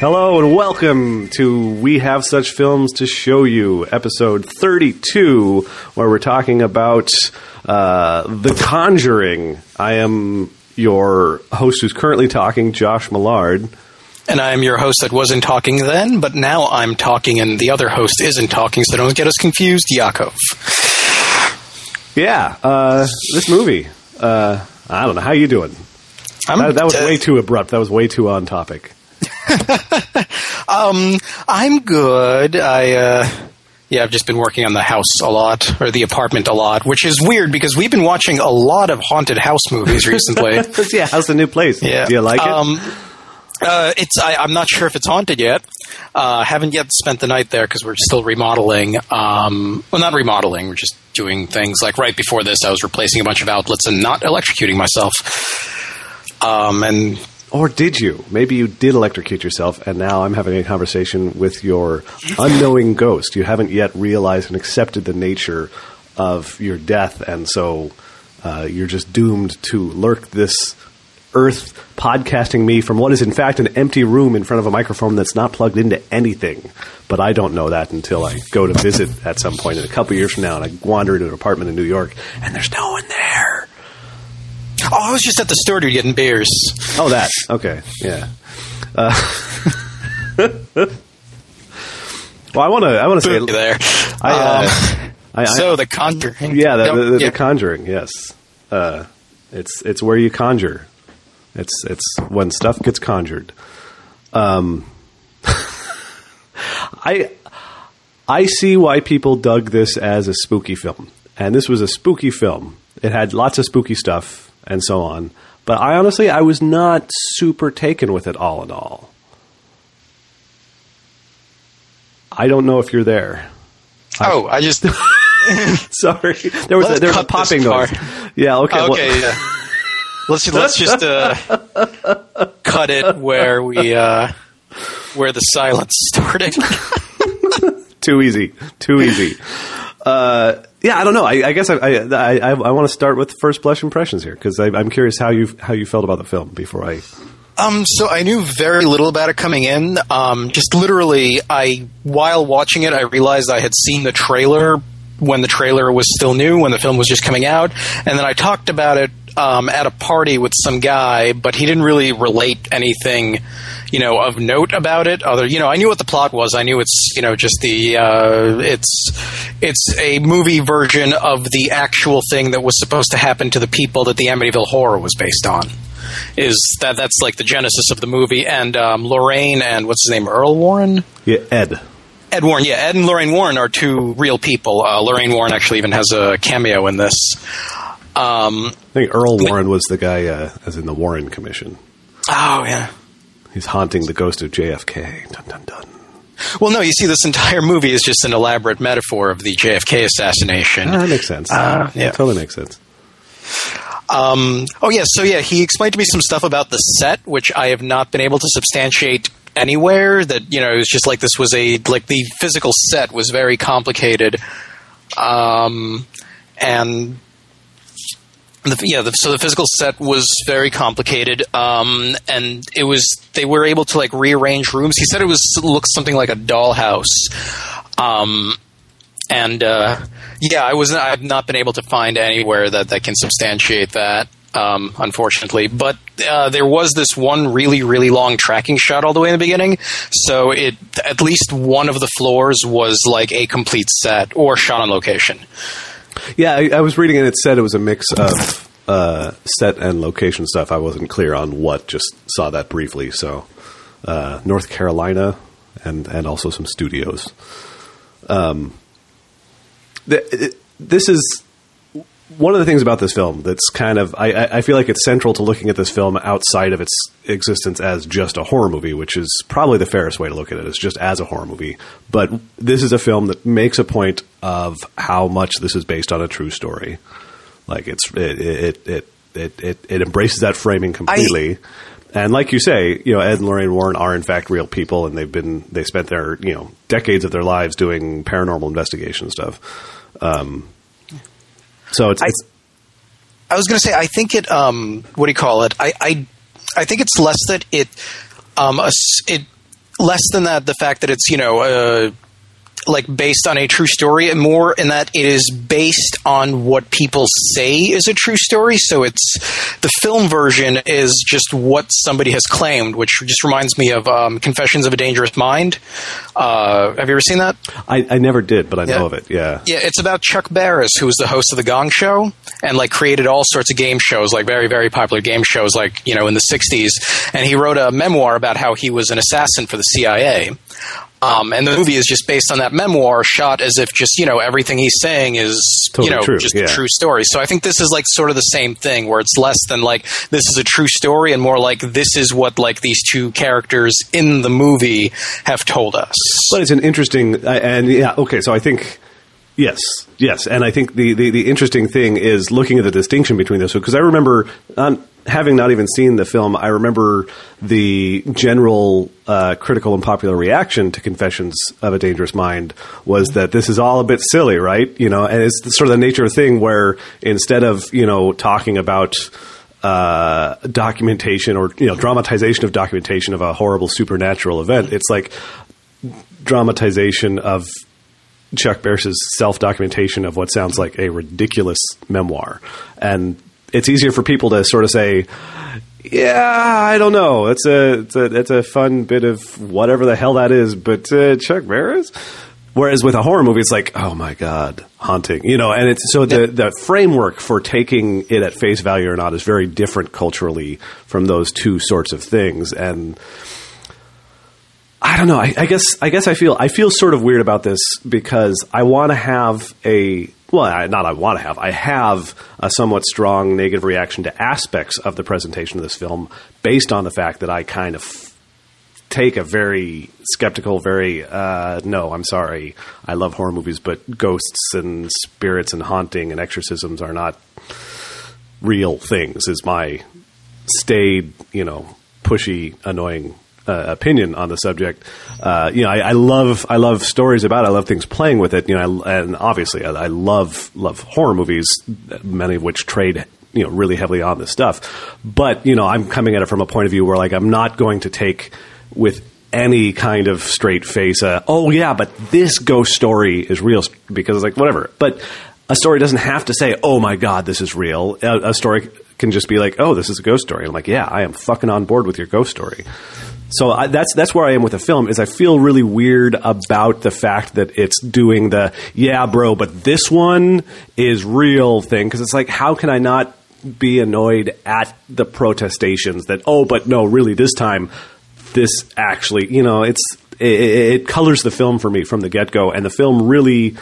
Hello and welcome to We Have Such Films to Show You, episode 32, where we're talking about uh, The Conjuring. I am your host who's currently talking, Josh Millard. And I'm your host that wasn't talking then, but now I'm talking and the other host isn't talking, so don't get us confused, Yakov. Yeah, uh, this movie. Uh, I don't know. How you doing? That, that was way too abrupt. That was way too on topic. um, I'm good. I, uh, yeah, I've just been working on the house a lot, or the apartment a lot, which is weird because we've been watching a lot of haunted house movies recently. yeah, how's the new place? Yeah. Do you like it? Um, uh, it's I, I'm not sure if it's haunted yet. Uh, haven't yet spent the night there because we're still remodeling. Um, well, not remodeling. We're just doing things like right before this, I was replacing a bunch of outlets and not electrocuting myself. Um, and Or did you? Maybe you did electrocute yourself, and now I'm having a conversation with your unknowing ghost. You haven't yet realized and accepted the nature of your death, and so uh, you're just doomed to lurk this earth podcasting me from what is in fact an empty room in front of a microphone that's not plugged into anything. But I don't know that until I go to visit at some point in a couple years from now, and I wander into an apartment in New York, and there's no one there. Oh, I was just at the store dude getting beers. Oh, that. Okay. Yeah. Uh, well, I want to. I want to say. There. I, uh, Um, I, I, so the Conjuring. yeah, the, the, the, yeah. the Conjuring. Yes. Uh, it's it's where you conjure. It's it's when stuff gets conjured. Um, I I see why people dug this as a spooky film, and this was a spooky film. It had lots of spooky stuff and so on. But I honestly, I was not super taken with it all in all. I don't know if you're there. oh, I just Sorry, there was a, there was a popping noise. Yeah, okay. well- okay. yeah. Let's let's just uh, cut it where we uh, where the silence started. too easy, too easy. Uh, yeah, I don't know. I, I guess I I, I, I, want to start with first blush impressions here because I'm curious how you how you felt about the film before I. Um, so I knew very little about it coming in. Um, just literally, I while watching it, I realized I had seen the trailer when the trailer was still new, when the film was just coming out, and then I talked about it um, at a party with some guy, but he didn't really relate anything, you know, of note about it. Other, you know, I knew what the plot was. I knew it's, you know, just the uh, it's it's a movie version of the actual thing that was supposed to happen to the people that the Amityville Horror was based on is that that's like the genesis of the movie. And um, Lorraine and what's his name, Earl Warren, Yeah, Ed. Ed Warren. Yeah, Ed and Lorraine Warren are two real people. Uh, Lorraine Warren actually even has a cameo in this. Um, I think Earl Warren was the guy, uh, as in the Warren Commission. oh yeah. He's haunting the ghost of JFK. Dun dun dun. Well, no, you see, this entire movie is just an elaborate metaphor of the JFK assassination. Ah, that makes sense. Uh, yeah. totally makes sense. Um, oh yeah, so yeah, he explained to me some stuff about the set, which I have not been able to substantiate anywhere. That you know, it was just like this was a like the physical set was very complicated, um, and the, yeah, the, so the physical set was very complicated, um, and it was they were able to like rearrange rooms. He said it was looked something like a dollhouse. Um, and uh, yeah, I was I've not been able to find anywhere that that can substantiate that. Um, unfortunately, but uh, there was this one really, really long tracking shot all the way in the beginning. So it at least one of the floors was like a complete set or shot on location. Yeah, I, I was reading and it said it was a mix of uh, set and location stuff. I wasn't clear on what. Just saw that briefly. So, uh, North Carolina and and also some studios. Um, the, it, this is one of the things about this film that's kind of I, I I feel like it's central to looking at this film outside of its existence as just a horror movie, which is probably the fairest way to look at it, is just as a horror movie. But this is a film that makes a point of how much this is based on a true story. Like it's it it it it, it, it embraces that framing completely. and like you say, you know, Ed and Lorraine Warren are in fact real people, and they've been they spent their you know decades of their lives doing paranormal investigation stuff. Um, so it's, I- it's I was going to say, I think it. Um, what do you call it? I, I, I think it's less that it, um, it less than that, the fact that it's you know. Uh, like based on a true story and more in that it is based on what people say is a true story so it's the film version is just what somebody has claimed which just reminds me of um, confessions of a dangerous mind uh, have you ever seen that I, I never did, but I Yeah. know of it. Yeah. yeah, it's about Chuck Barris, who was the host of the Gong Show and like created all sorts of game shows, like very, very popular game shows, like you know in the '60s. And he wrote a memoir about how he was an assassin for the CIA. Um, and the movie is just based on that memoir, shot as if just you know everything he's saying is Totally you know true, just yeah. a true story. So I think this is like sort of the same thing, where it's less than like this is a true story, and more like this is what like these two characters in the movie have told us. But it's an interesting, uh, and yeah, okay. So I think yes, yes, and I think the, the, the interesting thing is looking at the distinction between those two because I remember um, having not even seen the film. I remember the general uh, critical and popular reaction to Confessions of a Dangerous Mind was that this is all a bit silly, right? You know, and it's sort of the nature of the thing where instead of you know talking about uh, documentation or you know dramatization of documentation of a horrible supernatural event. It's like dramatization of Chuck Barris's self documentation of what sounds like a ridiculous memoir, and it's easier for people to sort of say. Yeah, I don't know. It's a it's a it's a fun bit of whatever the hell that is, but uh, Chuck Barris. Whereas with a horror movie, it's like, oh my god, haunting, you know. And it's so the the framework for taking it at face value or not is very different culturally from those two sorts of things. And I don't know. I, I guess I guess I feel I feel sort of weird about this because I want to have a well, I, not I want to have. I have a somewhat strong negative reaction to aspects of the presentation of this film based on the fact that I kind of take a very skeptical, very uh, no, I'm sorry, I love horror movies, but ghosts and spirits and haunting and exorcisms are not real things. Is my staid, you know, pushy, annoying uh, opinion on the subject. Uh, you know, I, I love I love stories about. It. I love things playing with it. You know, I, and obviously, I, I love love horror movies, many of which trade you know really heavily on this stuff. But you know, I'm coming at it from a point of view where like I'm not going to take with any kind of straight face. Uh, oh yeah, but this ghost story is real because it's like whatever. But a story doesn't have to say, "Oh my god, this is real." A, a story can just be like, "Oh, this is a ghost story." I'm like, "Yeah, I am fucking on board with your ghost story." So I, that's that's where I am with the film. Is I feel really weird about the fact that it's doing the yeah, bro, but this one is real thing because it's like, how can I not be annoyed at the protestations that oh, but no, really, this time this actually, you know, it's it, it colors the film for me from the get go, and the film really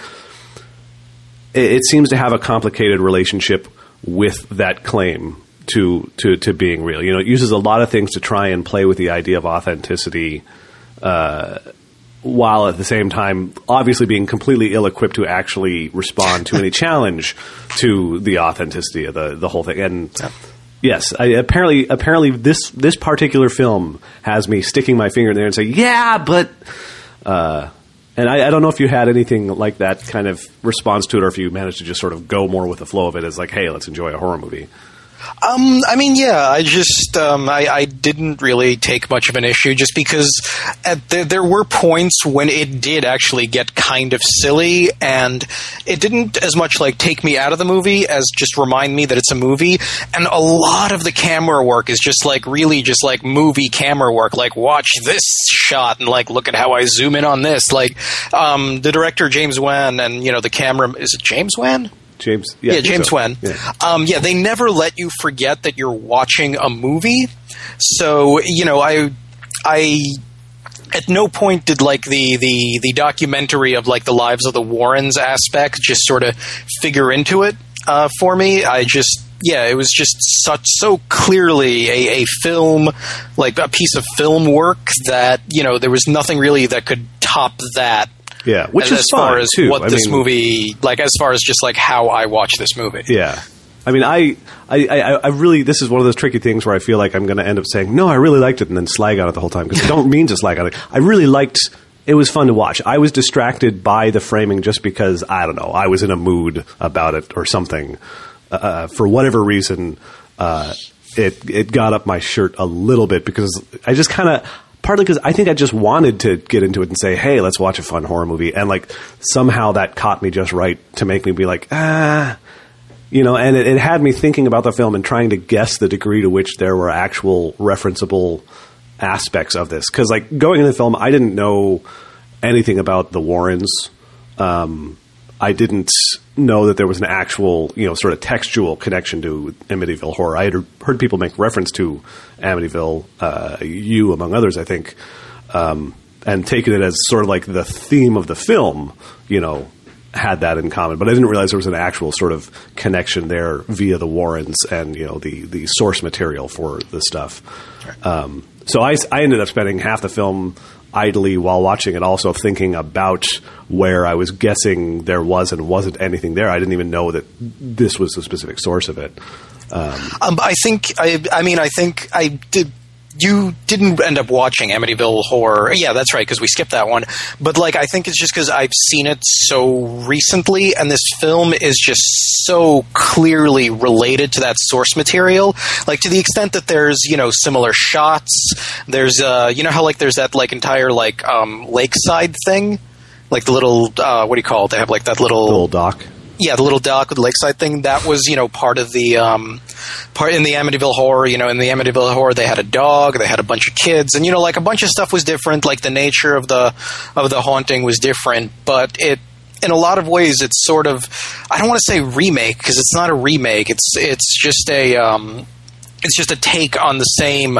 it, it seems to have a complicated relationship with that claim to, to to being real. You know, it uses a lot of things to try and play with the idea of authenticity, uh, while at the same time, obviously being completely ill-equipped to actually respond to any challenge to the authenticity of the the whole thing. And yes, I, apparently, apparently this this particular film has me sticking my finger in there and say, "Yeah, but." Uh, and I, I don't know if you had anything like that kind of response to it, or if you managed to just sort of go more with the flow of it as like, "Hey, let's enjoy a horror movie." Um, I mean, yeah, I just um, I, I didn't really take much of an issue just because at the, there were points when it did actually get kind of silly, and it didn't as much like take me out of the movie as just remind me that it's a movie. And a lot of the camera work is just like really just like movie camera work. Like watch this shot and like look at how I zoom in on this. Like um, the director James Wan and you know the camera is it James Wan? James, yeah, yeah, James so. Wan. Yeah. Um, yeah, they never let you forget that you're watching a movie. So you know, I, I, at no point did like the the the documentary of like the lives of the Warrens aspect just sort of figure into it uh, for me. I just. Yeah, it was just such so clearly a, a film, like a piece of film work that you know there was nothing really that could top that Yeah, which as, is as far fine, as too. what I this mean- movie like as far as just like how I watch this movie. Yeah. I mean, I, I, I, I really, this is one of those tricky things where I feel like I'm going to end up saying, no, I really liked it, and then slag on it the whole time because I don't mean to slag on it. I really liked. It was fun to watch. I was distracted by the framing just because I don't know. I was in a mood about it or something. Uh, for whatever reason, uh, it it got up my shirt a little bit because I just kind of partly because I think I just wanted to get into it and say, "Hey, let's watch a fun horror movie," and like somehow that caught me just right to make me be like, ah. You know, and it, it had me thinking about the film and trying to guess the degree to which there were actual referenceable aspects of this. Because, like, going into the film, I didn't know anything about the Warrens. Um, I didn't know that there was an actual, you know, sort of textual connection to Amityville Horror. I had heard people make reference to Amityville, uh, you among others, I think, um, and taken it as sort of like the theme of the film, you know, had that in common. But I didn't realize there was an actual sort of connection there via the Warrens and, you know, the, the source material for the stuff. Um, so I, I ended up spending half the film idly while watching it, also thinking about where I was guessing there was and wasn't anything there. I didn't even know that this was the specific source of it. Um, I think I. I mean, I think I did. You didn't end up watching Amityville Horror. Yeah, that's right, because we skipped that one. But like, I think it's just because I've seen it so recently, and this film is just so clearly related to that source material. Like to the extent that there's you know similar shots. There's uh, you know how like there's that like entire like um, lakeside thing, like the little uh, what do you call it? They have like that little little doc. Yeah, the little dock with the lakeside thing. That was, you know, part of the um, part in the Amityville horror. You know, in the Amityville horror, they had a dog, they had a bunch of kids, and you know, like a bunch of stuff was different. Like the nature of the of the haunting was different, but it. In a lot of ways, it's sort of I don't want to say remake because it's not a remake. It's it's just a um, it's just a take on the same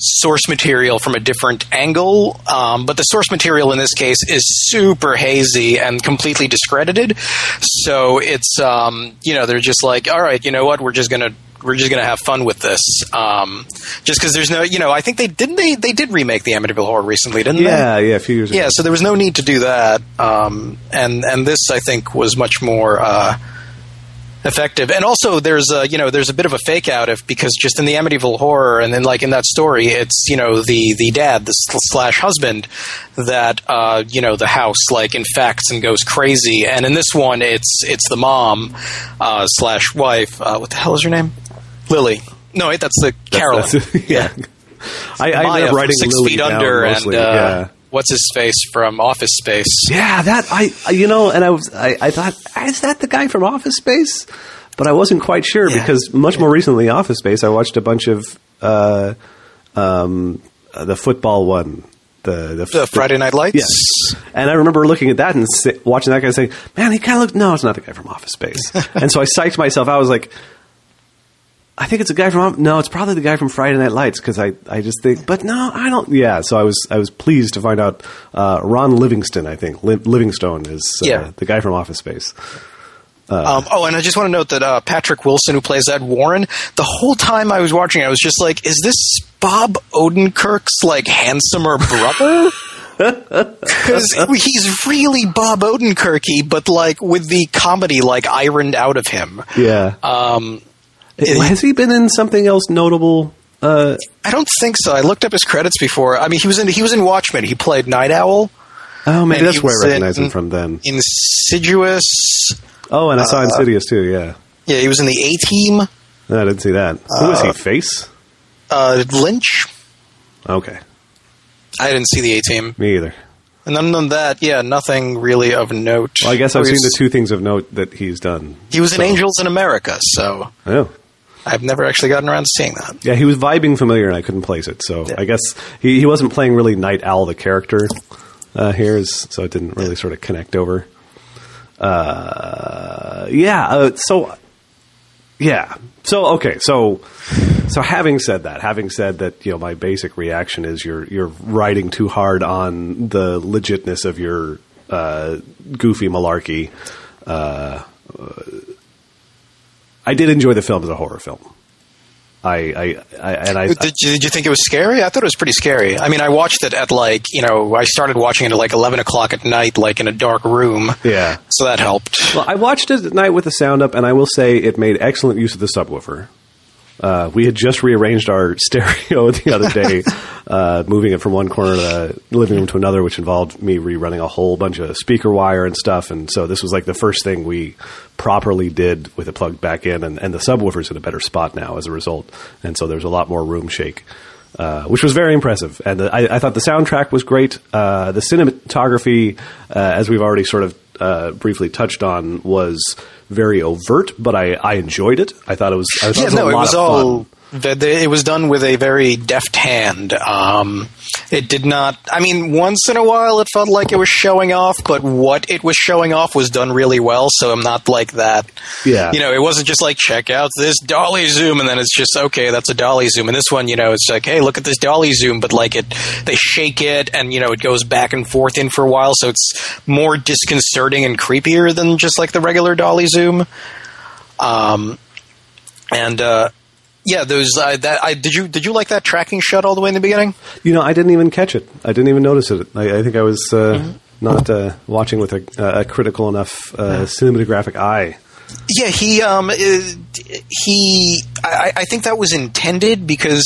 source material from a different angle. Um, but the source material in this case is super hazy and completely discredited. So it's um, you know they're just like, all right, you know what, we're just gonna we're just gonna have fun with this. Um, just because there's no, you know, I think they didn't they they did remake the Amityville Horror recently, didn't they? Yeah, yeah, a few years ago. Yeah, so there was no need to do that. Um, and and this I think was much more uh, effective. And also there's a you know there's a bit of a fake out if because just in the Amityville horror and then like in that story it's you know the the dad the slash husband that uh, you know the house like infects and goes crazy. And in this one it's it's the mom uh, slash wife. Uh, what the hell is her name? Lily. No, wait, that's the Carolyn. That's- yeah. I, I ended up writing Six Lily Feet down Under mostly, and uh, yeah. What's his face from Office Space. Yeah, that I you know, and I was I, I thought is that the guy from Office Space? But I wasn't quite sure Yeah. because much more recently, Office Space, I watched a bunch of uh, um, uh, the football one, the the, The Friday Night Lights. Yes, and I remember looking at that and watching that guy saying, "Man, he kind of looked." No, it's not the guy from Office Space. and so I psyched myself. I was like. I think it's a guy from no, it's probably the guy from Friday Night Lights because I, I just think, but no, I don't. Yeah, so I was I was pleased to find out uh, Ron Livingston. I think Li- Livingstone is uh, Yeah. the guy from Office Space. Um, oh, and I just want to note that uh, Patrick Wilson, who plays Ed Warren, the whole time I was watching, I was just like, "Is this Bob Odenkirk's like handsomer brother?" Because he's really Bob Odenkirky, but like with the comedy like ironed out of him. Yeah, Um, has he been in something else notable? Uh, I don't think so. I looked up his credits before. I mean, he was in he was in Watchmen. He played Nite Owl, oh, maybe that's where I recognize in- him from. Then, Insidious. oh, and I Uh, saw Insidious too. Yeah, Yeah, he was in the A Team. No, I didn't see that. Who is he? Face? Uh, Lynch. Okay, I didn't see the A Team. me either. And other than that, yeah, nothing really of note. Well, I guess I've seen the two things of note that he's done. He was in Angels in America, so Oh. I've never actually gotten around to seeing that. Yeah, he was vibing familiar, and I couldn't place it. So Yeah. I guess he, he wasn't playing really Nite Owl the character uh, here, is, so it didn't really sort of connect over. Uh, yeah. Uh, so yeah. So okay. So so having said that, having said that, you know, my basic reaction is you're you're riding too hard on the legitness of your uh, goofy malarkey. Uh, I did enjoy the film as a horror film. I, I, I and I, Did you, did you think it was scary? I thought it was pretty scary. I mean, I watched it at like, you know, I started watching it at like 11 o'clock at night, like in a dark room. yeah. So that helped. Well, I watched it at night with the sound up, and I will say it made excellent use of the subwoofer. Uh, we had just rearranged our stereo the other day, uh, moving it from one corner of the living room to another, which involved me rerunning a whole bunch of speaker wire and stuff. And so this was like the first thing we properly did with it plugged back in, and, and the subwoofer's in a better spot now as a result. And so there's a lot more room shake. uh, which was very impressive. And the, I, I thought the soundtrack was great. Uh, the cinematography, uh, as we've already sort of uh, briefly touched on, was very overt, but I, I enjoyed it. I thought it was. I thought yeah, it was no, a it was of all. fun. It was done with a very deft hand. Um, it did not. I mean, once in a while, it felt like it was showing off, but what it was showing off was done really well. So I'm not like that. Yeah. You know, it wasn't just like check out this dolly zoom, and then it's just okay, that's a dolly zoom. And this one, you know, it's like hey, look at this dolly zoom, but like it, they shake it, and you know, it goes back and forth in for a while, so it's more disconcerting and creepier than just like the regular dolly zoom. Um, and uh, yeah, those uh, that I did you did you like that tracking shot all the way in the beginning? You know, I didn't even catch it. I didn't even notice it. I, I think I was uh, not uh, watching with a, a critical enough uh, cinematographic eye. Yeah, he um uh, he I, I think that was intended because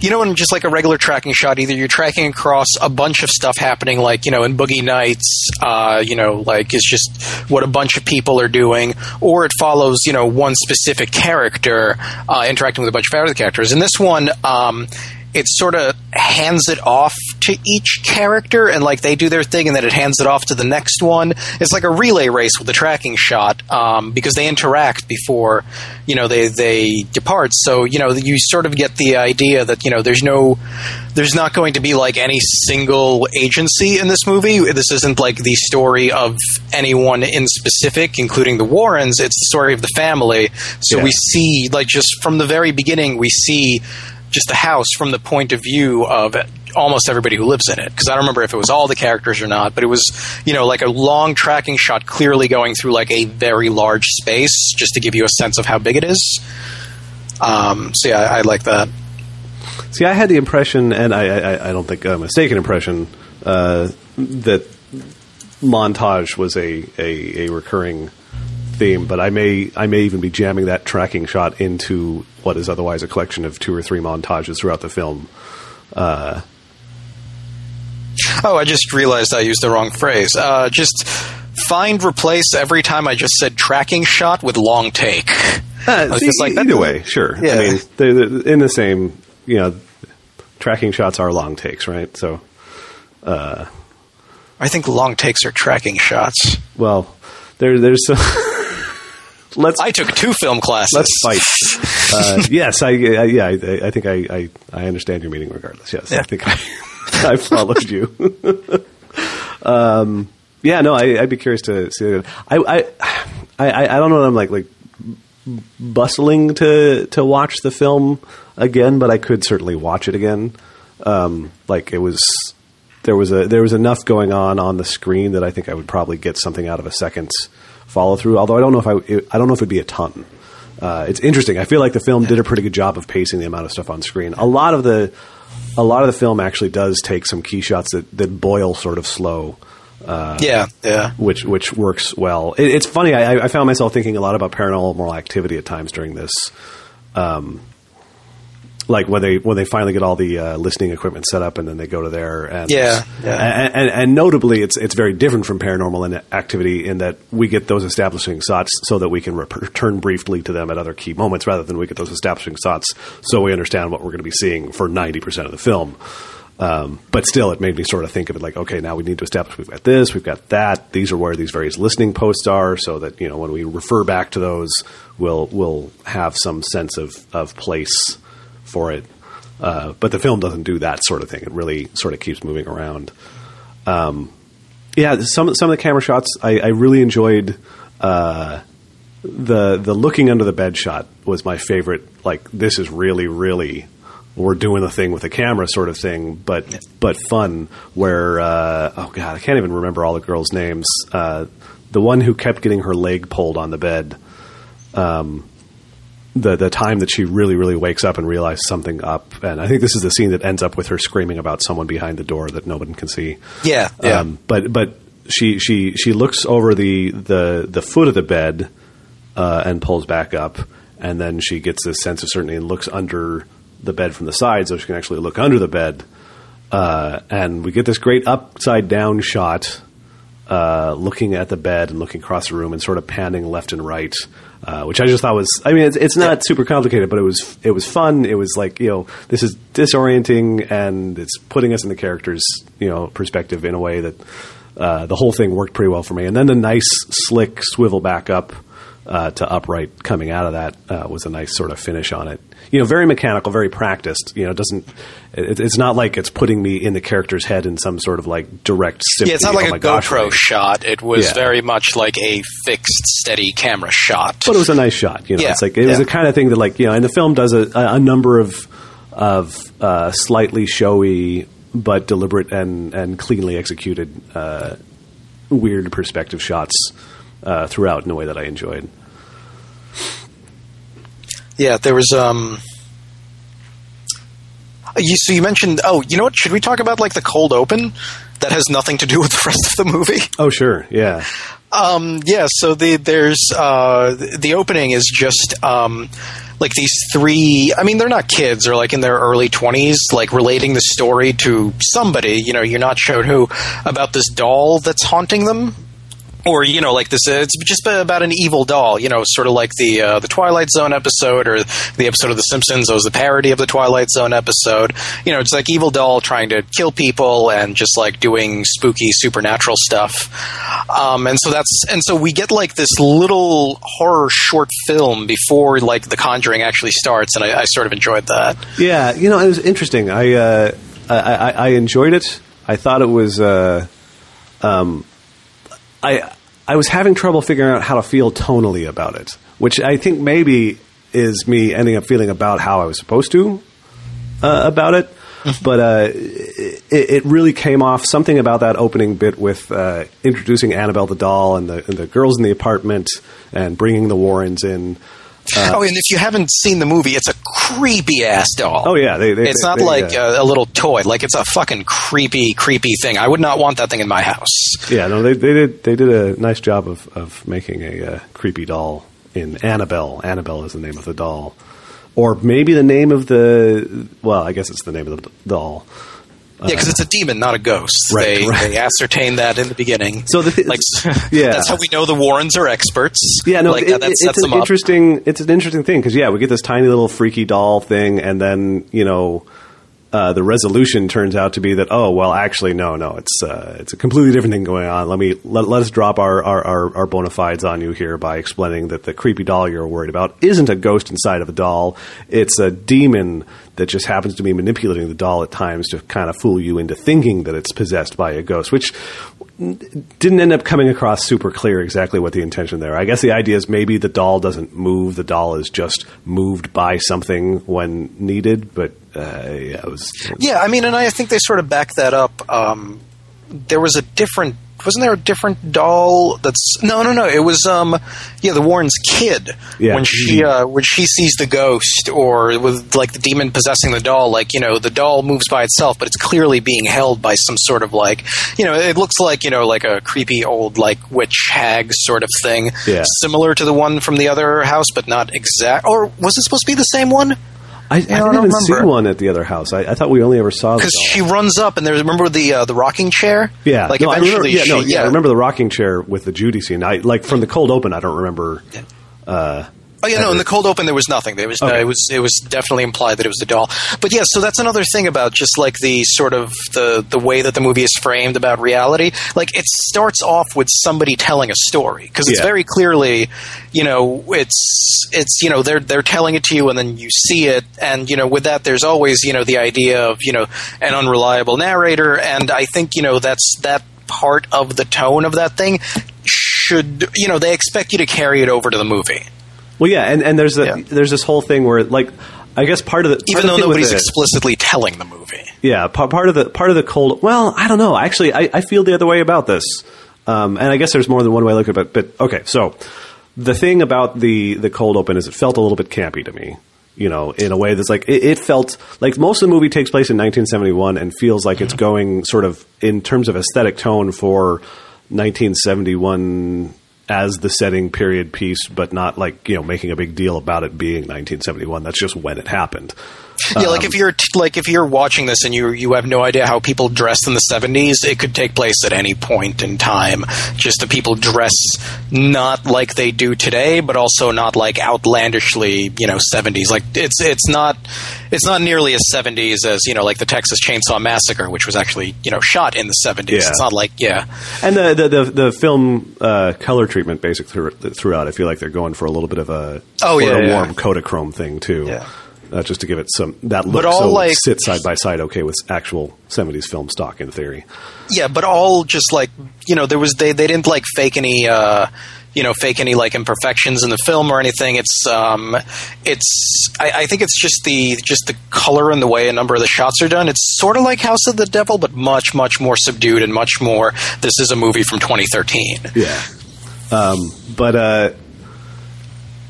you know in just like a regular tracking shot either you're tracking across a bunch of stuff happening like you know in Boogie Nights uh you know like it's just what a bunch of people are doing or it follows you know one specific character uh, interacting with a bunch of other characters. In this one um it sort of hands it off to each character and like they do their thing and then it hands it off to the next one. It's like a relay race with the tracking shot um, because they interact before you know they they depart. So you know you sort of get the idea that you know there's no there's not going to be like any single agency in this movie. This isn't like the story of anyone in specific including the warrens. It's the story of the family. So Yeah. we see like just from the very beginning we see just the house from the point of view of almost everybody who lives in it. Because I don't remember if it was all the characters or not, but it was, you know, like a long tracking shot clearly going through like a very large space just to give you a sense of how big it is. Um, so yeah, I, I like that. See, I had the impression, and I, I, I don't think a mistaken impression, uh, that montage was a, a, a recurring theme. But I may I may even be jamming that tracking shot into what is otherwise a collection of two or three montages throughout the film. Uh, oh, I just realized I used the wrong phrase. Uh, just find replace every time I just said tracking shot with long take. Uh, I was See, just like, either mm, way, sure. Yeah. I mean, they're, they're in the same. You know, tracking shots are long takes, right? So, uh, I think long takes are tracking shots. well, there, there's. some let's I took two film classes. Let's fight. uh, yes, I, I yeah, I, I think I, I, I understand your meaning. Regardless, yes, I think I, I followed you. um, yeah, no, I, I'd be curious to see. It. I, I, I, I don't know. That I'm like like bustling to to watch the film again, but I could certainly watch it again. Um, like it was. There was a there was enough going on on the screen that I think I would probably get something out of a second follow through. Although I don't know if I I don't know if it'd be a ton. Uh, it's interesting. I feel like the film did a pretty good job of pacing the amount of stuff on screen. A lot of the a lot of the film actually does take some key shots that, that boil sort of slow, yeah, yeah. which which works well. It, it's funny. I, I found myself thinking a lot about paranormal activity at times during this. Um, like when they when they finally get all the uh, listening equipment set up and then they go to there and Yeah, yeah. And, and, and notably it's it's very different from paranormal activity in that we get those establishing shots so that we can return briefly to them at other key moments rather than we get those establishing shots so we understand what we're going to be seeing for 90% of the film um, but still it made me sort of think of it like okay now we need to establish we've got this we've got that these are where these various listening posts are so that you know when we refer back to those we'll we'll have some sense of, of place for it. Uh, but the film doesn't do that sort of thing. It really sort of keeps moving around. Um, yeah, some some of the camera shots I, I really enjoyed. Uh, the the looking under the bed shot was my favorite. Like this is really really we're doing the thing with the camera sort of thing, but but fun. Where uh, oh god, I can't even remember all the girls' names. Uh, the one who kept getting her leg pulled on the bed the the time that she really really wakes up and realizes something up. And i think this is the scene that ends up with her screaming about someone behind the door that no one can see. Yeah, yeah. um, but but she she she looks over the the the foot of the bed uh, and pulls back up. And then she gets this sense of certainty and looks under the bed from the side so she can actually look under the bed. Uh, and we get this great upside down shot uh, looking at the bed and looking across the room and sort of panning left and right, uh, which I just thought was. I mean, it's, it's not super complicated, but it was it was fun. It was like you know, this is disorienting and it's putting us in the characters' you know perspective in a way that uh, the whole thing worked pretty well for me. And then the nice slick swivel back up uh, to upright coming out of that uh, was a nice sort of finish on it. You know, very mechanical, very practiced. You know, it doesn't. It, it's not like it's putting me in the character's head in some sort of like direct. Symphony. Yeah, it's not like oh a gosh, GoPro right. shot. It was Yeah. very much like a fixed, steady camera shot. but it was a nice shot. You know, Yeah, it's like it was the kind of thing that like you know, and the film does a, a, a number of of uh, slightly showy but deliberate and and cleanly executed uh, weird perspective shots uh, throughout in a way that I enjoyed. Yeah, there was um. You, so you mentioned. Oh, you know what? Should we talk about like the cold open? That has nothing to do with the rest of the movie. Oh sure, yeah, Um, yeah, so the there's uh, the opening is just um, like these three. I mean, they're not kids; they're like in their early twenties, like relating the story to somebody. You know, you're not shown who about this doll that's haunting them. Or you know, like this, uh, it's just about an evil doll. You know, sort of like the uh, the Twilight Zone episode or the episode of The Simpsons. It was the parody of the Twilight Zone episode. You know, it's like evil doll trying to kill people and just like doing spooky supernatural stuff. Um, and so that's and so we get like this little horror short film before like The Conjuring actually starts, and I, I sort of enjoyed that. yeah. You know, it was interesting. I uh, I, I, I enjoyed it. I thought it was. Uh, um, I I was having trouble figuring out how to feel tonally about it, which I think maybe is me ending up feeling about how I was supposed to uh, about it. but uh, it, it really came off something about that opening bit with uh, introducing Annabelle the doll and the, and the girls in the apartment and bringing the Warrens in. Oh, and if you haven't seen the movie, it's a creepy ass doll. Oh yeah, they, they, It's they- not like uh, a, a little toy. Like it's a fucking creepy, creepy thing. I would not want that thing in my house. Yeah, no, they, they did they did a nice job of, of making a uh, creepy doll in Annabelle. Annabelle is the name of the doll, or maybe the name of the well, I guess it's the name of the doll. Yeah, because it's a demon, not a ghost. Right, they, right. they ascertain that in the beginning. So the like, yeah. that's how we know the Warrens are experts. Yeah, no, like it- that, that it- sets it's an interesting. It's an interesting thing because yeah, we get this tiny little freaky doll thing, and then you know. Uh, the resolution turns out to be that oh well actually no no it's uh, it's a completely different thing going on. Let me let, let us drop our, our, our, our bona fides on you here by explaining that the creepy doll you're worried about isn't a ghost inside of a doll. It's a demon that just happens to be manipulating the doll at times to kind of fool you into thinking that it's possessed by a ghost which didn't end up coming across super clear exactly what the intention there. I guess the idea is maybe the doll doesn't move; the doll is just moved by something when needed. But uh, yeah, it was. Yeah, I mean, and I think they sort of back that up. Um, there was a different. Wasn't there a different doll? That's no, no, no. It was um, yeah, the Warren's kid. Yeah. When she uh, when she sees the ghost or with like the demon possessing the doll, like you know, the doll moves by itself, but it's clearly being held by some sort of like you know, it looks like you know, like a creepy old like witch hag sort of thing. Yeah. Similar to the one from the other house, but not exact. Or was it supposed to be the same one? I, I I didn't don't even see one at the other house. I, I thought we only ever saw the because she runs up and there's remember the uh, the rocking chair. yeah, like no, I remember, eventually yeah, no, she yeah, I remember the rocking chair with the Judy scene. I like from the cold open. I don't remember. Uh, Oh yeah, no. In the cold open, there was nothing. There was no, it was it was definitely implied that it was the doll. But yeah, so that's another thing about just like the sort of the the way that the movie is framed about reality. Like it starts off with somebody telling a story because it's Yeah. very clearly, you know, it's it's you know they're they're telling it to you and then you see it and you know with that there's always you know the idea of you know an unreliable narrator and I think you know that's that part of the tone of that thing should you know they expect you to carry it over to the movie. Well, yeah, and, and there's a, Yeah. there's this whole thing where like I guess part of the part even of the though nobody's explicitly telling the movie. Yeah, pa- part of the part of the cold. Well, I don't know. Actually, I, I feel the other way about this, um, and I guess there's more than one way to look at it. But, but okay, so the thing about the the cold open is it felt a little bit campy to me. You know, in a way that's like it, it felt like most of the movie takes place in 1971 and feels like it's going sort of in terms of aesthetic tone for 1971 as the setting period piece, but not like you know making a big deal about it being 1971. That's just when it happened. Yeah, like if you're like if you're watching this and you you have no idea how people dressed in the 70s, it could take place at any point in time. Just the people dress not like they do today, but also not like outlandishly, you know, 70s. Like it's it's not it's not nearly as 70s as you know, like the Texas Chainsaw Massacre, which was actually you know shot in the 70s. Yeah. It's not like yeah, And the the the, the film uh, color treatment, basically throughout, I feel like they're going for a little bit of a Oh, yeah, yeah. warm Kodachrome thing too. Yeah. Uh, just to give it some that look, But all, so like- sit side by side, okay, with actual '70s film stock in theory. yeah, but all just like you know, there was they they didn't like fake any. uh you know, fake any like imperfections in the film or anything. It's, um, it's. I, I think it's just the just the color and the way a number of the shots are done. It's sort of like House of the Devil, but much much more subdued and much more. This is a movie from 2013. Yeah. Um, but uh,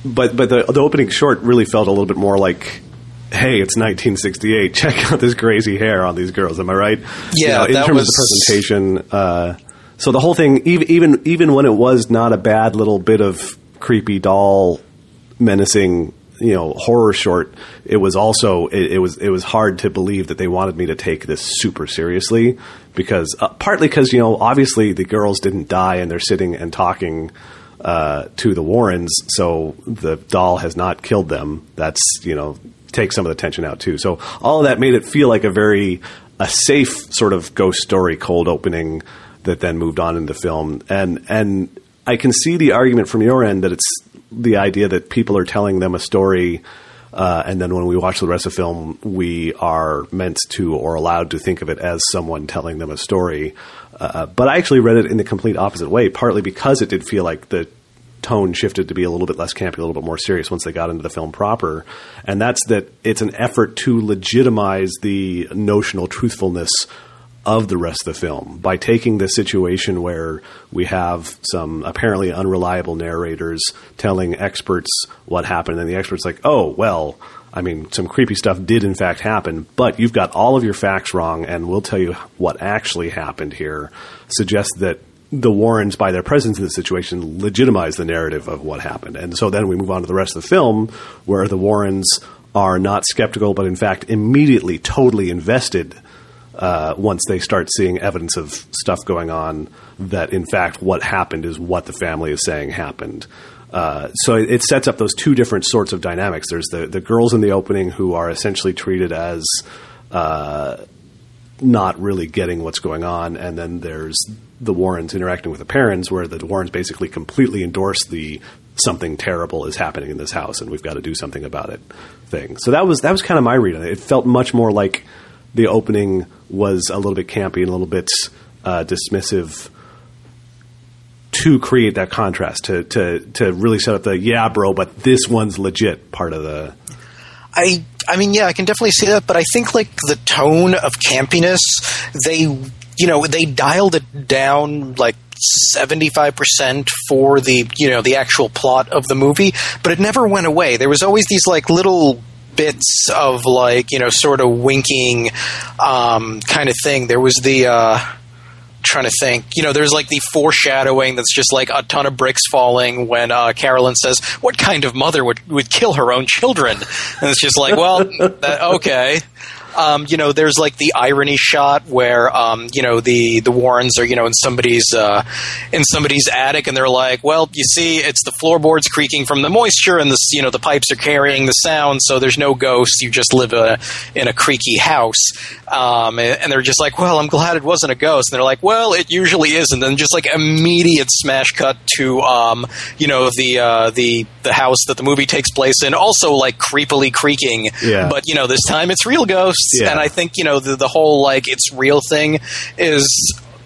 but but the the opening short really felt a little bit more like. Hey, it's 1968. Check out this crazy hair on these girls. Am I right? You Yeah, know, in terms was- of the presentation. Uh, so the whole thing, even even even when it was not a bad little bit of creepy doll menacing you know horror short it was also it, it was it was hard to believe that they wanted me to take this super seriously because uh, partly because you know obviously the girls didn't die and they're sitting and talking uh, to the Warrens so the doll has not killed them that's you know take some of the tension out too so all of that made it feel like a very a safe sort of ghost story cold opening that then moved on in the film and and I can see the argument from your end that it's the idea that people are telling them a story, uh, and then when we watch the rest of the film, we are meant to or allowed to think of it as someone telling them a story. Uh, but I actually read it in the complete opposite way, partly because it did feel like the tone shifted to be a little bit less campy, a little bit more serious once they got into the film proper. And that's that it's an effort to legitimize the notional truthfulness of the rest of the film by taking this situation where we have some apparently unreliable narrators telling experts what happened, and the experts like, oh well. I mean, some creepy stuff did in fact happen, but you've got all of your facts wrong, and we'll tell you what actually happened here. Suggests that the Warrens, by their presence in the situation, legitimize the narrative of what happened. And so then we move on to the rest of the film, where the Warrens are not skeptical, but in fact immediately totally invested uh, once they start seeing evidence of stuff going on that in fact what happened is what the family is saying happened. Uh, so it, it sets up those two different sorts of dynamics. There's the, the girls in the opening who are essentially treated as uh, not really getting what's going on, and then there's the Warrens interacting with the parents, where the Warrens basically completely endorse the something terrible is happening in this house, and we've got to do something about it thing. So that was that was kind of my read on it. It felt much more like the opening was a little bit campy and a little bit uh, dismissive to create that contrast to to to really set up the yeah bro but this one's legit part of the I I mean, yeah, I can definitely see that, but I think like the tone of campiness, they you know they dialed it down like. 75% for the you know the actual plot of the movie but it never went away there was always these like little bits of like you know sort of winking um, kind of thing there was the uh, trying to think. You know, there's like the foreshadowing that's just like a ton of bricks falling when uh, Carolyn says, "What kind of mother would would kill her own children?" And it's just like, well, that, okay. Um, you know, there's like the irony shot where um, you know the the Warrens are you know in somebody's uh, in somebody's attic, and they're like, "Well, you see, it's the floorboards creaking from the moisture, and the you know the pipes are carrying the sound, so there's no ghosts. You just live a, in a creaky house." Um, and, and they're just like, "Well, I'm glad it wasn't a ghost." And they're like, "Well, it usually is." And then just like immediate smash cut to um, you know the uh, the the house that the movie takes place in, also like creepily creaking. Yeah. But you know, this time it's real ghosts, Yeah. and I think you know the the whole like it's real thing is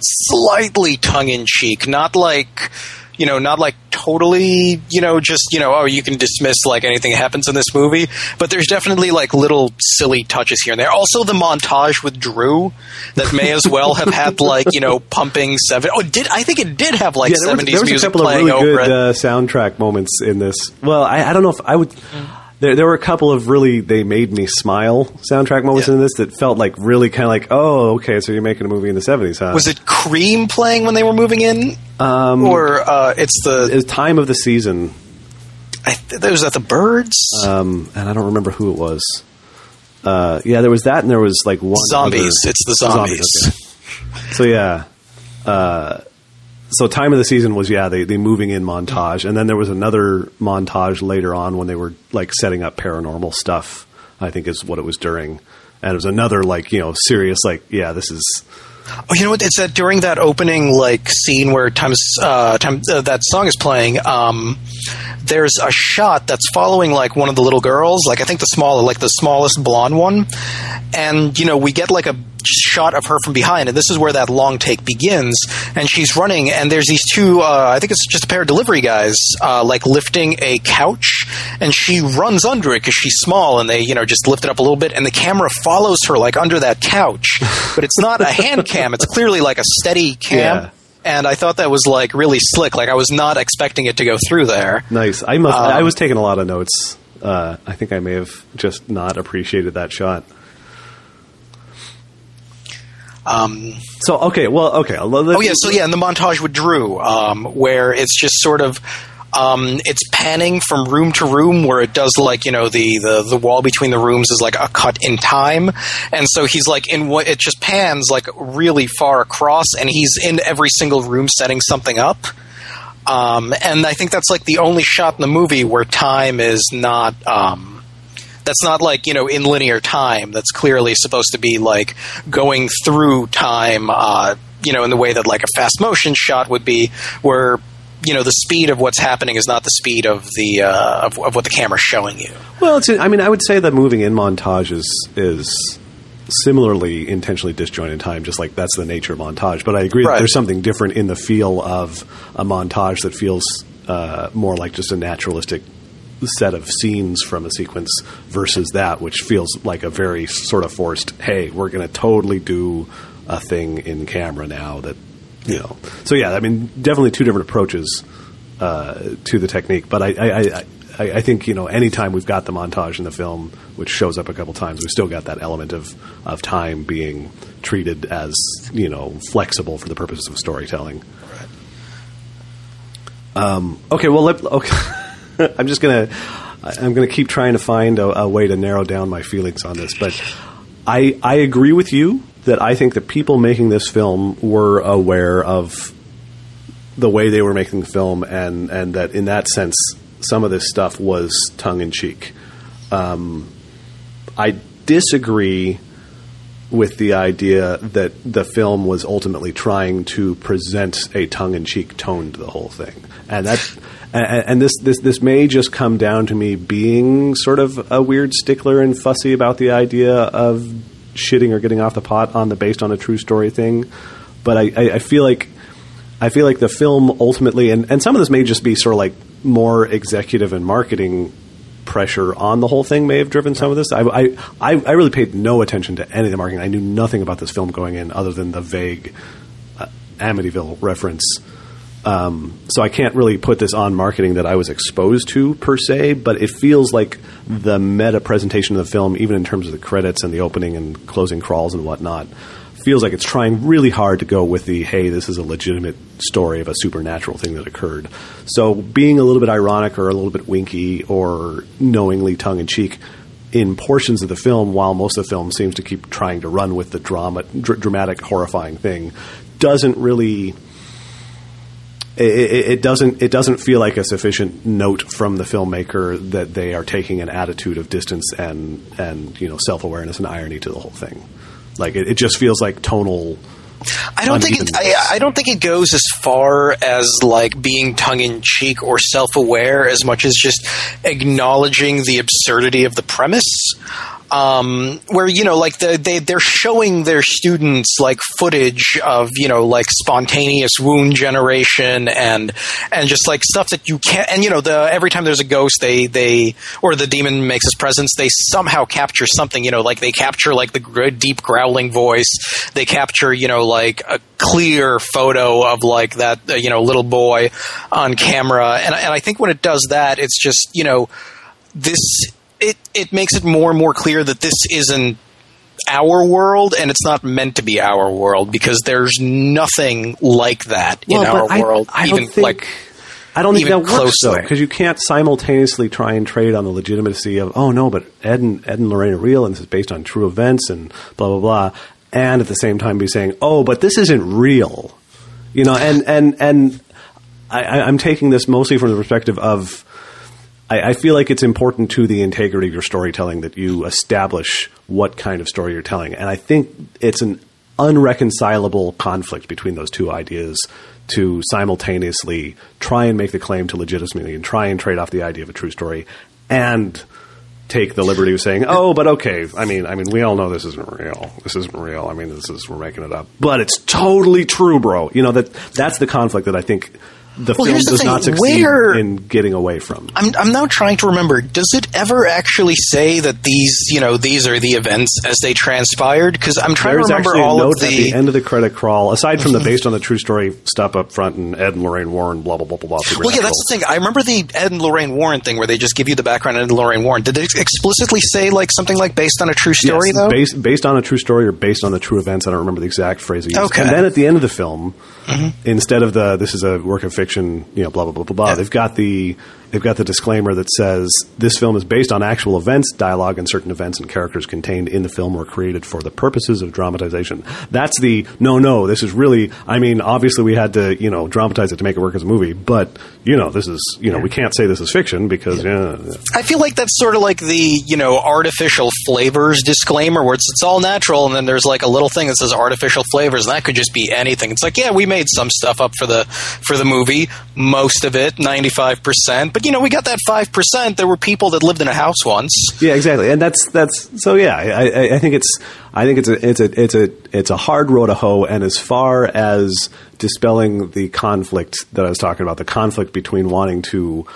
slightly tongue in cheek, not like you know, not like totally, you know, just you know, oh, you can dismiss like anything that happens in this movie, but there's definitely like little silly touches here and there. Also, the montage with Drew that may as well have had like you know pumping seven. Oh, did I think it did have like yeah, there was, seventies there was a music couple of playing really over good it? uh, soundtrack moments in this. Well, I, I don't know if I would. There, there were a couple of really they made me smile soundtrack moments Yeah. in this that felt like really kind of like oh okay so you're making a movie in the 70s huh Was it Cream playing when they were moving in, um, or uh, it's the it was time of the season I th- was that the Byrds? um, and I don't remember who it was uh, yeah, there was that, and there was like one Zombies. other- It's the zombies. okay. So yeah, uh, so time of the season was yeah the the moving in montage, and then there was another montage later on when they were like setting up paranormal stuff. I think is what it was during, and it was another like you know serious like yeah this is Oh, you know what? It's that during that opening like scene where times uh, time uh, that song is playing. Um, there's a shot that's following like one of the little girls, like I think the smaller, like the smallest blonde one, and you know we get like a shot of her from behind, and this is where that long take begins. And she's running, and there's these two. Uh, I think it's just a pair of delivery guys, uh, like lifting a couch, and she runs under it because she's small, and they you know just lift it up a little bit, and the camera follows her like under that couch, but it's not a hand cam; it's clearly like a steady cam. Yeah. And I thought that was like really slick. Like I was not expecting it to go through there. nice. I must. Um, I was taking a lot of notes. Uh, I think I may have just not appreciated that shot. Um, So okay, well okay. Oh yeah, so yeah, in the montage with Drew, um, where it's just sort of um, it's panning from room to room, where it does like you know the, the the wall between the rooms is like a cut in time, and so he's like in what it just pans like really far across, and he's in every single room setting something up. Um, and I think that's like the only shot in the movie where time is not. Um, that's not like you know in linear time. That's clearly supposed to be like going through time. Uh, you know, in the way that like a fast motion shot would be, where you know the speed of what's happening is not the speed of the uh, of, of what the camera's showing you. Well, it's, I mean, I would say that moving in montage is, is similarly intentionally disjointed in time, just like that's the nature of montage. But I agree that there's something different in the feel of a montage that feels uh, more like just a naturalistic set of scenes from a sequence versus that, which feels like a very sort of forced, hey, we're going to totally do a thing in camera now that, you know. So, yeah, I mean, definitely two different approaches uh, to the technique. But I, I, I, I, I think you know, anytime we've got the montage in the film, which shows up a couple times, we've still got that element of of time being treated as you know flexible for the purposes of storytelling. Um, okay, well, let, okay. I'm just gonna I'm gonna keep trying to find a, a way to narrow down my feelings on this, but I I agree with you that I think the people making this film were aware of the way they were making the film, and and that in that sense, some of this stuff was tongue in cheek. Um, I disagree with the idea that the film was ultimately trying to present a tongue in cheek tone to the whole thing, and that. And this, this this may just come down to me being sort of a weird stickler and fussy about the idea of shitting or getting off the pot on the based on a true story thing, but I, I, I feel like I feel like the film ultimately, and, and some of this may just be sort of like more executive and marketing pressure on the whole thing may have driven some of this. I, I, I I really paid no attention to any of the marketing. I knew nothing about this film going in other than the vague uh, Amityville reference. Um, so I can't really put this on marketing that I was exposed to per se, but it feels like the meta presentation of the film, even in terms of the credits and the opening and closing crawls and whatnot, feels like it's trying really hard to go with the hey, this is a legitimate story of a supernatural thing that occurred. So being a little bit ironic or a little bit winky or knowingly tongue in cheek in portions of the film, while most of the film seems to keep trying to run with the drama, dr- dramatic, horrifying thing, doesn't really it, it, doesn't it doesn't feel like a sufficient note from the filmmaker that they are taking an attitude of distance and and you know self awareness and irony to the whole thing. Like it, it just feels like tonal. I don't think it, I, I don't think it goes as far as like being tongue in cheek or self aware as much as just acknowledging the absurdity of the premise. Um, where you know, like the, they they're showing their students like footage of you know like spontaneous wound generation and and just like stuff that you can't. And you know, the every time there's a ghost, they they or the demon makes his presence, they somehow capture something. You know, like they capture like the gr- deep growling voice. They capture you know like a clear photo of like that uh, you know little boy on camera. And and I think when it does that, it's just you know this it it makes it more and more clear that this isn't our world and it's not meant to be our world because there's nothing like that in our I- world I don't even think- like I don't think that works close to though, because you can't simultaneously try and trade on the legitimacy of oh no, but Ed and Ed and Lorraine are real and this is based on true events and blah blah blah, and at the same time be saying oh, but this isn't real, you know, and and and I- I'm taking this mostly from the perspective of. I, I feel like it's important to the integrity of your storytelling that you establish what kind of story you're telling. And I think it's an unreconcilable conflict between those two ideas to simultaneously try and make the claim to legitimacy and try and trade off the idea of a true story and take the liberty of saying, "Oh, but okay. I mean, I mean, we all know this isn't real. This isn't real. I mean, this is we're making it up, but it's totally true, bro." You know that that's the conflict that I think the Well, film the does thing. not succeed Where- in getting away from. I'm, I'm now trying to remember. Does it ever actually say that these, you know, these are the events as they transpired? Because I'm trying There's to remember all of at the the. end of the credit crawl, aside from the based on the true story stuff up front and Ed and Lorraine Warren, blah blah blah blah blah. Well, yeah, that's the thing. I remember the Ed and Lorraine Warren thing where they just give you the background Ed and Lorraine Warren. Did they explicitly say like something like based on a true story Yes, though? based based on a true story or based on the true events. I don't remember the exact phrase. Okay. And then at the end of the film, mm-hmm. instead of the this is a work of fiction, you know, blah blah blah blah blah. They've got the they've got the disclaimer that says this film is based on actual events, dialogue, and certain events and characters contained in the film were created for the purposes of dramatization. That's the no, no. This is really. I mean, obviously we had to you know dramatize it to make it work as a movie, but you know this is you know we can't say this is fiction because yeah, I feel like that's sort of like the you know artificial flavors disclaimer, where it's it's all natural, and then there's like a little thing that says artificial flavors, and that could just be anything. It's like yeah, we made some stuff up for the for the movie, most of it, ninety five percent, but you know we got that five percent. There were people that lived in a house once. Yeah, exactly, and that's that's so. Yeah, I, I, think it's I think it's a it's a it's a it's a hard road to hoe. And as far as dispelling the conflict that I was talking about, the conflict between wanting to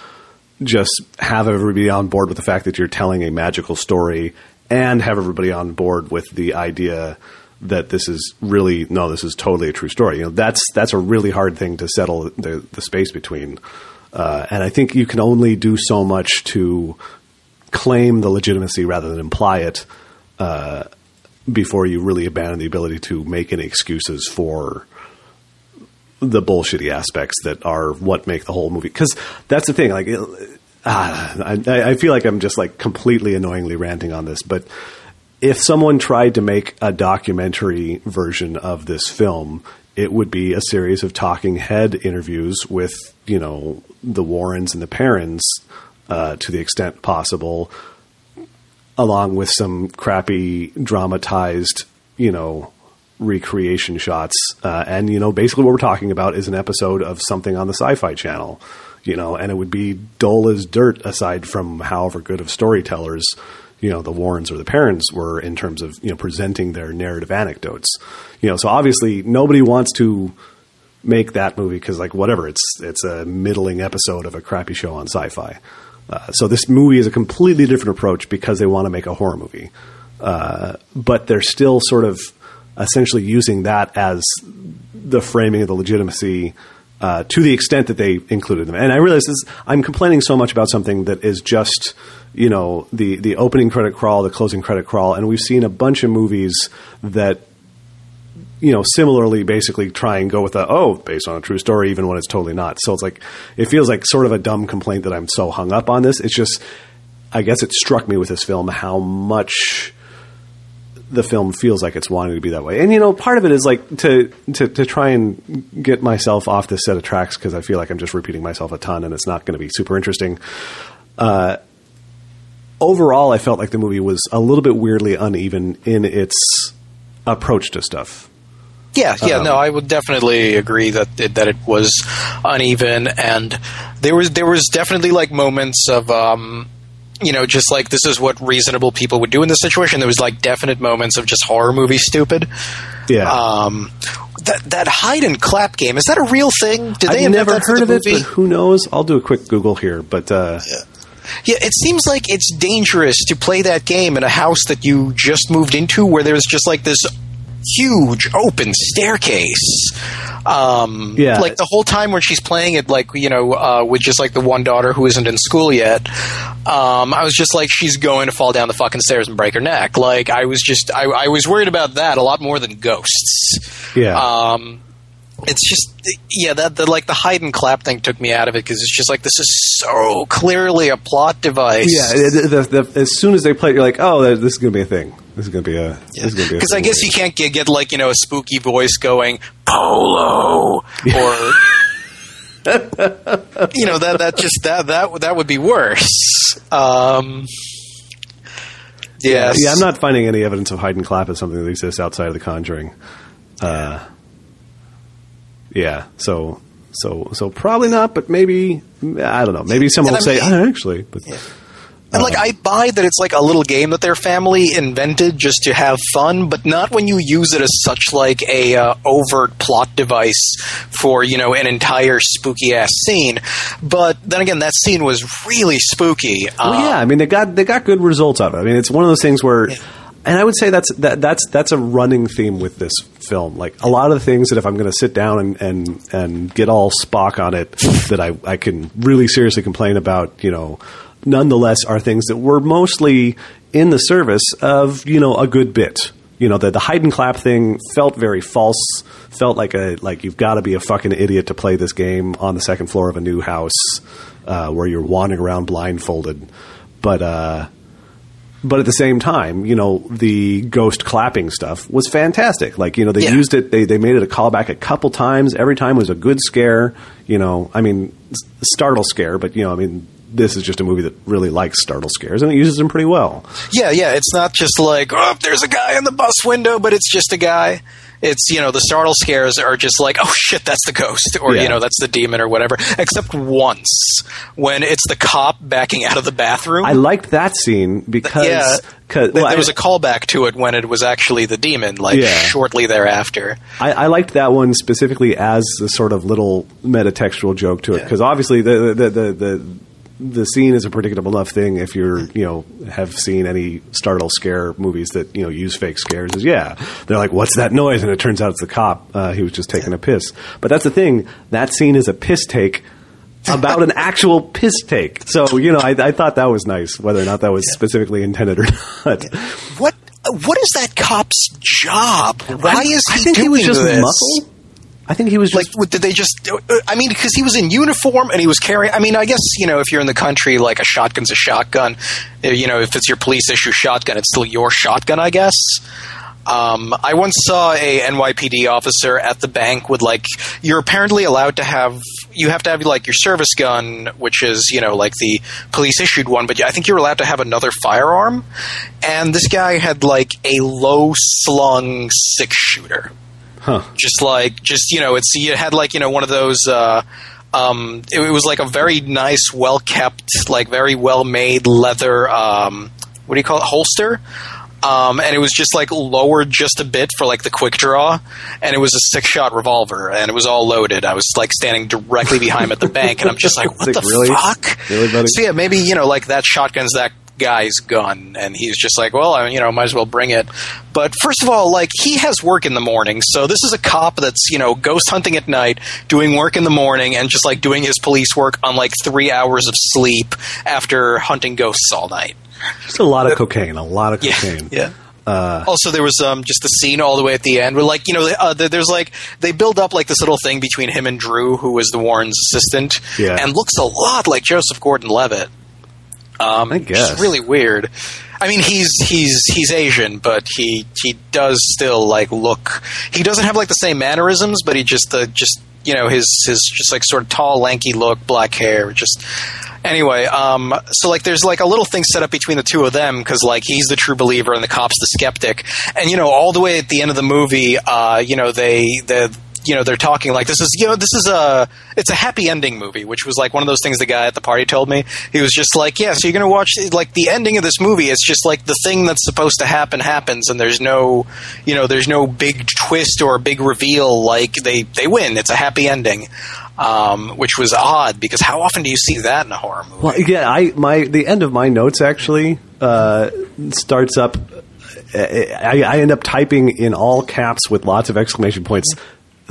just have everybody on board with the fact that you're telling a magical story and have everybody on board with the idea that this is really no, this is totally a true story. You know, that's that's a really hard thing to settle the the space between. Uh, and I think you can only do so much to claim the legitimacy rather than imply it uh, before you really abandon the ability to make any excuses for the bullshitty aspects that are what make the whole movie. Because that's the thing. Like, ah, I, I feel like I'm just like completely annoyingly ranting on this, but if someone tried to make a documentary version of this film, it would be a series of talking head interviews with, you know, the Warrens and the Perrons uh, to the extent possible, along with some crappy dramatized, you know, recreation shots. Uh, and, you know, basically what we're talking about is an episode of something on the Sci Fi Channel, you know, and it would be dull as dirt aside from however good of storytellers, you know, the Warrens or the Perrons were in terms of, you know, presenting their narrative anecdotes. You know, so obviously nobody wants to make that movie because like whatever it's it's a middling episode of a crappy show on sci-fi uh, so this movie is a completely different approach because they want to make a horror movie uh, but they're still sort of essentially using that as the framing of the legitimacy uh, to the extent that they included them and i realize this i'm complaining so much about something that is just you know the the opening credit crawl the closing credit crawl and we've seen a bunch of movies that you know, similarly, basically try and go with a oh, based on a true story, even when it's totally not. So it's like it feels like sort of a dumb complaint that I'm so hung up on this. It's just, I guess it struck me with this film how much the film feels like it's wanting to be that way. And you know, part of it is like to to to try and get myself off this set of tracks because I feel like I'm just repeating myself a ton and it's not going to be super interesting. Uh, overall, I felt like the movie was a little bit weirdly uneven in its approach to stuff. Yeah, yeah, Um, no, I would definitely agree that it, that it was uneven, and there was there was definitely like moments of, um, you know, just like this is what reasonable people would do in this situation. There was like definite moments of just horror movie stupid. Yeah. Um, that that hide and clap game is that a real thing? Did they I've never heard of it, movie? but who knows? I'll do a quick Google here. But uh, Yeah, it seems like it's dangerous to play that game in a house that you just moved into where there's just like this huge open staircase. Um, Yeah. Like the whole time when she's playing it, like, you know, uh, with just like the one daughter who isn't in school yet, um, I was just like, she's going to fall down the fucking stairs and break her neck. Like, I was just, I, I was worried about that a lot more than ghosts. yeah, Um, it's just yeah that the like the hide and clap thing took me out of it because it's just like this is so clearly a plot device. Yeah, the, the, the, as soon as they play, it, you're like, oh, this is going to be a thing. This is going to be a. Because I guess you can't get, get like you know a spooky voice going polo or. you know that that just that that that would be worse. Um, yes. Yeah, I'm not finding any evidence of hide and clap as something that exists outside of The Conjuring. Uh, yeah, so so so probably not, but maybe I don't know. Maybe someone will say, oh, actually, but. Yeah. And like I buy that it's like a little game that their family invented just to have fun, but not when you use it as such like a uh, overt plot device for you know an entire spooky ass scene. But then again, that scene was really spooky. Well, um, yeah, I mean they got they got good results out of it. I mean it's one of those things where. Yeah and I would say that's that, that's that's a running theme with this film. Like a lot of the things that if I'm going to sit down and, and and get all Spock on it, that I I can really seriously complain about, you know, nonetheless are things that were mostly in the service of you know a good bit. You know, the the hide and clap thing felt very false. Felt like a like you've got to be a fucking idiot to play this game on the second floor of a new house uh, where you're wandering around blindfolded. But uh, but at the same time, you know, the ghost clapping stuff was fantastic. Like, you know, they yeah. used it, they, they made it a callback a couple times. Every time was a good scare. You know, I mean, startle scare, but, you know, I mean, this is just a movie that really likes startle scares and it uses them pretty well. Yeah, yeah. It's not just like, oh, there's a guy in the bus window, but it's just a guy it's you know the startle scares are just like oh shit that's the ghost or yeah. you know that's the demon or whatever. Except once when it's the cop backing out of the bathroom. I liked that scene because yeah, well, there was a callback to it when it was actually the demon like yeah. shortly thereafter. I, I, liked that one specifically as a sort of little metatextual joke to it because obviously the the, the, the the scene is a predictable enough thing if you're you know have seen any startle scare movies that you know use fake scares is yeah. They're like what's that noise? And it turns out it's the cop uh, he was just taking a piss. But that's the thing. That scene is a piss take about an actual piss take. So you know I, I, thought that was nice whether or not that was specifically intended or not. What what is that cop's job? Why I, is he I think doing he was just this? muscle I think he was just, like. Did they just? I mean, because he was in uniform and he was carrying. I mean, I guess you know, if you're in the country, like a shotgun's a shotgun. Uh, you know, if it's your police issue shotgun, it's still your shotgun, I guess. Um, I once saw a NYPD officer at the bank with like you're apparently allowed to have you have to have like your service gun, which is you know like the police issued one, but I think you're allowed to have another firearm. And this guy had like a low slung six shooter. Huh. Just like, just you know, it's you had like you know one of those. Uh, um, it, it, was like a very nice, well kept, like very well made leather. Um, what do you call it? Holster. Um, and it was just like lowered just a bit for like the quick draw, and it was a six shot revolver, and it was all loaded. I was like standing directly behind him at the bank, and I'm just like, what like, the really? fuck? Really, so yeah, maybe you know, like that shotgun's that guy's gun, and he's just like, well, I, you know, might as well bring it. But first of all, like he has work in the morning, so this is a cop that's you know ghost hunting at night, doing work in the morning, and just like doing his police work on like three hours of sleep after hunting ghosts all night. Just a lot of cocaine, a lot of cocaine. Yeah. yeah. Uh, also, there was um, just the scene all the way at the end where, like, you know, uh, there's like they build up like this little thing between him and Drew, who was the Warren's assistant, yeah. and looks a lot like Joseph Gordon-Levitt. Um, I guess it's really weird. I mean, he's he's he's Asian, but he he does still like look. He doesn't have like the same mannerisms, but he just the just you know his his just like sort of tall, lanky look, black hair, just. Anyway, um, so like there's like a little thing set up between the two of them because like he's the true believer and the cop's the skeptic, and you know all the way at the end of the movie, uh, you know they the you know they're talking like this is you know this is a it's a happy ending movie which was like one of those things the guy at the party told me. He was just like yeah so you're gonna watch like the ending of this movie it's just like the thing that's supposed to happen happens and there's no you know there's no big twist or big reveal like they they win. It's a happy ending um, which was odd because how often do you see that in a horror movie? Well yeah i my the end of my notes actually uh, starts up I, I, end up typing in all caps with lots of exclamation points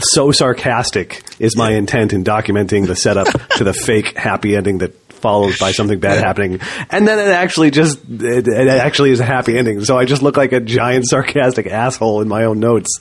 so sarcastic is my intent in documenting the setup to the fake happy ending that followed by something bad happening, and then it actually just it, it, actually is a happy ending. So I just look like a giant sarcastic asshole in my own notes.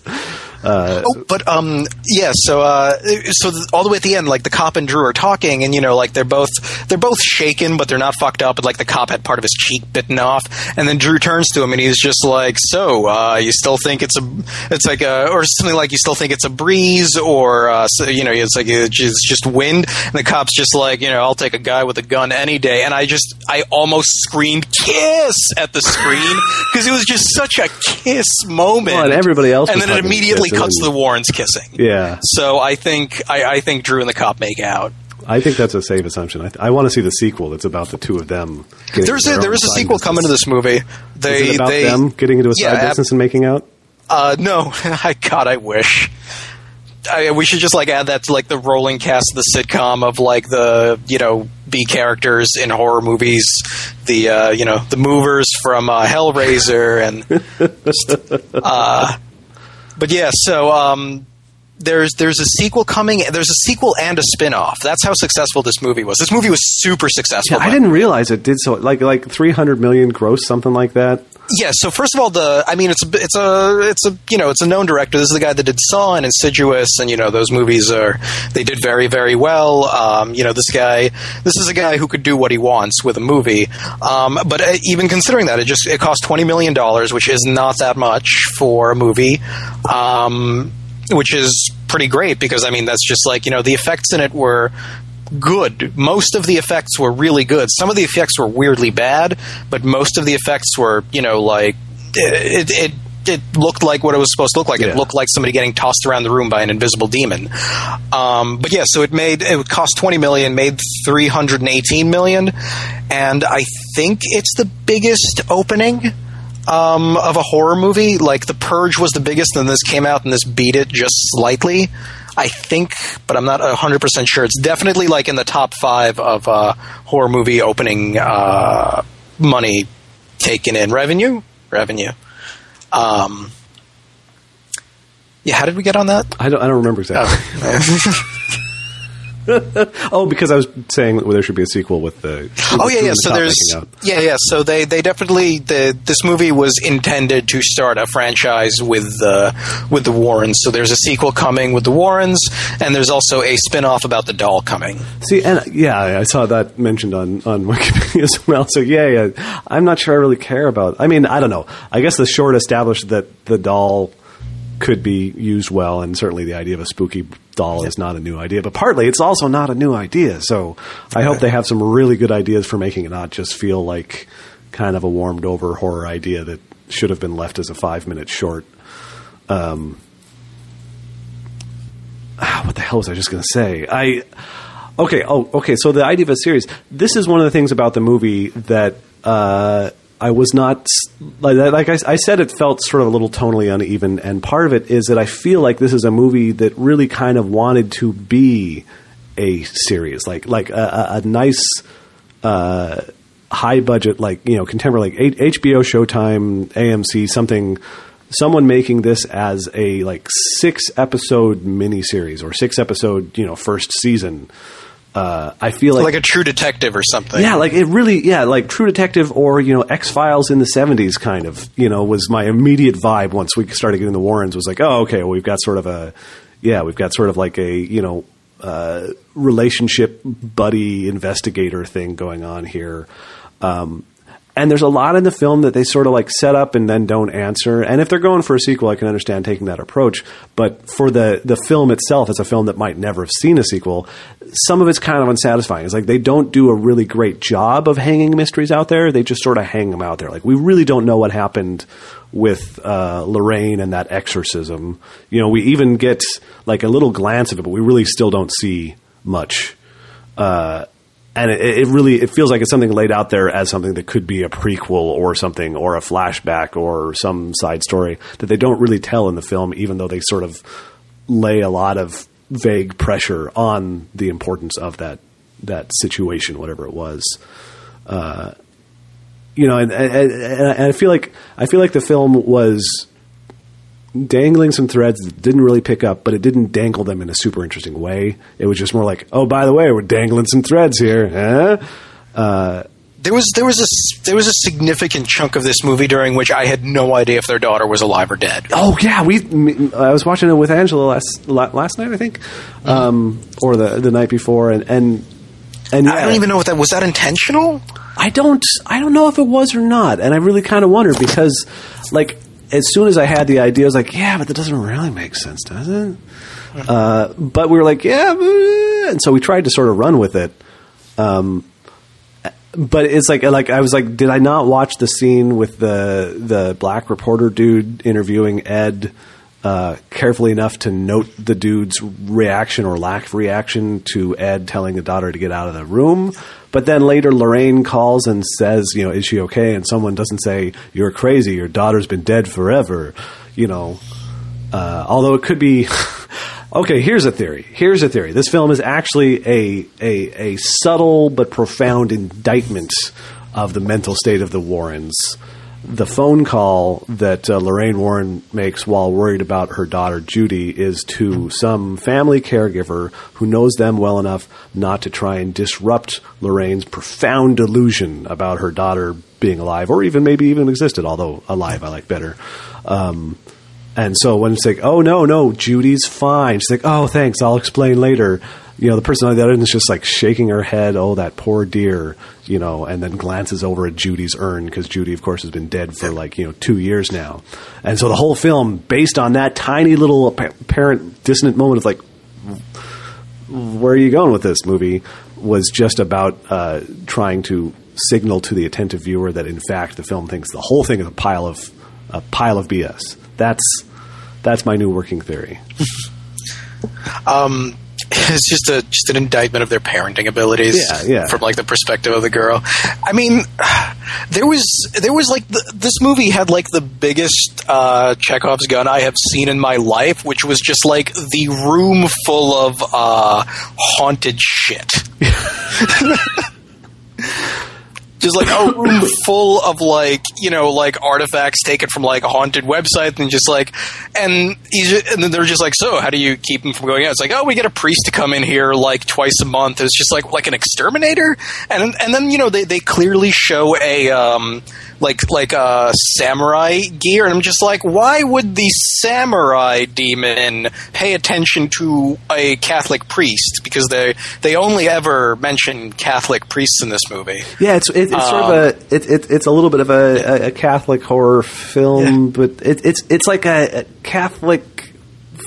Uh, oh, but um, yeah. So, uh, so th- all the way at the end, like the cop and Drew are talking, and you know, like they're both they're both shaken, but they're not fucked up. But like the cop had part of his cheek bitten off, and then Drew turns to him, and he's just like, "So, uh, you still think it's a, it's like a, or something like you still think it's a breeze, or uh, so, you know, it's like it's just wind." And the cop's just like, you know, I'll take a guy with a gun any day, and I just, I almost screamed "kiss" at the screen because it was just such a kiss moment. Well, and everybody else and then it fucking kissing. cuts to the Warrens kissing. yeah, So I think I, I think Drew and the cop make out. I think that's a safe assumption. I, th- I want to see the sequel. That's about the two of them. There's a there is a sequel business. coming to this movie. They Is it about they them getting into a Yeah, side business and making out? uh no, I God I wish. I, we should just like add that to like the rolling cast of the sitcom of like the you know B characters in horror movies, the uh, you know the movers from uh, Hellraiser and uh, but yeah, so um, there's there's a sequel coming. There's a sequel and a spin-off. That's how successful this movie was. This movie was super successful. Yeah, I didn't realize it did so. Like like three hundred million gross, something like that. Yeah. So first of all, the I mean, it's a it's a it's a you know it's a known director. This is the guy that did Saw and Insidious, and you know those movies are they did very very well. Um, you know this guy this is a guy who could do what he wants with a movie. Um, but uh, even considering that, it just it cost twenty million dollars, which is not that much for a movie. Um, which is pretty great because I mean that's just like you know the effects in it were good. Most of the effects were really good. Some of the effects were weirdly bad, but most of the effects were, you know, like it it it looked like what it was supposed to look like. It looked like somebody getting tossed around the room by an invisible demon. Um, but yeah, so it made it cost twenty million, made three hundred and eighteen million, and I think it's the biggest opening um, of a horror movie. Like The Purge was the biggest, and this came out and this beat it just slightly. I think, but I'm not 100% sure. It's definitely like in the top five of uh, horror movie opening uh, money taken in revenue. Revenue. Um, yeah, how did we get on that? I don't I don't remember exactly. Oh, Oh, because I was saying well, there should be a sequel with the. oh yeah, yeah. So there's yeah, yeah. So they they definitely the this movie was intended to start a franchise with the with the Warrens. So there's a sequel coming with the Warrens, and there's also a spin off about the doll coming. See, and yeah, I saw that mentioned on on Wikipedia as well. So yeah, yeah, I'm not sure I really care about. I mean, I don't know. I guess the short established that the doll could be used well, and certainly the idea of a spooky doll is not a new idea. But partly, it's also not a new idea. So I hope they have some really good ideas for making it not just feel like kind of a warmed over horror idea that should have been left as a five minute short. Um, ah, what the hell was I just going to say? I okay. Oh, okay. So the idea of a series. This is one of the things about the movie that uh, I was not like. Like I, I said, it felt sort of a little tonally uneven, and part of it is that I feel like this is a movie that really kind of wanted to be a series, like like a, a, nice. Uh, high budget, like you know, contemporary, like HBO, Showtime, AMC, something, someone making this as a like six episode miniseries or six episode, you know, first season. Uh, I feel like, Like a True Detective or something. yeah, like it really, yeah, like True Detective or you know X Files in the seventies, kind of, you know, was my immediate vibe once we started getting the Warrens. Was like, oh, okay, well, we've got sort of a, yeah, we've got sort of like a you know uh, relationship buddy investigator thing going on here. Um, and there's a lot in the film that they sort of like set up and then don't answer. And if they're going for a sequel, I can understand taking that approach. But for the the film itself, as a film that might never have seen a sequel, some of it's kind of unsatisfying. It's like they don't do a really great job of hanging mysteries out there. They just sort of hang them out there. Like we really don't know what happened with uh, Lorraine and that exorcism. You know, we even get like a little glance of it, but we really still don't see much. Uh, and it, it really it feels like it's something laid out there as something that could be a prequel or something or a flashback or some side story that they don't really tell in the film even though they sort of lay a lot of vague pressure on the importance of that that situation whatever it was. Uh, you know and, and, and I feel like I feel like the film was dangling some threads that didn't really pick up, but it didn't dangle them in a super interesting way. It was just more like, oh, by the way, we're dangling some threads here. Huh? Uh, there was there was a there was a significant chunk of this movie during which I had no idea if their daughter was alive or dead. Oh yeah, we. I was watching it with Angela last last night, I think, mm-hmm. um, or the the night before, and and and yeah, I don't even know if that was that intentional. I don't I don't know if it was or not, and I really kind of wonder because, like, as soon as I had the idea, I was like, yeah, but that doesn't really make sense, does it? Uh, but we were like, yeah, and so we tried to sort of run with it. Um, but it's like like I was like, did I not watch the scene with the the black reporter dude interviewing Ed uh, carefully enough to note the dude's reaction or lack of reaction to Ed telling the daughter to get out of the room? But then later, Lorraine calls and says, you know, is she okay? And someone doesn't say, you're crazy. Your daughter's been dead forever. You know, uh, although it could be. Okay, here's a theory. Here's a theory. This film is actually a, a, a subtle but profound indictment of the mental state of the Warrens. The phone call that uh, Lorraine Warren makes while worried about her daughter Judy is to some family caregiver who knows them well enough not to try and disrupt Lorraine's profound delusion about her daughter being alive, or even maybe even existed, although alive I like better. Um, and so when it's like, oh no, no, Judy's fine. She's like, oh thanks, I'll explain later. You know, the person on the other end is just like shaking her head, oh that poor dear, you know, and then glances over at Judy's urn because Judy, of course, has been dead for like you know two years now. And so the whole film, based on that tiny little apparent dissonant moment of like, where are you going with this movie? Was just about uh, trying to signal to the attentive viewer that in fact the film thinks the whole thing is a pile of a pile of BS. That's that's my new working theory. um, it's just a just an indictment of their parenting abilities. Yeah, yeah. From like the perspective of the girl. I mean, there was there was like the, this movie had like the biggest uh, Chekhov's gun I have seen in my life, which was just like the room full of uh, haunted shit. just like a room full of like you know like artifacts taken from like a haunted website and just like and and then they're just like so how do you keep him from going out? It's like oh we get a priest to come in here like twice a month. It's just like like an exterminator? And and then you know they, they clearly show a um like like a uh, samurai gear, and I'm just like, why would the samurai demon pay attention to a Catholic priest? Because they they only ever mention Catholic priests in this movie. Yeah, it's it, it's um, sort of a um, it, it, it's a little bit of a, a Catholic horror film, yeah. but it, it's it's like a, a Catholic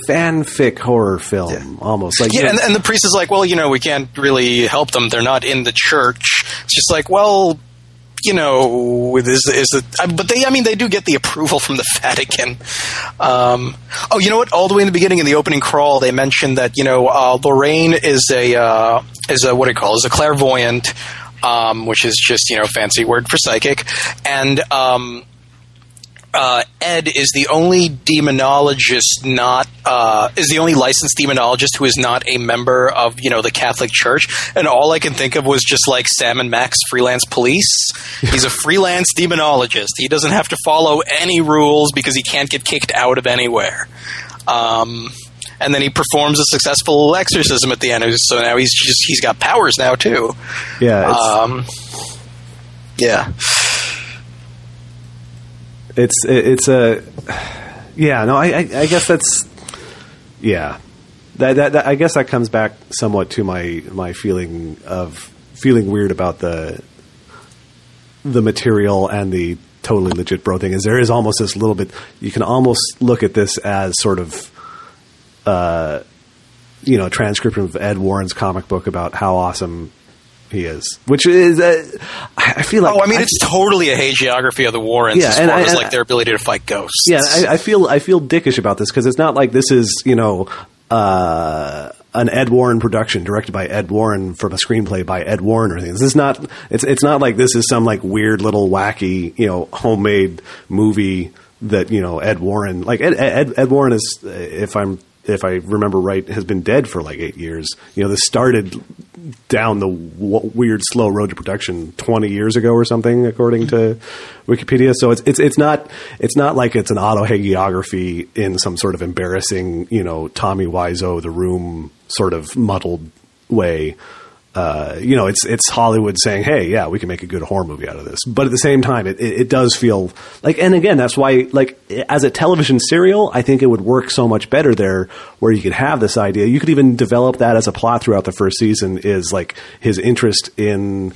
fanfic horror film yeah. almost like yeah and, and, the priest is like well you know we can't really help them they're not in the church it's just like well you know, with is is it? But they, I mean, they do get the approval from the Vatican. Um, oh, you know what? All the way in the beginning, in the opening crawl, they mentioned that you know uh, Lorraine is a uh, is a what do you call it? is a clairvoyant, um, which is just you know fancy word for psychic, and um, uh, Ed is the only demonologist not uh, is the only licensed demonologist who is not a member of you know the Catholic Church, and all I can think of was just like Sam and Max freelance police. He's a freelance demonologist. He doesn't have to follow any rules because he can't get kicked out of anywhere. Um, and then he performs a successful exorcism at the end. So now he's just he's got powers now too. Yeah. Um, yeah it's it's a yeah no I, I, I guess that's yeah. That, that, that I guess that comes back somewhat to my my feeling of feeling weird about the the material and the totally legit bro thing is there is almost this little bit you can almost look at this as sort of uh you know transcription of Ed Warren's comic book about how awesome he is, which is uh, I feel like. Oh, I mean, I, it's totally a hagiography of the Warrens yeah, as far as like their ability to fight ghosts. Yeah, I, I feel I feel dickish about this because it's not like this is you know. Uh, an Ed Warren production directed by Ed Warren from a screenplay by Ed Warren or anything. This is not it's it's not like this is some like weird little wacky, you know, homemade movie that, you know, Ed Warren like Ed Ed, Ed Warren is if I'm if I remember right, has been dead for like eight years. You know, this started down the w- weird, slow road to production twenty years ago or something, according to Wikipedia. So it's it's it's not it's not like it's an auto hagiography in some sort of embarrassing, you know, Tommy Wiseau, The Room sort of muddled way. Uh, you know, it's it's Hollywood saying, "Hey, yeah, we can make a good horror movie out of this." But at the same time, it, it, it does feel like, and again, that's why, like, as a television serial, I think it would work so much better there, where you could have this idea. You could even develop that as a plot throughout the first season. Is like his interest in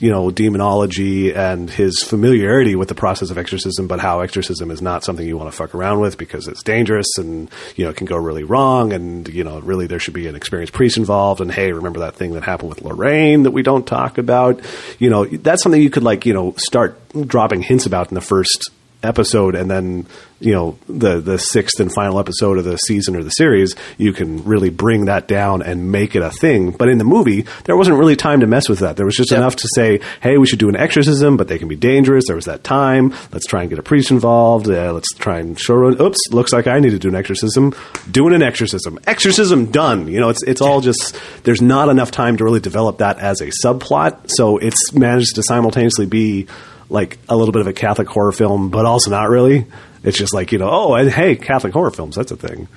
you know, demonology and his familiarity with the process of exorcism, but how exorcism is not something you want to fuck around with because it's dangerous and, you know, it can go really wrong. And, you know, really there should be an experienced priest involved. And hey, remember that thing that happened with Lorraine that we don't talk about? You know, that's something you could like, you know, start dropping hints about in the first episode and then you know the the sixth and final episode of the season or the series you can really bring that down and make it a thing. But in the movie there wasn't really time to mess with that. There was just Yep. enough to say hey we should do an exorcism but they can be dangerous. There was that time. Let's try and get a priest involved. Uh, let's try and show oops looks like I need to do an exorcism. Doing an exorcism. Exorcism done. You know it's it's all just there's not enough time to really develop that as a subplot. So it's managed to simultaneously be like a little bit of a Catholic horror film, but also not really. It's just like you know, oh, and hey, Catholic horror films, that's a thing.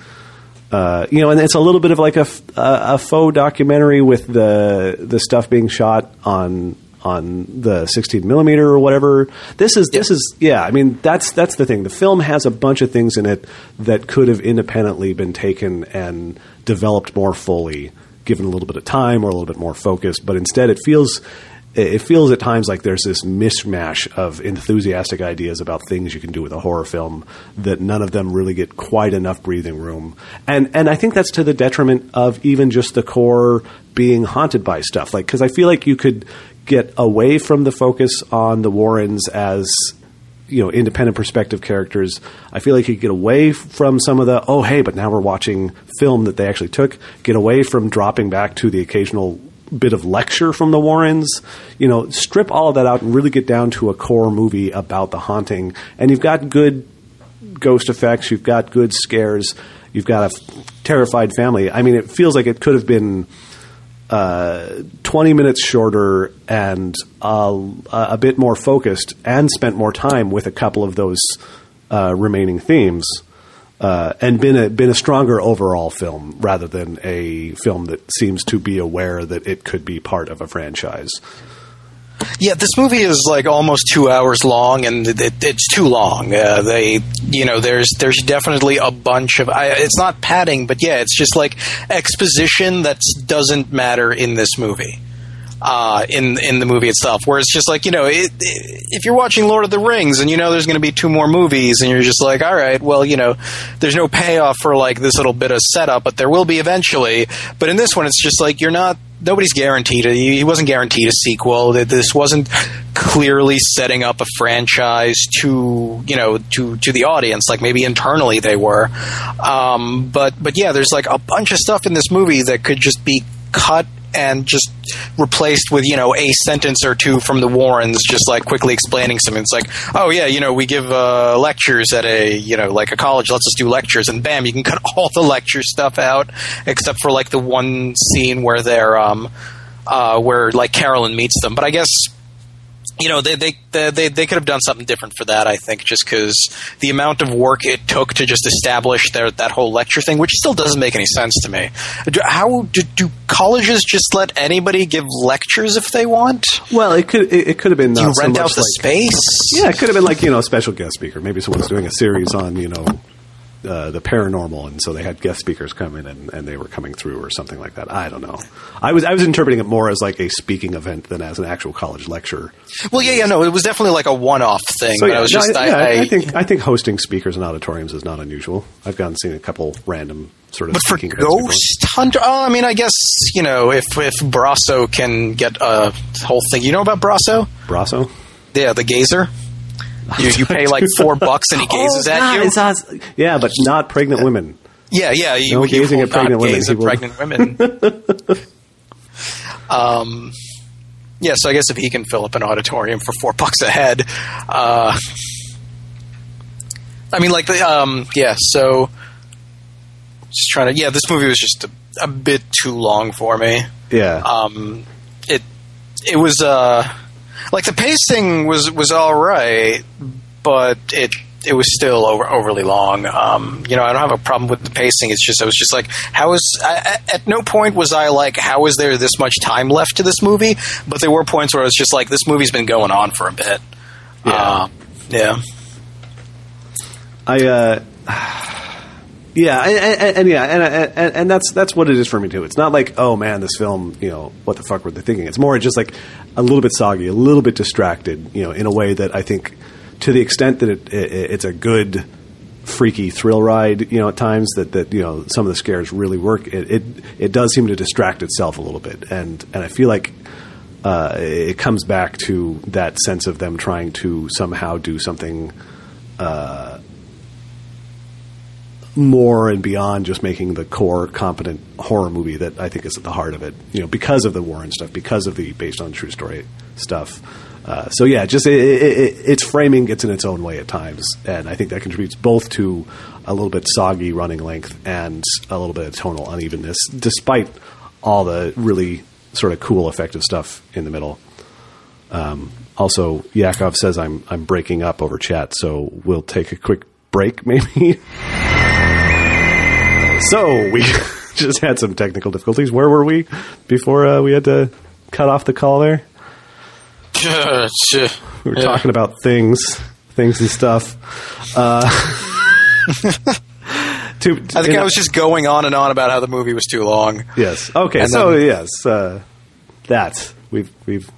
Uh, you know, and it's a little bit of like a a faux documentary with the the stuff being shot on on the 16 millimeter or whatever. This is this is yeah. I mean, that's that's the thing. The film has a bunch of things in it that could have independently been taken and developed more fully, given a little bit of time or a little bit more focus. But instead, it feels it feels at times like there's this mishmash of enthusiastic ideas about things you can do with a horror film that none of them really get quite enough breathing room. And and I think that's to the detriment of even just the core being haunted by stuff. Like cuz I feel like you could get away from the focus on the Warrens as you know independent perspective characters. I feel like you get away from some of the oh hey, but now we're watching film that they actually took. Get away from dropping back to the occasional bit of lecture from the Warrens. You know, strip all of that out and really get down to a core movie about the haunting. And you've got good ghost effects. You've got good scares. You've got a terrified family. I mean, it feels like it could have been uh, 20 minutes shorter and uh, a bit more focused and spent more time with a couple of those uh, remaining themes. Uh, and been a been a stronger overall film rather than a film that seems to be aware that it could be part of a franchise. Yeah, this movie is like almost two hours long, and it, it, it's too long. Uh, they, you know, there's there's definitely a bunch of. I, it's not padding, but yeah, it's just like exposition that doesn't matter in this movie. Uh, in in the movie itself, where it's just like you know, it, if you're watching Lord of the Rings and you know there's going to be two more movies, and you're just like, all right, well, you know, there's no payoff for like this little bit of setup, but there will be eventually. But in this one, it's just like you're not. Nobody's guaranteed. He wasn't guaranteed a sequel. That This wasn't clearly setting up a franchise to you know to to the audience. Like maybe internally they were, um, but but yeah, there's like a bunch of stuff in this movie that could just be cut and just replaced with you know a sentence or two from the Warrens, just like quickly explaining something. It's like, oh yeah, you know, we give uh, lectures at a you know like a college. Let's just do lectures, and bam, you can cut all the lecture stuff out except for like the one scene where they're um uh, where like Carolyn meets them. But I guess you know they they they they could have done something different for that. I think just because the amount of work it took to just establish their that whole lecture thing, which still doesn't make any sense to me. Do, how do, do colleges just let anybody give lectures if they want? Well, it could it, it could have been Do you uh, so rent out the like- space? Yeah, it could have been like you know a special guest speaker. Maybe someone's doing a series on you know uh, the paranormal, and so they had guest speakers come in and, and they were coming through or something like that. I don't know. I was I was interpreting it more as like a speaking event than as an actual college lecture. Well, yeah, yeah, no, it was definitely like a one-off thing. So but yeah, I was no, just, I, yeah, I, I- think I think hosting speakers in auditoriums is not unusual. I've gone and seen a couple random sort of But for. Ghost Hunter, oh, I mean, I guess you know if if Braco can get a whole thing. You know about Braco? Braco. Yeah, the gazer. You, you pay like four bucks and he gazes Oh, at you. us- yeah, but not pregnant women. Yeah, yeah. You, No you gazing at pregnant women. at pregnant women. um, yeah, so I guess if he can fill up an auditorium for four bucks a head, uh, I mean, like the um, yeah. So just trying to yeah, this movie was just a, a bit too long for me. Yeah. Um, it it was uh like the pacing was was all right, but it it was still over, overly long. Um, you know, I don't have a problem with the pacing. It's just I was just like, how is I, at no point was I like, how is there this much time left to this movie? But there were points where I was just like, this movie's been going on for a bit. Yeah. Uh, yeah. I uh, yeah, and, and, and yeah, and, and and that's that's what it is for me too. It's not like oh man, this film, you know, what the fuck were they thinking? It's more just like a little bit soggy, a little bit distracted, you know, in a way that I think, to the extent that it, it it's a good freaky thrill ride, you know, at times that, that you know some of the scares really work. It, it it does seem to distract itself a little bit, and and I feel like uh, it comes back to that sense of them trying to somehow do something uh, more and beyond just making the core competent horror movie that I think is at the heart of it. You know, because of the Warren stuff, because of the based on true story stuff. Uh, so yeah, just it, it, it, its framing gets in its own way at times, and I think that contributes both to a little bit soggy running length and a little bit of tonal unevenness, despite all the really sort of cool, effective stuff in the middle. Um, also, Yakov says I'm I'm breaking up over chat, so we'll take a quick break, maybe. So we just had some technical difficulties. Where were we before uh, we had to cut off the call? There, we were Yeah. talking about things, things and stuff. Uh, to, I think I was just going on and on about how the movie was too long. Yes. Okay. And so then- yes, uh, that we've we've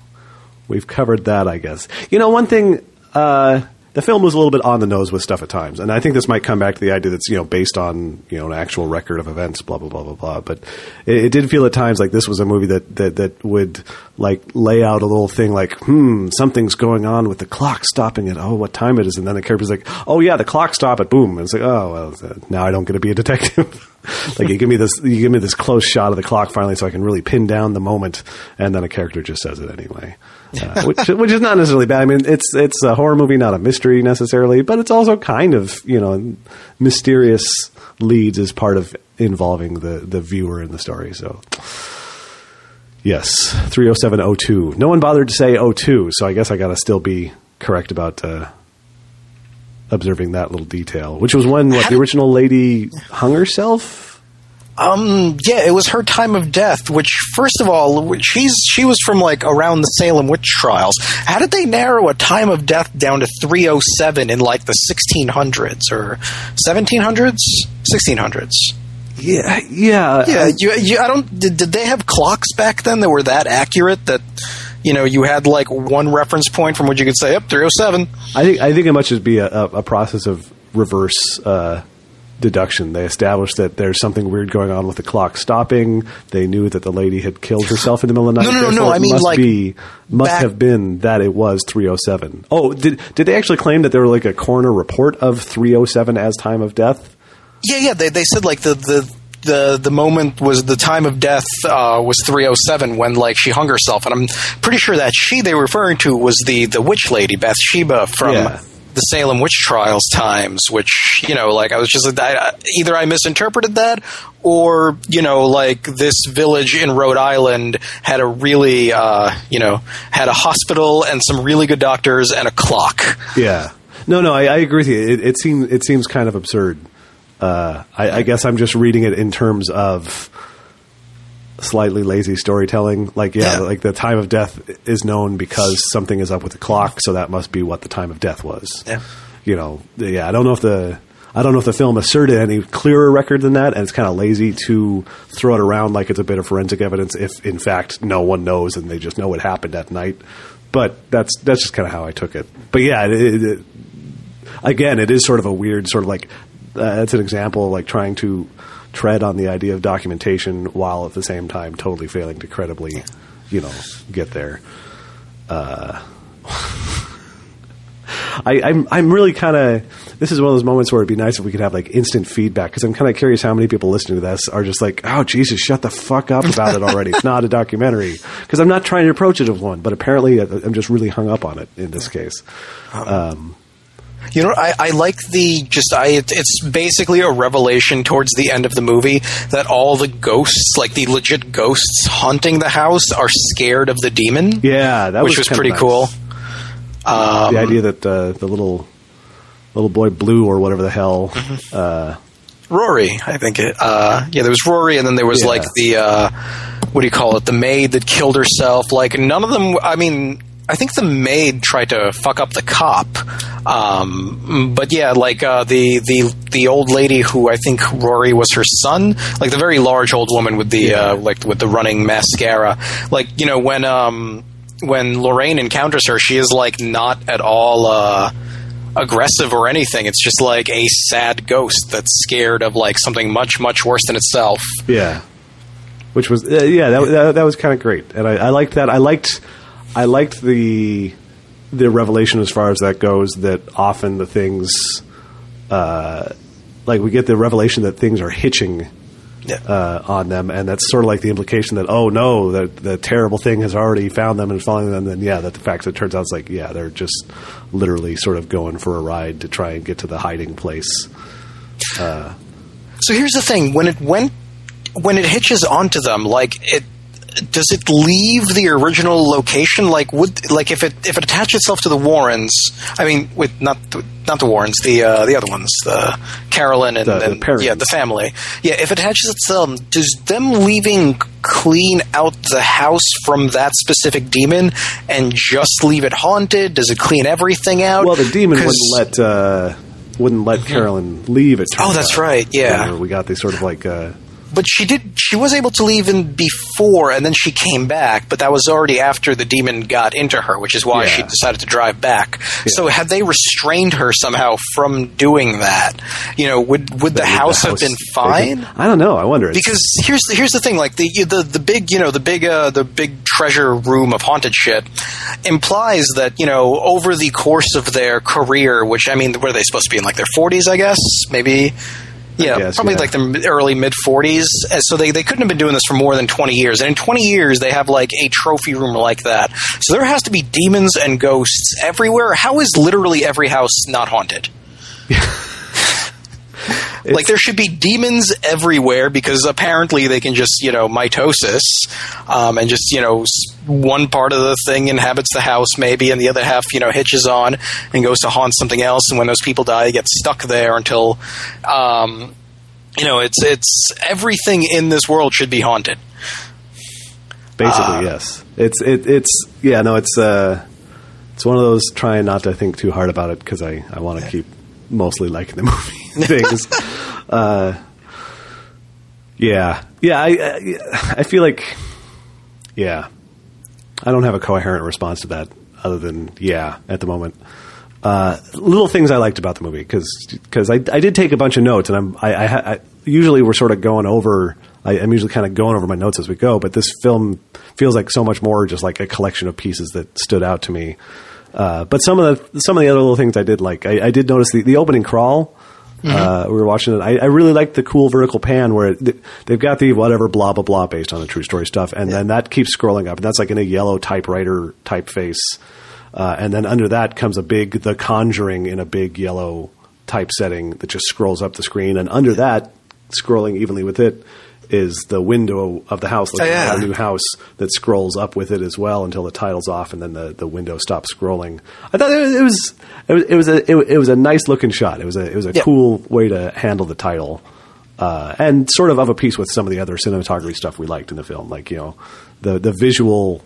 we've covered that. I guess. You know, one thing. Uh, the film was a little bit on the nose with stuff at times, and I think this might come back to the idea that's you know based on you know an actual record of events, blah blah blah blah blah. But it, it did feel at times like this was a movie that that that would like lay out a little thing like, hmm, something's going on with the clock stopping at oh what time it is, and then the character's like, oh yeah, the clock stopped at boom, and it's like oh well uh, now I don't get to be a detective. like you give me this you give me this close shot of the clock finally so I can really pin down the moment and then a character just says it anyway. Uh, which which is not necessarily bad. I mean it's it's a horror movie, not a mystery necessarily, but it's also kind of, you know, mysterious leads as part of involving the the viewer in the story. So Yes, 30702. No one bothered to say 02, so I guess I got to still be correct about uh, observing that little detail, which was when what the original lady hung herself. Um, yeah, it was her time of death. Which, first of all, she's she was from like around the Salem witch trials. How did they narrow a time of death down to 307 in like the 1600s or 1700s, 1600s? Yeah, yeah, Yeah, you, you, I don't. Did, did they have clocks back then that were that accurate that you know you had like one reference point from which you could say, "Up 307." I think I think it might just be a, a, a process of reverse uh, deduction. They established that there's something weird going on with the clock stopping. They knew that the lady had killed herself in the middle of the night. No, no, no, no, I mean, must like, be must back- have been that it was 307. Oh, did did they actually claim that there were like a coroner report of 307 as time of death? Yeah, yeah. They they said like the the. The, the moment was the time of death uh, was 307 when like she hung herself and I'm pretty sure that she they were referring to was the the witch lady Bathsheba from Yeah. The Salem witch trials times which you know like I was just I, either I misinterpreted that or you know like this village in Rhode Island had a really uh, you know had a hospital and some really good doctors and a clock Yeah. No, no, I, I agree with you. It, it seems it seems kind of absurd. Uh, I, I guess I'm just reading it in terms of slightly lazy storytelling. Like, yeah, Yeah. like the time of death is known because something is up with the clock, so that must be what the time of death was. Yeah. You know, yeah. I don't know if the I don't know if the film asserted any clearer record than that, and it's kind of lazy to throw it around like it's a bit of forensic evidence if, in fact, no one knows and they just know what happened at night. But that's that's just kind of how I took it. But yeah, it, it, it, again, it is sort of a weird sort of like uh, that's an example of like trying to tread on the idea of documentation while at the same time totally failing to credibly, you know, get there. Uh, I, I'm I'm really kind of. This is one of those moments where it'd be nice if we could have like instant feedback because I'm kind of curious how many people listening to this are just like, "Oh Jesus, shut the fuck up about it already." it's not a documentary because I'm not trying to approach it as one, but apparently I- I'm just really hung up on it in this case. You know, I, I like the just I. It, it's basically a revelation towards the end of the movie that all the ghosts, like the legit ghosts haunting the house, are scared of the demon. Yeah, that which was, kinda pretty nice. cool. Um, the idea that uh, the little little boy Blue or whatever the hell. Mm-hmm. Uh, Rory, I think it. Uh, yeah, there was Rory, and then there was Yeah. like the uh, what do you call it? The maid that killed herself. Like none of them. I mean, I think the maid tried to fuck up the cop. Um, but yeah, like uh, the the the old lady who I think Rory was her son, like the very large old woman with the uh, like with the running mascara. Like you know when um when Lorraine encounters her, she is like not at all. Uh, aggressive or anything. It's just like a sad ghost that's scared of like something much much worse than itself. Yeah, which was uh, yeah that that, that was kind of great, and I, I liked that. I liked I liked the the revelation as far as that goes. That often the things, uh, like we get the revelation that things are hitching Yeah. uh, on them, and that's sort of like the implication that oh no, the the terrible thing has already found them and is following them. Then yeah, that the fact that it turns out it's like yeah, they're just literally sort of going for a ride to try and get to the hiding place. So here's the thing: when it went, when it hitches onto them, like it. Does it leave the original location? Like, would like if it if it attached itself to the Warrens? I mean, with not the, not the Warrens, the uh, the other ones, the Carolyn and, The- the and Perrons. yeah, the family. Yeah, if it attaches itself, does them leaving clean out the house from that specific demon and just leave it haunted? Does it clean everything out? Well, the demon wouldn't let uh, wouldn't let Carolyn leave. It. Oh, that's out. right, yeah. We got these sort of like uh, but she did she was able to leave in before and then she came back but that was already after the demon got into her which is why Yeah. she decided to drive back. So had they restrained her somehow from doing that you know would would the, the house, have been fine? I don't know. I wonder. Because here's the, here's the thing like the the the big you know the big uh, the big treasure room of haunted shit implies that you know over the course of their career which I mean are they supposed to be in like their 40s I guess? Maybe yeah guess, probably yeah. like the early mid 40s so they, they couldn't have been doing this for more than 20 years and in 20 years they have like a trophy room like that. So there has to be demons and ghosts everywhere. How is literally every house not haunted like there should be demons everywhere because apparently they can just you know mitosis um, and just you know one part of the thing inhabits the house maybe and the other half you know hitches on and goes to haunt something else. And when those people die they get stuck there until um, you know it's it's everything in this world should be haunted. Basically uh, yes. It's it, it's yeah no it's uh it's one of those trying not to think too hard about it because I I want to keep mostly liking the movie things. uh, yeah yeah I, I feel like yeah I don't have a coherent response to that other than yeah at the moment. Uh, little things I liked about the movie because I, I did take a bunch of notes and I'm I, I, I usually we're sort of going over I, I'm usually kind of going over my notes as we go but this film feels like so much more just like a collection of pieces that stood out to me. Uh, but some of the some of the other little things I did like I, I did notice the, the opening crawl. Uh, we were watching it. I, I really liked the cool vertical pan where it, they've got the whatever blah blah blah based on the true story stuff, and then that keeps scrolling up, and that's like in a yellow typewriter typeface, uh, and then under that comes a big The Conjuring in a big yellow type setting that just scrolls up the screen, and under that, scrolling evenly with it, is the window of the house, like Oh, yeah. a new house that scrolls up with it as well until the title's off, and then the, the window stops scrolling. I thought it was it was it was a it, it was a nice looking shot. It was a it was a Yeah. cool way to handle the title. Uh, and sort of of a piece with some of the other cinematography stuff we liked in the film, like you know, the the visual.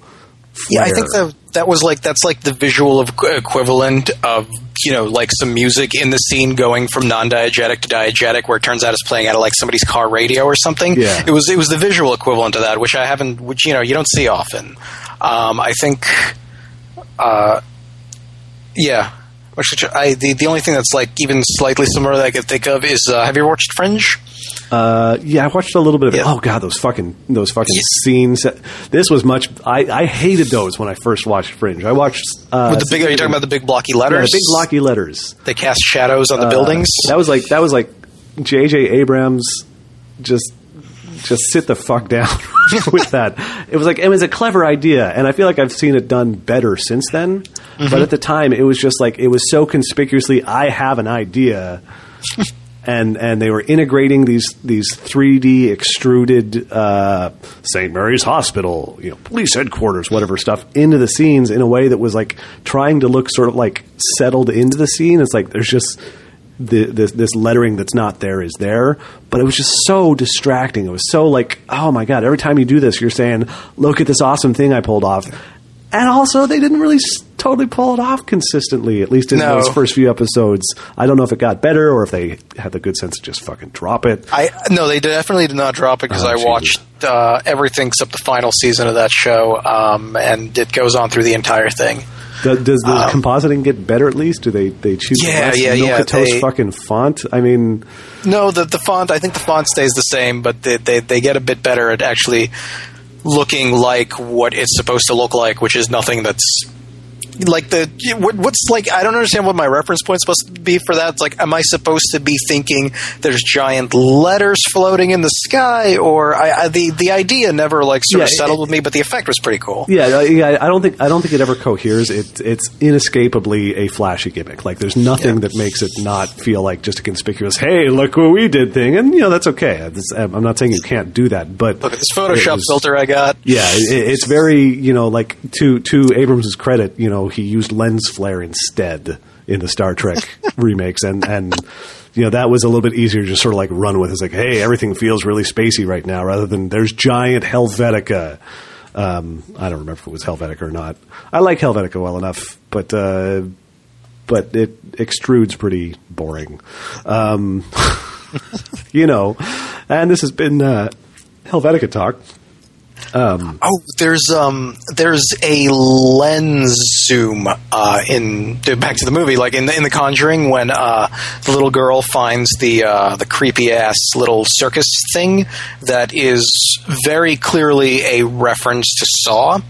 Yeah, I think that that was like that's like the visual of equivalent of you know like some music in the scene going from non-diegetic to diegetic, where it turns out it's playing out of like somebody's car radio or something. Yeah. it was it was the visual equivalent of that, which I haven't, which you know you don't see often. Um, I think, uh, yeah. Which I the, the only thing that's like even slightly similar that I could think of is uh, have you watched Fringe? Uh, yeah, I watched a little bit of it. Yeah. Oh god, those fucking those fucking Yeah. scenes. This was much. I, I hated those when I first watched Fringe. I watched uh, With the big, are you talking about the big blocky yeah, letters? the big blocky letters. They cast shadows on the Uh, buildings. That was like that was like J.J. Abrams just just sit the fuck down with that. It was like it was a clever idea, and I feel like I've seen it done better since then. But at the time, it was just like it was so conspicuously, I have an idea. And, and they were integrating these these 3D extruded uh, St. Mary's Hospital, you know, police headquarters, whatever stuff into the scenes in a way that was like trying to look sort of like settled into the scene. It's like there's just the, this, this lettering that's not there is there, but it was just so distracting. It was so like, oh my god! Every time you do this, you're saying, "Look at this awesome thing I pulled off," and also they didn't really totally pull it off consistently. At least in No. those first few episodes, I don't know if it got better or if they had the good sense to just fucking drop it. I no, they definitely did not drop it because Oh, I Jesus. watched uh, everything except the final season of that show, um, and it goes on through the entire thing. Does, does the compositing get better at least? Do they they choose Um, Yeah, the less yeah, yeah, they- fucking font? I mean, No, the the font. I think the font stays the same, but they they, they get a bit better at actually looking like what it's supposed to look like, which is nothing that's like the what, what's like. I don't understand what my reference point's supposed to be for that. It's like, am I supposed to be thinking there's giant letters floating in the sky, or I, I, the the idea never like sort of settled it- with me, but the effect was pretty cool. yeah, yeah. I don't think I don't think it ever coheres. It, it's inescapably a flashy gimmick. Like there's nothing Yeah. that makes it not feel like just a conspicuous. Hey, look what we did thing, and you know that's okay. This- I'm not saying you can't do that, but Look at this Photoshop was- filter I got. Yeah, it, it's very you know like to to Abrams' credit, you know he used lens flare instead in the Star Trek remakes, and and you know that was a little bit easier to just sort of like run with. It's like, hey, everything feels really spacey right now, rather than there's giant Helvetica. Um, I don't remember if it was Helvetica or not. I like Helvetica well enough, but uh, but it extrudes pretty boring. Um, you know, and this has been uh, Helvetica talk. Oh, there's um, there's a lens zoom uh, in back to the movie, like in the, in The Conjuring, when uh, the little girl finds the uh, the creepy ass little circus thing that is very clearly a reference to Saw.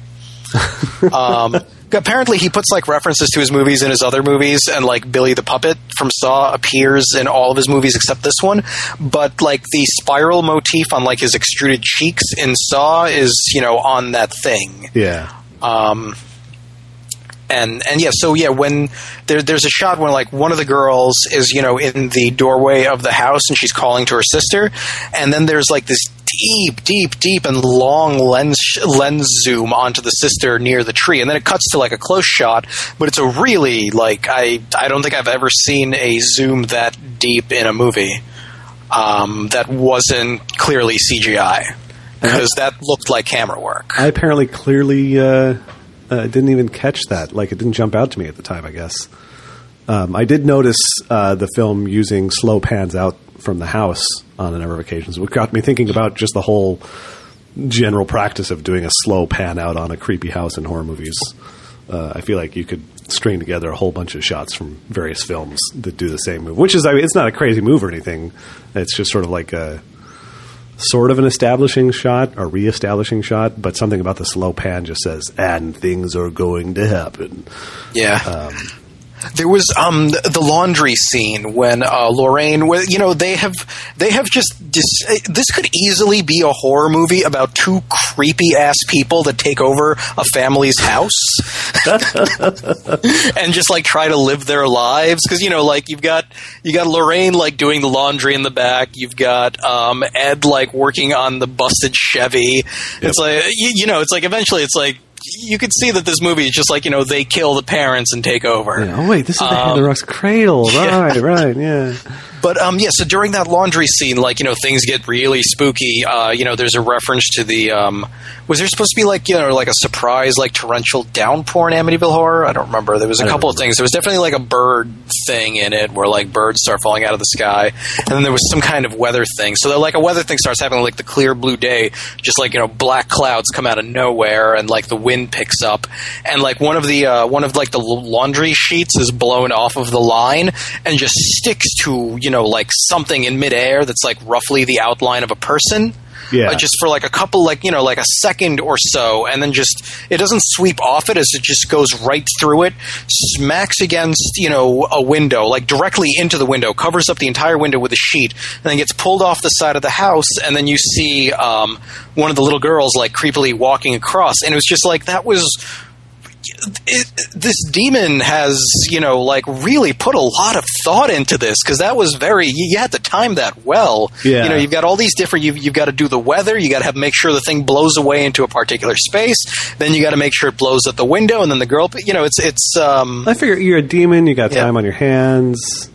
um, apparently, he puts like references to his movies in his other movies, and like Billy the Puppet from Saw appears in all of his movies except this one. But like the spiral motif on like his extruded cheeks in Saw is you know on that thing. Yeah. Um, and and yeah, so yeah, when there, there's a shot when like one of the girls is you know in the doorway of the house and she's calling to her sister, and then there's like this deep, deep, deep and long lens lens zoom onto the sister near the tree, and then it cuts to like a close shot, but it's a really like I I don't think I've ever seen a zoom that deep in a movie um, that wasn't clearly CGI because that looked like camera work. I apparently clearly uh, uh, didn't even catch that. Like it didn't jump out to me at the time. I guess um, I did notice uh, the film using slow pans out from the house on a number of occasions, which got me thinking about just the whole general practice of doing a slow pan out on a creepy house in horror movies. Uh, I feel like you could string together a whole bunch of shots from various films that do the same move, which is I mean, it's not a crazy move or anything. It's just sort of like a sort of an establishing shot or re-establishing shot, but something about the slow pan just says, "And things are going to happen." Yeah. There was um the laundry scene when uh, Lorraine, you know, they have they have just dis- uh, this could easily be a horror movie about two creepy ass people that take over a family's house and just like try to live their lives. Because you know like you've got you got Lorraine like doing the laundry in the back. You've got um, Ed like working on the busted Chevy. It's like you, you know it's like eventually it's like you could see that this movie is just like you know they kill the parents and take over Yeah, oh wait, this is the Um, Heather Rock's cradle, right? Right? Yeah. But um, yeah, so during that laundry scene, like you know, things get really spooky. Uh, you know, there's a reference to the. Um, was there supposed to be like you know like a surprise like torrential downpour in Amityville Horror? I don't remember. There was a couple of things. There was definitely like a bird thing in it where like birds start falling out of the sky, and then there was some kind of weather thing. So that, like a weather thing starts happening, like the clear blue day, just like you know black clouds come out of nowhere, and like the wind picks up, and like one of the uh, one of like the laundry sheets is blown off of the line and just sticks to you know like something in midair that's like roughly the outline of a person. Yeah. Uh, just for like a couple, like you know, like a second or so, and then just it doesn't sweep off it as it just goes right through it, smacks against you know a window, like directly into the window, covers up the entire window with a sheet, and then gets pulled off the side of the house, and then you see um, one of the little girls like creepily walking across, and it was just like that was it, this demon has, you know, like really put a lot of thought into this because that was very. You, you had to time that well. Yeah. You know, you've got all these different. You've, you've got to do the weather. You got to have make sure the thing blows away into a particular space. Then you got to make sure it blows at the window, and then the girl. You know, it's it's. Um, I figure you're a demon. You got Yeah. time on your hands.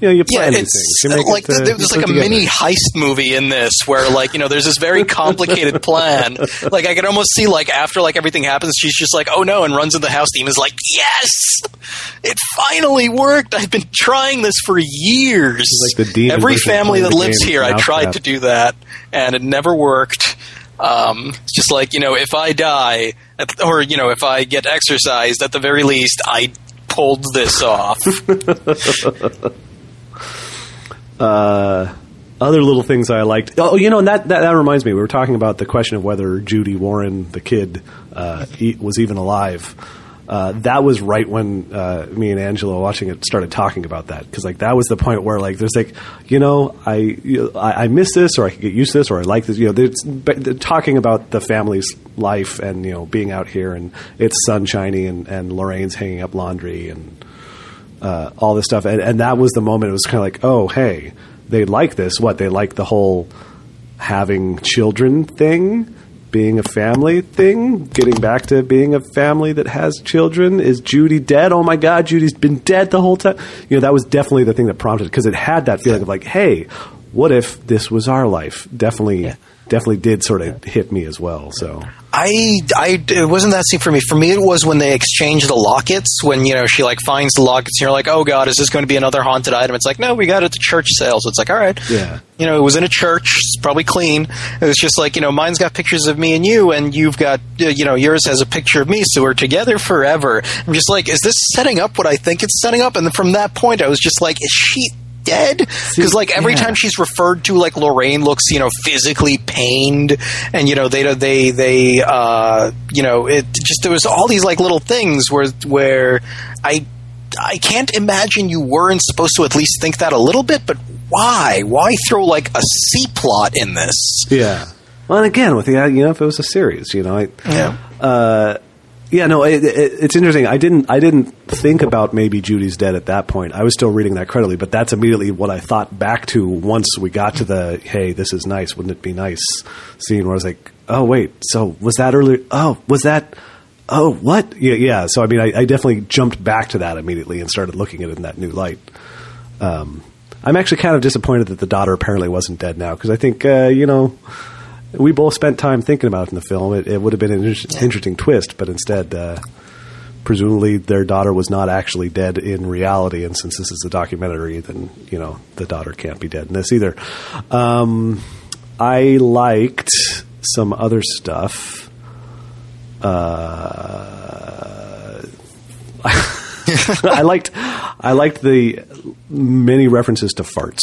You know you plan yeah, it's things. Like it, uh, there you like a together. mini heist movie in this where like you know there's this very complicated plan. Like I could almost see like after like everything happens, she's just like oh no and runs in the house. Demon's like yes, it finally worked. I've been trying this for years. like the demon Every family that the lives here, I tried to do that and it never worked. Um, it's just like you know, if I die, at, or you know, if I get exorcised, at the very least, I pulled this off. uh, other little things I liked. Oh, you know, and that, that that reminds me. We were talking about the question of whether Judy Warren, the kid, uh, was even alive. Uh, that was right when uh, me and Angela watching it started talking about that because like that was the point where like there's like you know I you I, I miss this or I get used to this or I like this you know it's talking about the family's life and you know being out here and it's sunshiny and and Lorraine's hanging up laundry and uh, all this stuff, and, and that was the moment. It was kind of like, oh, hey, they like this. What they like the whole having children thing, being a family thing, getting back to being a family that has children. Is Judy dead? Oh my God, Judy's been dead the whole time. You know, that was definitely the thing that prompted because it had that feeling of like, hey, what if this was our life? Definitely, definitely did sort of hit me as well. So. I, I, it wasn't that scene for me. For me, it was when they exchange the lockets. When you know she like finds the lockets, and you're like, "Oh God, is this going to be another haunted item?" It's like, "No, we got it at the church sale." So it's like, "All right, Yeah. You know, it was in a church. It's probably clean. It was just like you know, mine's got pictures of me and you, and you've got uh, you know, yours has a picture of me, so we're together forever. I'm just like, is this setting up what I think it's setting up? And from that point, I was just like, is she? Dead because like every yeah. time she's referred to, like Lorraine looks, you know, physically pained, and you know they they they uh, you know it just there was all these like little things where where I I can't imagine you weren't supposed to at least think that a little bit, but why? Why throw like a C plot in this? Yeah. Well, and again, with the you know, if it was a series, you know, I, Yeah. uh, yeah, no, it, it, it's interesting. I didn't, I didn't think about maybe Judy's dead at that point. I was still reading that credibly, but that's immediately what I thought back to once we got to the "Hey, this is nice, wouldn't it be nice?" scene where I was like, "Oh, wait, so was that earlier? Oh, was that?" Oh, what? Yeah, yeah. So I mean, I, I definitely jumped back to that immediately and started looking at it in that new light. Um, I'm actually kind of disappointed that the daughter apparently wasn't dead now because I think uh, you know we both spent time thinking about it in the film. It, it would have been an inter- interesting twist, but instead, uh, presumably their daughter was not actually dead in reality. And since this is a documentary, then you know the daughter can't be dead in this either. Um, I liked some other stuff. Uh, I liked I liked the many references to farts.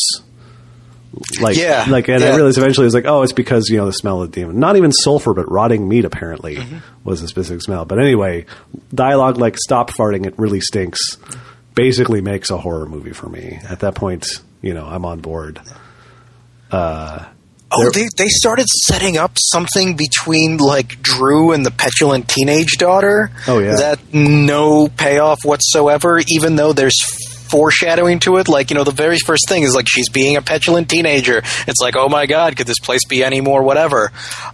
Like, Yeah, like, and yeah. I realized eventually it was like, oh, it's because you know the smell of the demon. Not even sulfur, but rotting meat apparently Mm-hmm. was a specific smell. But anyway, dialogue like "stop farting, it really stinks" basically makes a horror movie for me. At that point, you know, I'm on board. Oh, they they started setting up something between like Drew and the petulant teenage daughter. Oh, yeah. that no payoff whatsoever. Even though there's foreshadowing to it, like you know, the very first thing is like she's being a petulant teenager. It's like, oh my god, could this place be any more whatever?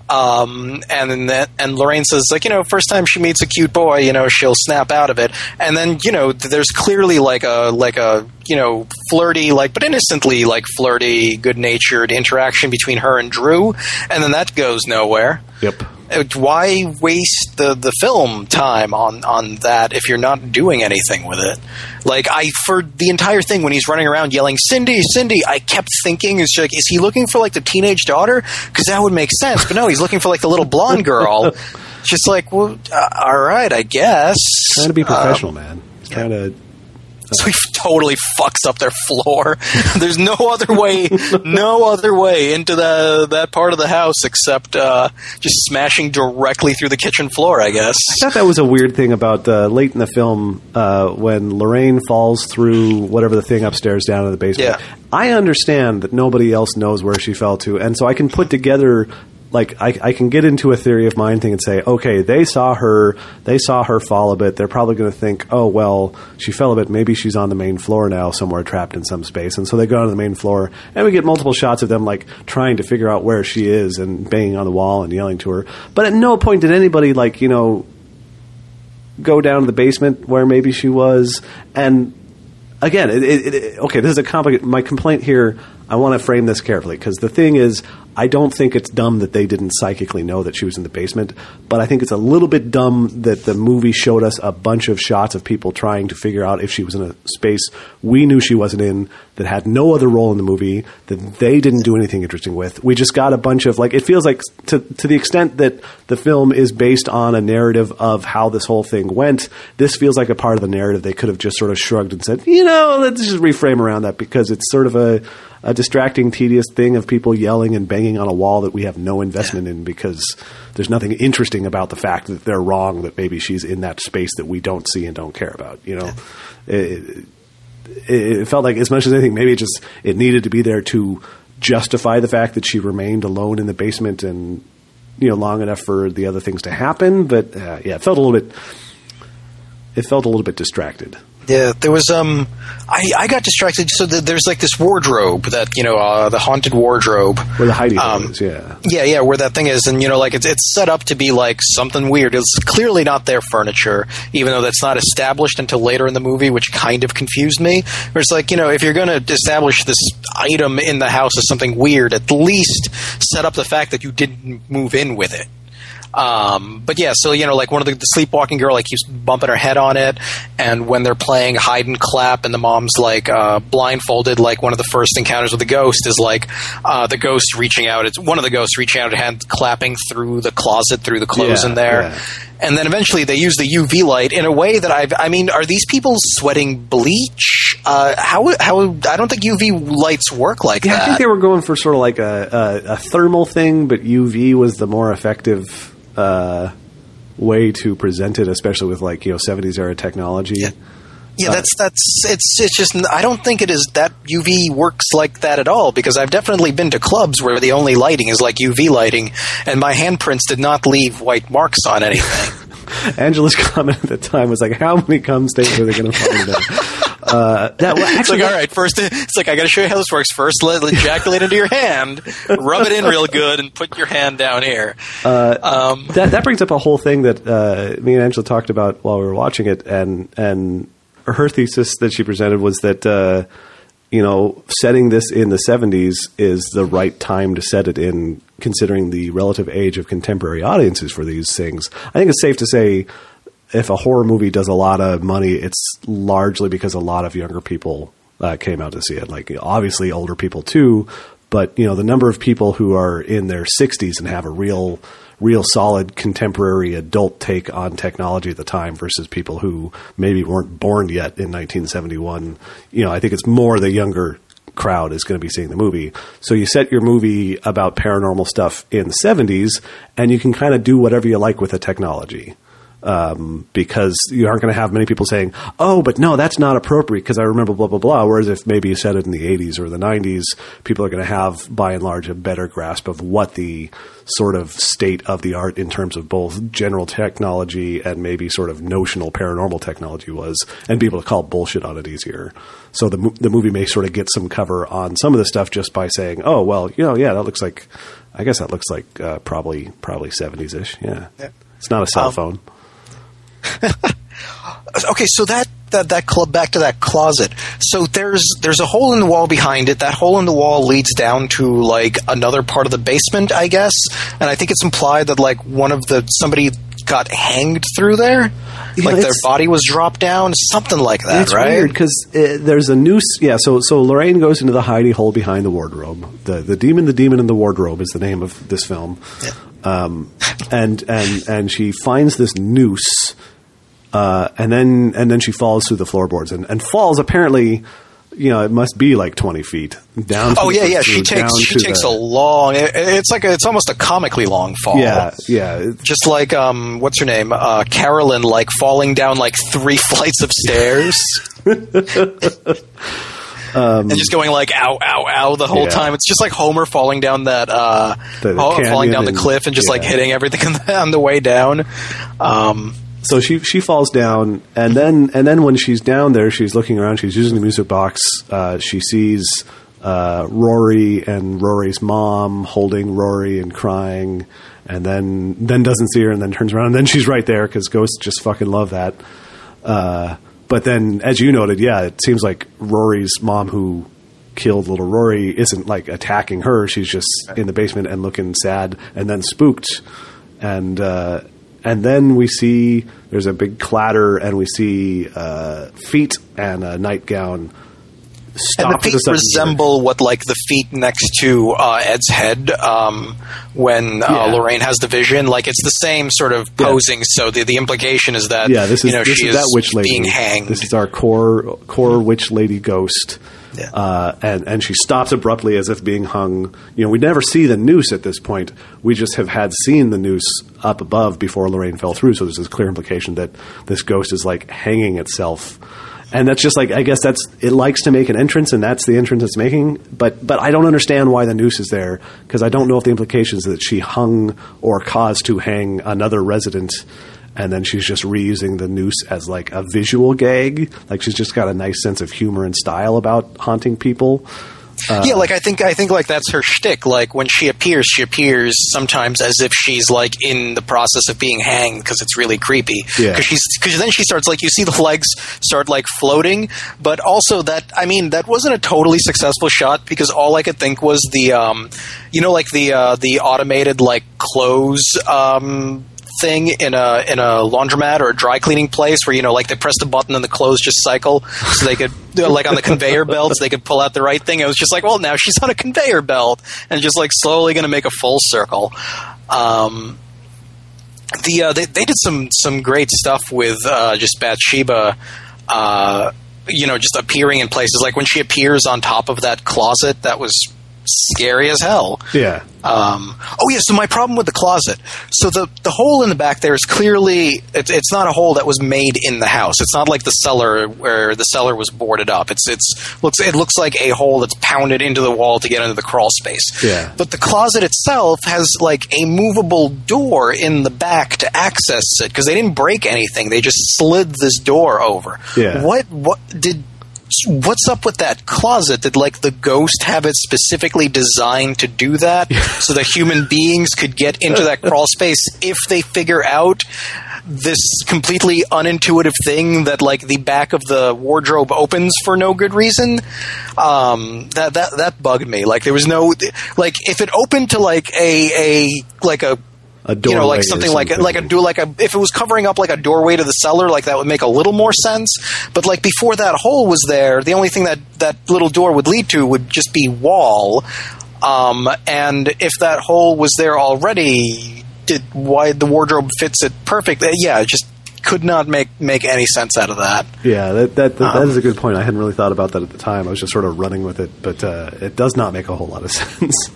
Um, and then and Lorraine says like, you know, first time she meets a cute boy, you know, she'll snap out of it. And then you know, there's clearly like a like a you know flirty like but innocently like flirty good natured interaction between her and drew and then that goes nowhere Yep. Why waste the, the film time on, on that if you're not doing anything with it like i for the entire thing when he's running around yelling cindy cindy i kept thinking is like is he looking for like the teenage daughter because that would make sense but no he's looking for like the little blonde girl just like well uh, all right i guess Trying to be Um, professional, man. Just kind of. so he totally fucks up their floor. There's no other way, no other way into the that part of the house except uh, just smashing directly through the kitchen floor. I guess. I thought that was a weird thing about uh, late in the film uh, when Lorraine falls through whatever the thing upstairs down in the basement. Yeah. I understand that nobody else knows where she fell to, and so I can put together. Like I, I can get into a theory of mind thing and say, okay, they saw her, they saw her fall a bit. They're probably going to think, oh well, she fell a bit. Maybe she's on the main floor now, somewhere trapped in some space. And so they go on to the main floor, and we get multiple shots of them like trying to figure out where she is and banging on the wall and yelling to her. But at no point did anybody like you know go down to the basement where maybe she was and again, it, it, it, okay, this is a complicated. My complaint here, I want to frame this carefully because the thing is, I don't think it's dumb that they didn't psychically know that she was in the basement, but I think it's a little bit dumb that the movie showed us a bunch of shots of people trying to figure out if she was in a space we knew she wasn't in, that had no other role in the movie, that they didn't do anything interesting with. We just got a bunch of like it feels like to to the extent that the film is based on a narrative of how this whole thing went, this feels like a part of the narrative they could have just sort of shrugged and said, you know, let's just reframe around that because it's sort of a a distracting, tedious thing of people yelling and banging on a wall that we have no investment in because there's nothing interesting about the fact that they're wrong that maybe she's in that space that we don't see and don't care about. You know, it, it, it felt like as much as anything, maybe it just it needed to be there to justify the fact that she remained alone in the basement and you know long enough for the other things to happen. But uh, yeah, it felt a little bit. It felt a little bit distracted. Yeah, there was um, I, I got distracted. So the, there's like this wardrobe that you know, uh, the haunted wardrobe Where the hiding Um, is, yeah. Yeah, yeah, where that thing is, and you know, like it's it's set up to be like something weird. It's clearly not their furniture, even though that's not established until later in the movie, which kind of confused me. Where it's like, you know, if you're going to establish this item in the house as something weird, at least set up the fact that you didn't move in with it. Um, but yeah, so you know, like one of the, the sleepwalking girl like keeps bumping her head on it, and when they're playing hide and clap, and the mom's like uh, blindfolded, like one of the first encounters with the ghost is like uh, the ghost reaching out. It's one of the ghosts reaching out, hand clapping through the closet, through the clothes Yeah, in there. yeah. And then eventually they use the UV light in a way that I've. I mean, are these people sweating bleach? Uh, how? How? I don't think UV lights work like Yeah, that. I think they were going for sort of like a, a, a thermal thing, but UV was the more effective uh, way to present it, especially with like you know seventies era technology. Yeah. Yeah, that's that's it's it's just I don't think it is that UV works like that at all because I've definitely been to clubs where the only lighting is like UV lighting and my handprints did not leave white marks on anything. Angela's comment at the time was like, "How many cum stains are they going to find?" Uh, that well, it's like all right, first it's like I got to show you how this works. First, let ejaculate into your hand, rub it in real good, and put your hand down here. um, that that brings up a whole thing that uh, me and Angela talked about while we were watching it, and and her thesis that she presented was that uh, you know setting this in the '70s is the right time to set it in, considering the relative age of contemporary audiences for these things. I think it's safe to say. If a horror movie does a lot of money, it's largely because a lot of younger people uh, came out to see it. Like obviously older people too, but you know the number of people who are in their 60s and have a real real solid contemporary adult take on technology at the time versus people who maybe weren't born yet in 1971 you know i think it's more the younger crowd is going to be seeing the movie so you set your movie about paranormal stuff in the 70s and you can kind of do whatever you like with the technology um, because you aren't going to have many people saying, "Oh, but no, that's not appropriate," because I remember blah blah blah. Whereas if maybe you said it in the '80s or the '90s, people are going to have, by and large, a better grasp of what the sort of state of the art in terms of both general technology and maybe sort of notional paranormal technology was, and be able to call bullshit on it easier. So the the movie may sort of get some cover on some of the stuff just by saying, "Oh, well, you know, yeah, that looks like." I guess that looks like uh, probably probably 70s ish. Yeah. Yeah. It's not a cell Um, phone. okay, so that, that that club back to that closet. So there's there's a hole in the wall behind it. That hole in the wall leads down to like another part of the basement, I guess. And I think it's implied that like one of the somebody got hanged through there. Yeah, like their body was dropped down, something like that, it's right? weird because uh, there's a noose. Yeah, so so Lorraine goes into the hidey hole behind the wardrobe. The the demon, the demon in the wardrobe is the name of this film. Yeah. Um, and and and she finds this noose, uh, and then and then she falls through the floorboards and, and falls apparently. You know, it must be like twenty feet down. Oh yeah, yeah. She takes she takes the- a long. it- it's like a, it's almost a comically long fall. yeah yeah. just like um, what's her name, uh, Carolyn, like falling down like three flights of stairs, and just going like ow, ow, ow the whole Um, Yeah. time. It's just like Homer falling down that uh, The- the oh, falling down the and- cliff and just like hitting everything on the, on the way down. Um, so she she falls down and then and then when she's down there she's looking around she's using the music box uh, she sees uh, Rory and Rory's mom holding Rory and crying and then then doesn't see her and then turns around and then she's right there because ghosts just fucking love that uh, but then, as you noted, yeah, it seems like Rory's mom, who killed little Rory, isn't like attacking her. She's just in the basement and looking sad, and then spooked, and uh, and then we see there's a big clatter, and we see uh, feet and a nightgown. Stop and the feet resemble what like the feet next to uh, Ed's head um, when uh, Yeah. Lorraine has the vision. Like it's the same sort of Yeah. posing. So the the implication is that yeah, this is you know this she is is that witch lady. being hanged. This is our core core witch lady ghost. Yeah. Uh, and and she stops abruptly as if being hung. You know, we never see the noose at this point. We just have had seen the noose up above before Lorraine fell through. So there's this clear implication that this ghost is like hanging itself. And that's just like I guess that's it likes to make an entrance, and that's the entrance it's making. But but I don't understand why the noose is there because I don't know if the implication is that she hung or caused to hang another resident and then she's just reusing the noose as like a visual gag. Like she's just got a nice sense of humor and style about haunting people. Yeah, like I think I think like that's her shtick. Like when she appears, she appears sometimes as if she's like in the process of being hanged because it's really creepy. Yeah. Because she's because then she starts like you see the legs start like floating, but also that I mean that wasn't a totally successful shot because all I could think was the um you know like the uh, the automated like clothes um thing in a in a laundromat or a dry cleaning place where you know like they press the button and the clothes just cycle so they could like on the conveyor belts they could pull out the right thing. It was just like well now she's on a conveyor belt and just like slowly going to make a full circle. Um the uh, they, they did some some great stuff with uh, just Bathsheba uh you know just appearing in places. Like when she appears on top of that closet that was scary as hell Yeah, um, oh yeah, so my problem with the closet. So the the hole in the back there is clearly it's it's not a hole that was made in the house. It's not like the cellar where the cellar was boarded up. It's it's looks it looks like a hole that's pounded into the wall to get into the crawl space. Yeah. But the closet itself has like a movable door in the back to access it because they didn't break anything. They just slid this door over. Yeah. What what did what's up with that closet? Did like the ghost have it specifically designed to do that so that human beings could get into that crawl space? If they figure out this completely unintuitive thing that like the back of the wardrobe opens for no good reason um that that that bugged me. Like there was no like if it opened to like a a like a a you know, like or something like a, something. like a do like a if it was covering up like a doorway to the cellar, like that would make a little more sense. But like before that hole was there, the only thing that that little door would lead to would just be wall. Um, and if that hole was there already, did why the wardrobe fits it perfect? Uh, yeah, it just could not make make any sense out of that. Yeah, that that, that, Um, that is a good point. I hadn't really thought about that at the time. I was just sort of running with it, but uh, it does not make a whole lot of sense.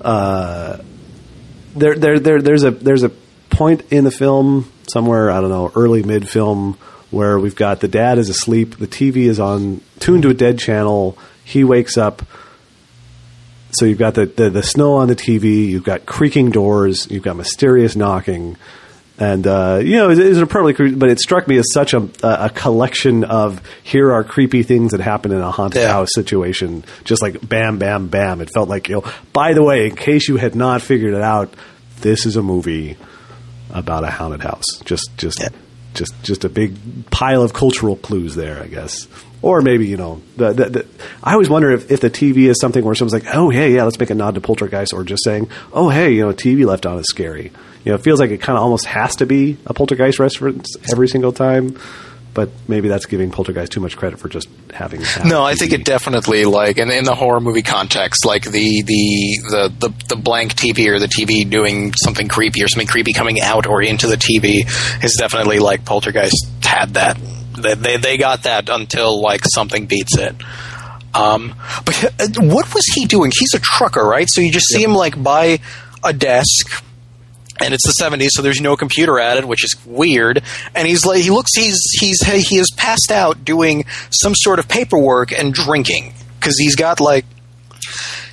Uh, there, there, there, there's a there's a point in the film somewhere I don't know early mid film where we've got the dad is asleep, the TV is on tuned to a dead channel. He wakes up. So you've got the, the, the snow on the TV, you've got creaking doors, you've got mysterious knocking, and uh, you know it is appropriately creepy, but it struck me as such a, a collection of here are creepy things that happen in a haunted Yeah. house situation, just like bam, bam, bam. It felt like you know. By the way, in case you had not figured it out, this is a movie about a haunted house. Just just Yeah. just just a big pile of cultural clues there, I guess. Or maybe you know, the, the, the, I always wonder if, if the TV is something where someone's like, "Oh, hey, yeah, let's make a nod to Poltergeist," or just saying, "Oh, hey, you know, TV left on is scary." You know, it feels like it kind of almost has to be a Poltergeist reference every single time. But maybe that's giving Poltergeist too much credit for just having. No, I think it definitely like in, in the horror movie context, like the, the the the the blank TV or the TV doing something creepy or something creepy coming out or into the TV is definitely like Poltergeist had that. They they, they got that until like something beats it. Um, but uh, what was he doing? He's a trucker, right? So you just see him like by a desk and it's the 70s so there's no computer at it which is weird and he's like he looks he's he's he is passed out doing some sort of paperwork and drinking because he's got like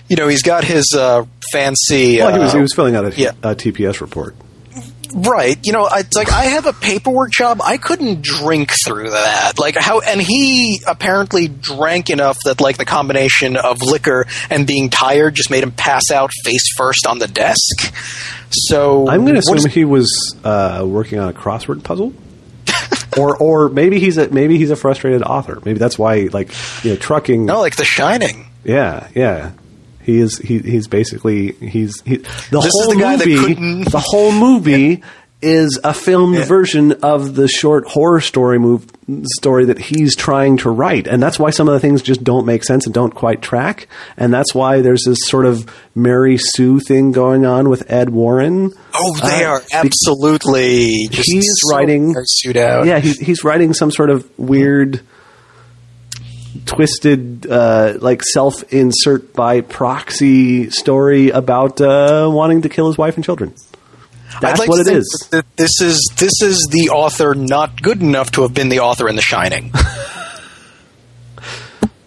you know he's got his uh, fancy Well, he was uh, he was filling out a, yeah. a TPS report. Right you know it's like i have a paperwork job i couldn't drink through that like how and he apparently drank enough that like the combination of liquor and being tired just made him pass out face first on the desk so I'm going to assume is- he was uh, working on a crossword puzzle. or or maybe he's a maybe he's a frustrated author. Maybe that's why like you know trucking. No, like The Shining. Yeah, yeah. He is. He, he's basically. He's. He, the This is whole the movie. The whole movie is a filmed Yeah. version of the short horror story move story that he's trying to write, and that's why some of the things just don't make sense and don't quite track, and that's why there's this sort of Mary Sue thing going on with Ed Warren. Oh, they Uh, are absolutely just he's writing suit out. Yeah, he's he's writing some sort of weird, twisted, uh, like self-insert by proxy story about uh, wanting to kill his wife and children. That's like what it is. This is this is the author not good enough to have been the author in The Shining.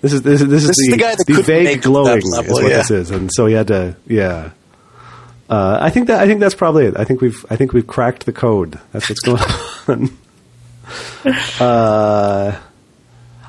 This is this is this This is the, the guy that couldn't vague make glowing that level, is what yeah. this is, and so he had to yeah. Uh, I think that I think that's probably it. I think we've I think we've cracked the code. That's what's going on. uh,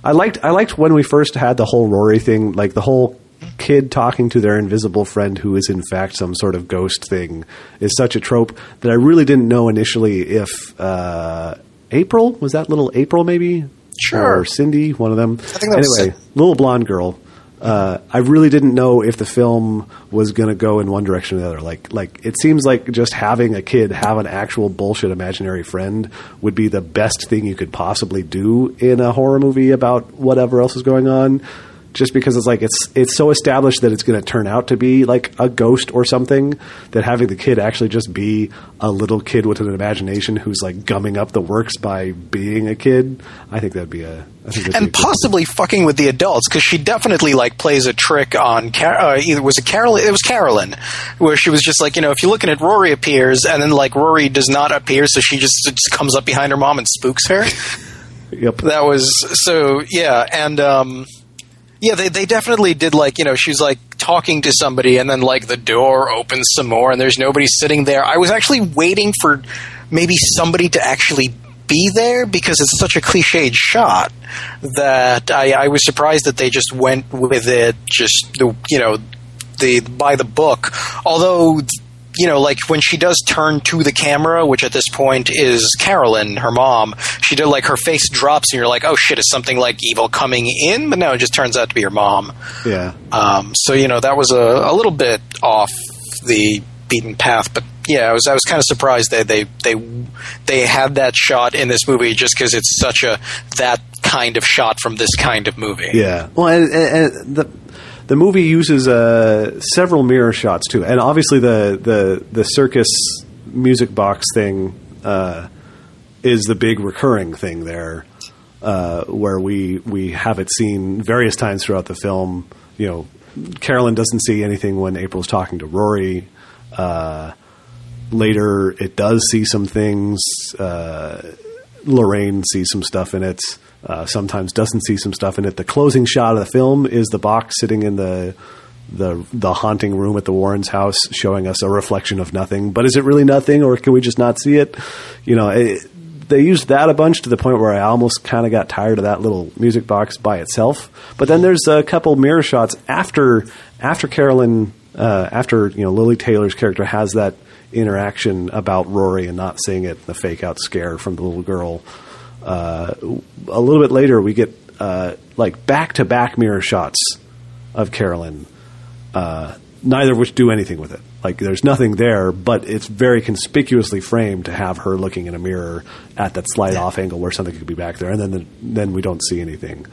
I liked I liked when we first had the whole Rory thing, like the whole kid talking to their invisible friend who is in fact some sort of ghost thing is such a trope that I really didn't know initially if uh, April was that little April maybe Sure. or Cindy one of them think that was anyway little blonde girl. Uh, I really didn't know if the film was going to go in one direction or the other. Like, like it seems like just having a kid have an actual bullshit imaginary friend would be the best thing you could possibly do in a horror movie about whatever else is going on. Just because it's like it's it's so established that it's going to turn out to be like a ghost or something that having the kid actually just be a little kid with an imagination who's like gumming up the works by being a kid. I think that'd be a I think that'd be a and possibly fucking with the adults because she definitely like plays a trick on Car- uh, either was it Carolyn it was Carolyn where she was just like you know if you're looking at Rory appears and then like Rory does not appear so she just, just comes up behind her mom and spooks her Yep. that was so yeah and um yeah they, they definitely did like you know she's like talking to somebody and then like the door opens some more and there's nobody sitting there. I was actually waiting for maybe somebody to actually be there because it's such a cliched shot that i, I was surprised that they just went with it just the you know the by the book. Although you know, like when she does turn to the camera, which at this point is Carolyn, her mom, she did like her face drops and you're like, oh shit, is something like evil coming in? But no, it just turns out to be her mom. Yeah. Um, so you know that was a, a little bit off the beaten path, but yeah, I was I was kind of surprised that they they they had that shot in this movie just because it's such a that kind of shot from this kind of movie. Yeah. Well, and, and, and the the movie uses uh, several mirror shots too, and obviously the the the circus music box thing uh, is the big recurring thing there, uh, where we we have it seen various times throughout the film. You know, Carolyn doesn't see anything when April's talking to Rory. Uh, later, it does see some things. Lorraine sees some stuff in it. Uh, sometimes doesn't see some stuff in it. The closing shot of the film is the box sitting in the the the haunting room at the Warrens' house, showing us a reflection of nothing. But is it really nothing, or can we just not see it? You know, it, they used that a bunch to the point where I almost kind of got tired of that little music box by itself. But then there's a couple mirror shots after after Carolyn, uh, after you know Lili Taylor's character has that interaction about Rory and not seeing it, the fake out scare from the little girl. Uh, a little bit later, we get uh, like back to back mirror shots of Carolyn, uh, neither of which do anything with it. Like there's nothing there, but it's very conspicuously framed to have her looking in a mirror at that slight off angle where something could be back there, and then the, then we don't see anything.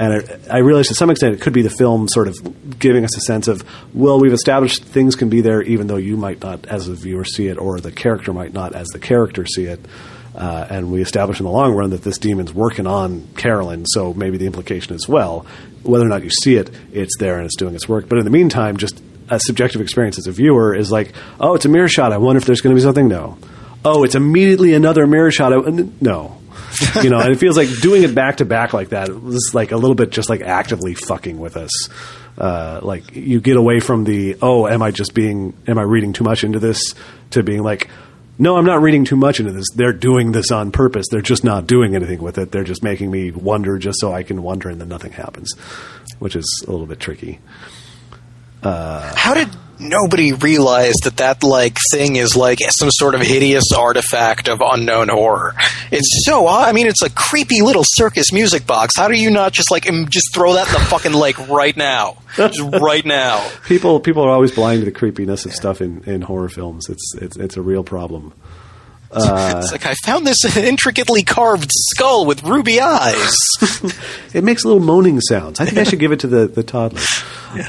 And I, I realize to some extent it could be the film sort of giving us a sense of, well, we've established things can be there even though you might not, as a viewer, see it, or the character might not, as the character, see it. Uh, and we establish in the long run that this demon's working on Carolyn, so maybe the implication is, well, whether or not you see it, it's there and it's doing its work. But in the meantime, just a subjective experience as a viewer is like, oh, it's a mirror shot. I wonder if there's going to be something. No. Oh, it's immediately another mirror shot. No. you know, and it feels like doing it back to back like that was like a little bit just like actively fucking with us. Uh, like you get away from the oh, am I just being, am I reading too much into this? To being like, no, I'm not reading too much into this. They're doing this on purpose. They're just not doing anything with it. They're just making me wonder just so I can wonder and then nothing happens, which is a little bit tricky. How did nobody realize that that like thing is like some sort of hideous artifact of unknown horror. It's so I mean, it's a creepy little circus music box. How do you not just like just throw that in the fucking lake right now? Just right now. People people are always blind to the creepiness of stuff in, in horror films. It's it's it's a real problem. It's like I found this intricately carved skull with ruby eyes. It makes little moaning sounds. I think I should give it to the the toddler.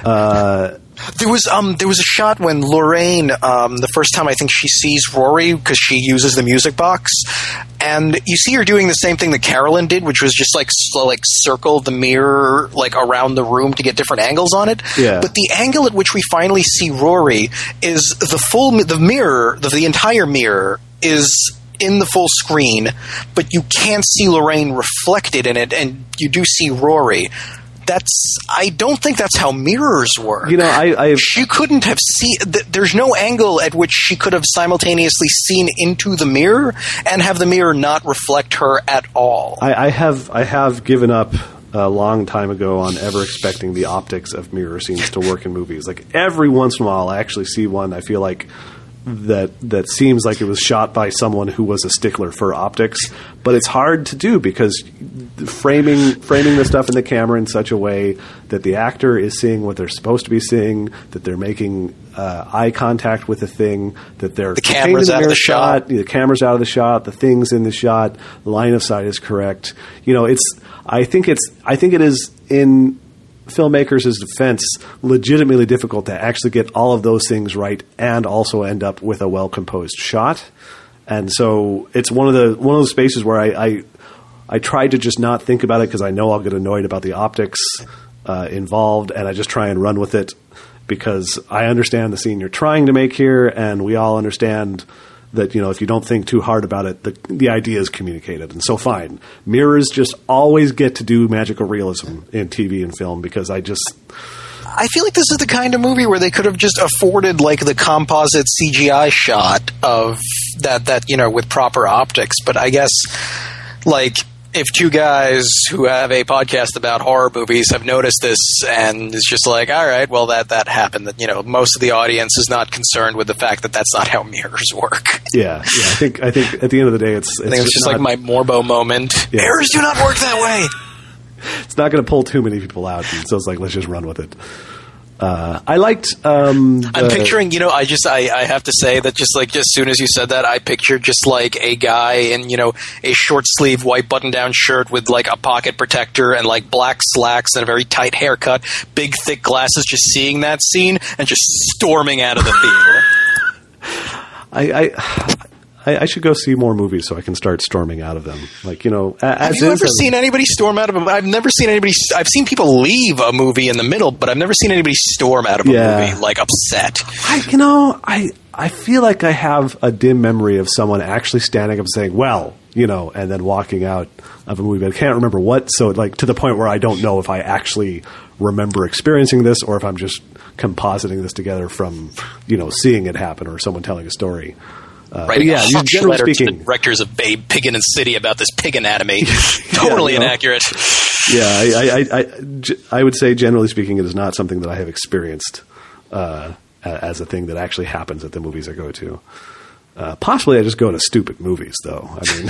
Uh, There was um there was a shot when Lorraine um the first time I think she sees Rory because she uses the music box, and you see her doing the same thing that Carolyn did, which was just like slow, like circle the mirror like around the room to get different angles on it. Yeah. But the angle at which we finally see Rory is the full the mirror the, the entire mirror is in the full screen, but you can't see Lorraine reflected in it, and you do see Rory. That's I don't think that's how mirrors work you know, I I she couldn't have seen. Th- there's no angle at which she could have simultaneously seen into the mirror and have the mirror not reflect her at all. I, I have I have given up a long time ago on ever expecting the optics of mirror scenes to work in movies. Like every once in a while, I actually see one. I feel like that that seems like it was shot by someone who was a stickler for optics, but it's hard to do because framing framing the stuff in the camera in such a way that the actor is seeing what they're supposed to be seeing, that they're making uh, eye contact with the thing, that they're The camera's out of the shot. the camera's out of the shot, the things in the shot, the line of sight is correct. You know, it's I think it's I think it is in filmmakers' defense legitimately difficult to actually get all of those things right and also end up with a well composed shot. And so it's one of the one of those spaces where I I, I try to just not think about it because I know I'll get annoyed about the optics uh, involved, and I just try and run with it because I understand the scene you're trying to make here, and we all understand that you know if you don't think too hard about it, the the idea is communicated, and so fine. Mirrors just always get to do magical realism in TV and film because I just I feel like this is the kind of movie where they could have just afforded like the composite CGI shot of that that you know with proper optics, but I guess like if two guys who have a podcast about horror movies have noticed this and it's just like all right well that that happened that you know most of the audience is not concerned with the fact that that's not how mirrors work yeah yeah I think I think at the end of the day it's it's, I think it's just not, like my morbo moment Yeah. mirrors do not work that way it's not going to pull too many people out, so it's like let's just run with it. Uh, I liked. Um, I'm picturing, you know, I just, I, I have to say that just like, as soon as you said that, I pictured just like a guy in, you know, a short sleeve white button down shirt with like a pocket protector and like black slacks and a very tight haircut, big thick glasses, just seeing that scene and just storming out of the theater. I, I, I, I should go see more movies so I can start storming out of them. Like you know, Have you ever seen anybody storm out of a? I've never seen anybody. I've seen people leave a movie in the middle, but I've never seen anybody storm out of a Yeah. movie like upset. I, you know, I I feel like I have a dim memory of someone actually standing up and saying, "Well," you know, and then walking out of a movie. But I can't remember what. So, like to the point where I don't know if I actually remember experiencing this or if I'm just compositing this together from you know seeing it happen or someone telling a story. Uh, Writing yeah, a generally letter to speaking, the directors of Babe Pig in the City about this pig anatomy. totally you know. inaccurate. yeah, I, I, I, I, would say generally speaking, it is not something that I have experienced uh, as a thing that actually happens at the movies I go to. Uh, possibly, I just go to stupid movies, though. I mean,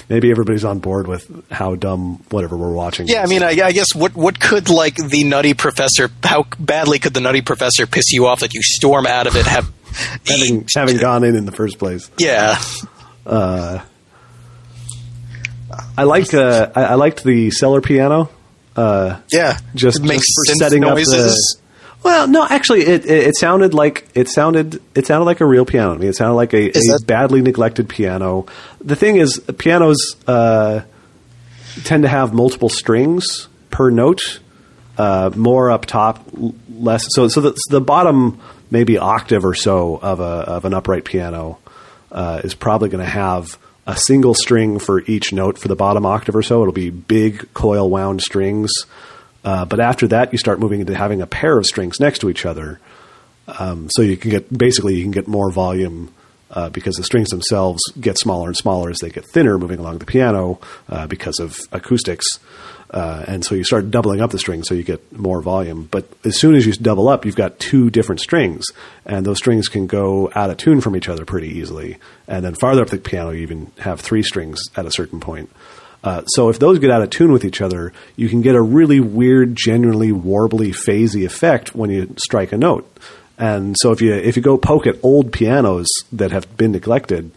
maybe everybody's on board with how dumb whatever we're watching. Yeah, I mean, I, I guess what what could like the Nutty Professor? How badly could the Nutty Professor piss you off that you storm out of it? Have having having gone in in the first place. yeah, I like uh, I, I liked the cellar piano. Uh, yeah, just, just for setting noises. up the. Well, no, actually, it, it it sounded like it sounded it sounded like a real piano. I mean, it sounded like a, a badly neglected piano. The thing is, pianos uh, tend to have multiple strings per note, uh, more up top, less. So, so the, the bottom maybe octave or so of a of an upright piano uh, is probably going to have a single string for each note for the bottom octave or so. It'll be big coil wound strings. Uh, but after that, you start moving into having a pair of strings next to each other. Um, so you can get basically you can get more volume uh, because the strings themselves get smaller and smaller as they get thinner moving along the piano uh, because of acoustics. Uh, and so you start doubling up the strings so you get more volume. But as soon as you double up, you've got two different strings, and those strings can go out of tune from each other pretty easily. And then farther up the piano, you even have three strings at a certain point. Uh, so if those get out of tune with each other, you can get a really weird, genuinely warbly, phasey effect when you strike a note. And so if you if you go poke at old pianos that have been neglected,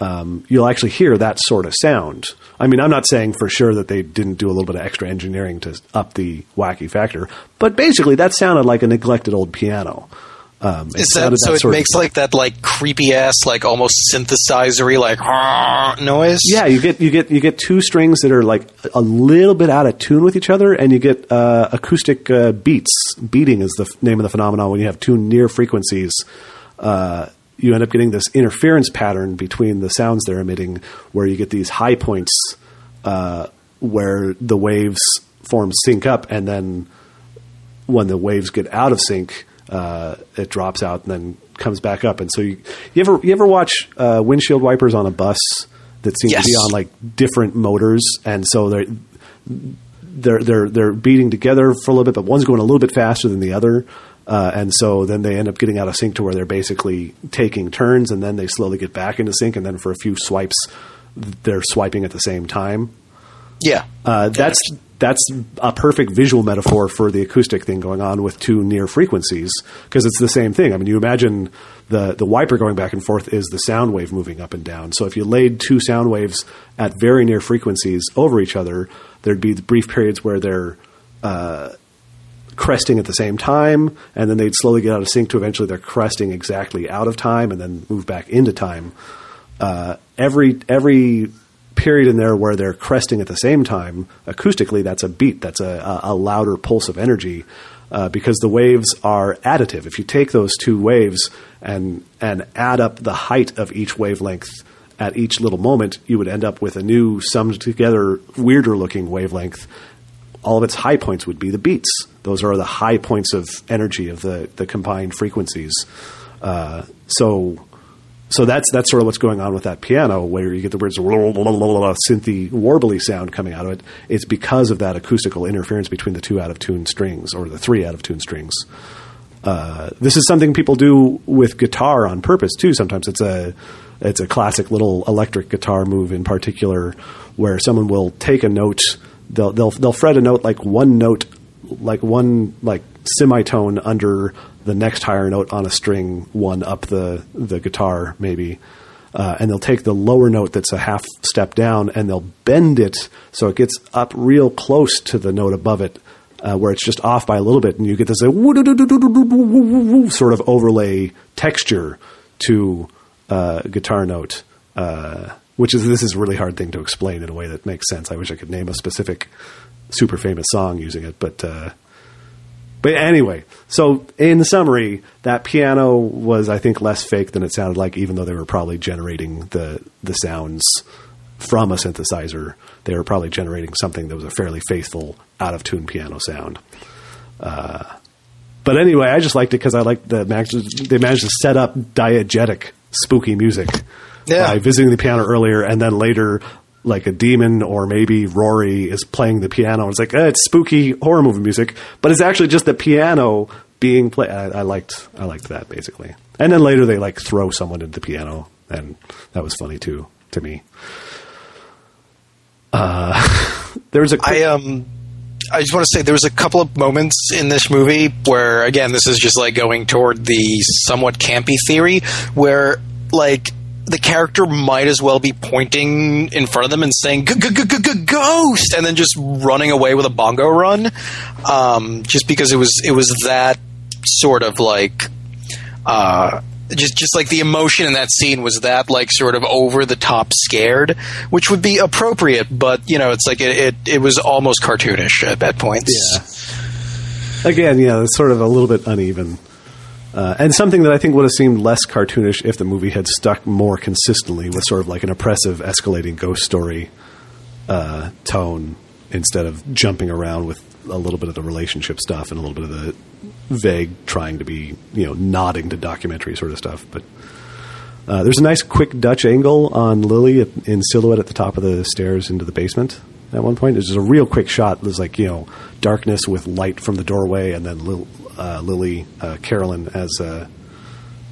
um, you'll actually hear that sort of sound. I mean, I'm not saying for sure that they didn't do a little bit of extra engineering to up the wacky factor, but basically that sounded like a neglected old piano. Um, Is that so? It makes like that like creepy ass like almost synthesizery like noise. Yeah, you get you get you get two strings that are like a little bit out of tune with each other, and you get uh, acoustic uh, beats. Beating is the f- name of the phenomenon when you have two near frequencies. Uh, you end up getting this interference pattern between the sounds they're emitting, where you get these high points uh, where the waves form sync up, and then when the waves get out of sync, uh, it drops out and then comes back up. And so you, you ever you ever watch uh, windshield wipers on a bus that seem Yes. to be on like different motors, and so they're they're they're they're beating together for a little bit, but one's going a little bit faster than the other. Uh, and so then they end up getting out of sync to where they're basically taking turns, and then they slowly get back into sync, and then for a few swipes, they're swiping at the same time. yeah. Uh, that's that's a perfect visual metaphor for the acoustic thing going on with two near frequencies because it's the same thing. I mean, you imagine the the wiper going back and forth is the sound wave moving up and down. So if you laid two sound waves at very near frequencies over each other, there'd be brief periods where they're uh, cresting at the same time, and then they'd slowly get out of sync to eventually they're cresting exactly out of time and then move back into time. Uh, every every period in there where they're cresting at the same time, acoustically, that's a beat. That's a, a, louder pulse of energy uh, because the waves are additive. If you take those two waves and and add up the height of each wavelength at each little moment, you would end up with a new summed together, weirder looking wavelength all of its high points would be the beats. Those are the high points of energy of the, the combined frequencies. Uh, so so that's that's sort of what's going on with that piano, where you get the words synthy warbly sound coming out of it. It's because of that acoustical interference between the two out of tune strings or the three out of tune strings. Uh, this is something people do with guitar on purpose too. Sometimes it's a it's a classic little electric guitar move in particular, where someone will take a note, they'll they'll they'll fret a note like one note, like one like semitone under the next higher note on a string, one up the the guitar maybe. Uh, and they'll take the lower note that's a half step down and they'll bend it so it gets up real close to the note above it, uh, where it's just off by a little bit, and you get this sort of overlay texture to uh, guitar note, which is this is a really hard thing to explain in a way that makes sense. I wish I could name a specific super famous song using it, but uh, but anyway, so in summary, that piano was, I think, less fake than it sounded like, even though they were probably generating the the sounds from a synthesizer. They were probably generating something that was a fairly faithful, out of tune piano sound. Uh, but anyway, I just liked it because I liked the they managed to set up diegetic, spooky music Yeah. by visiting the piano earlier, and then later, like a demon or maybe Rory is playing the piano. It's like eh, it's spooky horror movie music, but it's actually just the piano being played. I, I liked I liked that basically, and then later they like throw someone into the piano, and that was funny too to me. Uh, there's a I um I just want to say there was a couple of moments in this movie where again this is just like going toward the somewhat campy theory where like the character might as well be pointing in front of them and saying "G- g- g- g- g- ghost and then just running away with a bongo run um, just because it was it was that sort of like uh, just just like the emotion in that scene was that like sort of over the top scared, which would be appropriate, but you know, it's like it it, it was almost cartoonish at, at points. Yeah. Again, yeah, it's sort of a little bit uneven. Uh, and something that I think would have seemed less cartoonish if the movie had stuck more consistently with sort of like an oppressive, escalating ghost story uh, tone instead of jumping around with a little bit of the relationship stuff and a little bit of the vague trying to be, you know, nodding to documentary sort of stuff. But Uh, there's a nice quick Dutch angle on Lili in silhouette at the top of the stairs into the basement. At one point, there's just a real quick shot. There's like you know darkness with light from the doorway, and then Lil, uh, Lili uh, Carolyn as a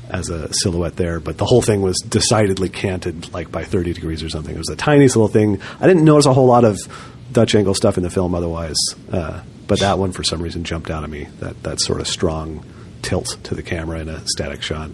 as a silhouette there. But the whole thing was decidedly canted, like by 30 degrees or something. It was the tiniest little thing. I didn't notice a whole lot of Dutch angle stuff in the film otherwise, uh, but that one for some reason jumped out at me. That that sort of strong tilt to the camera in a static shot.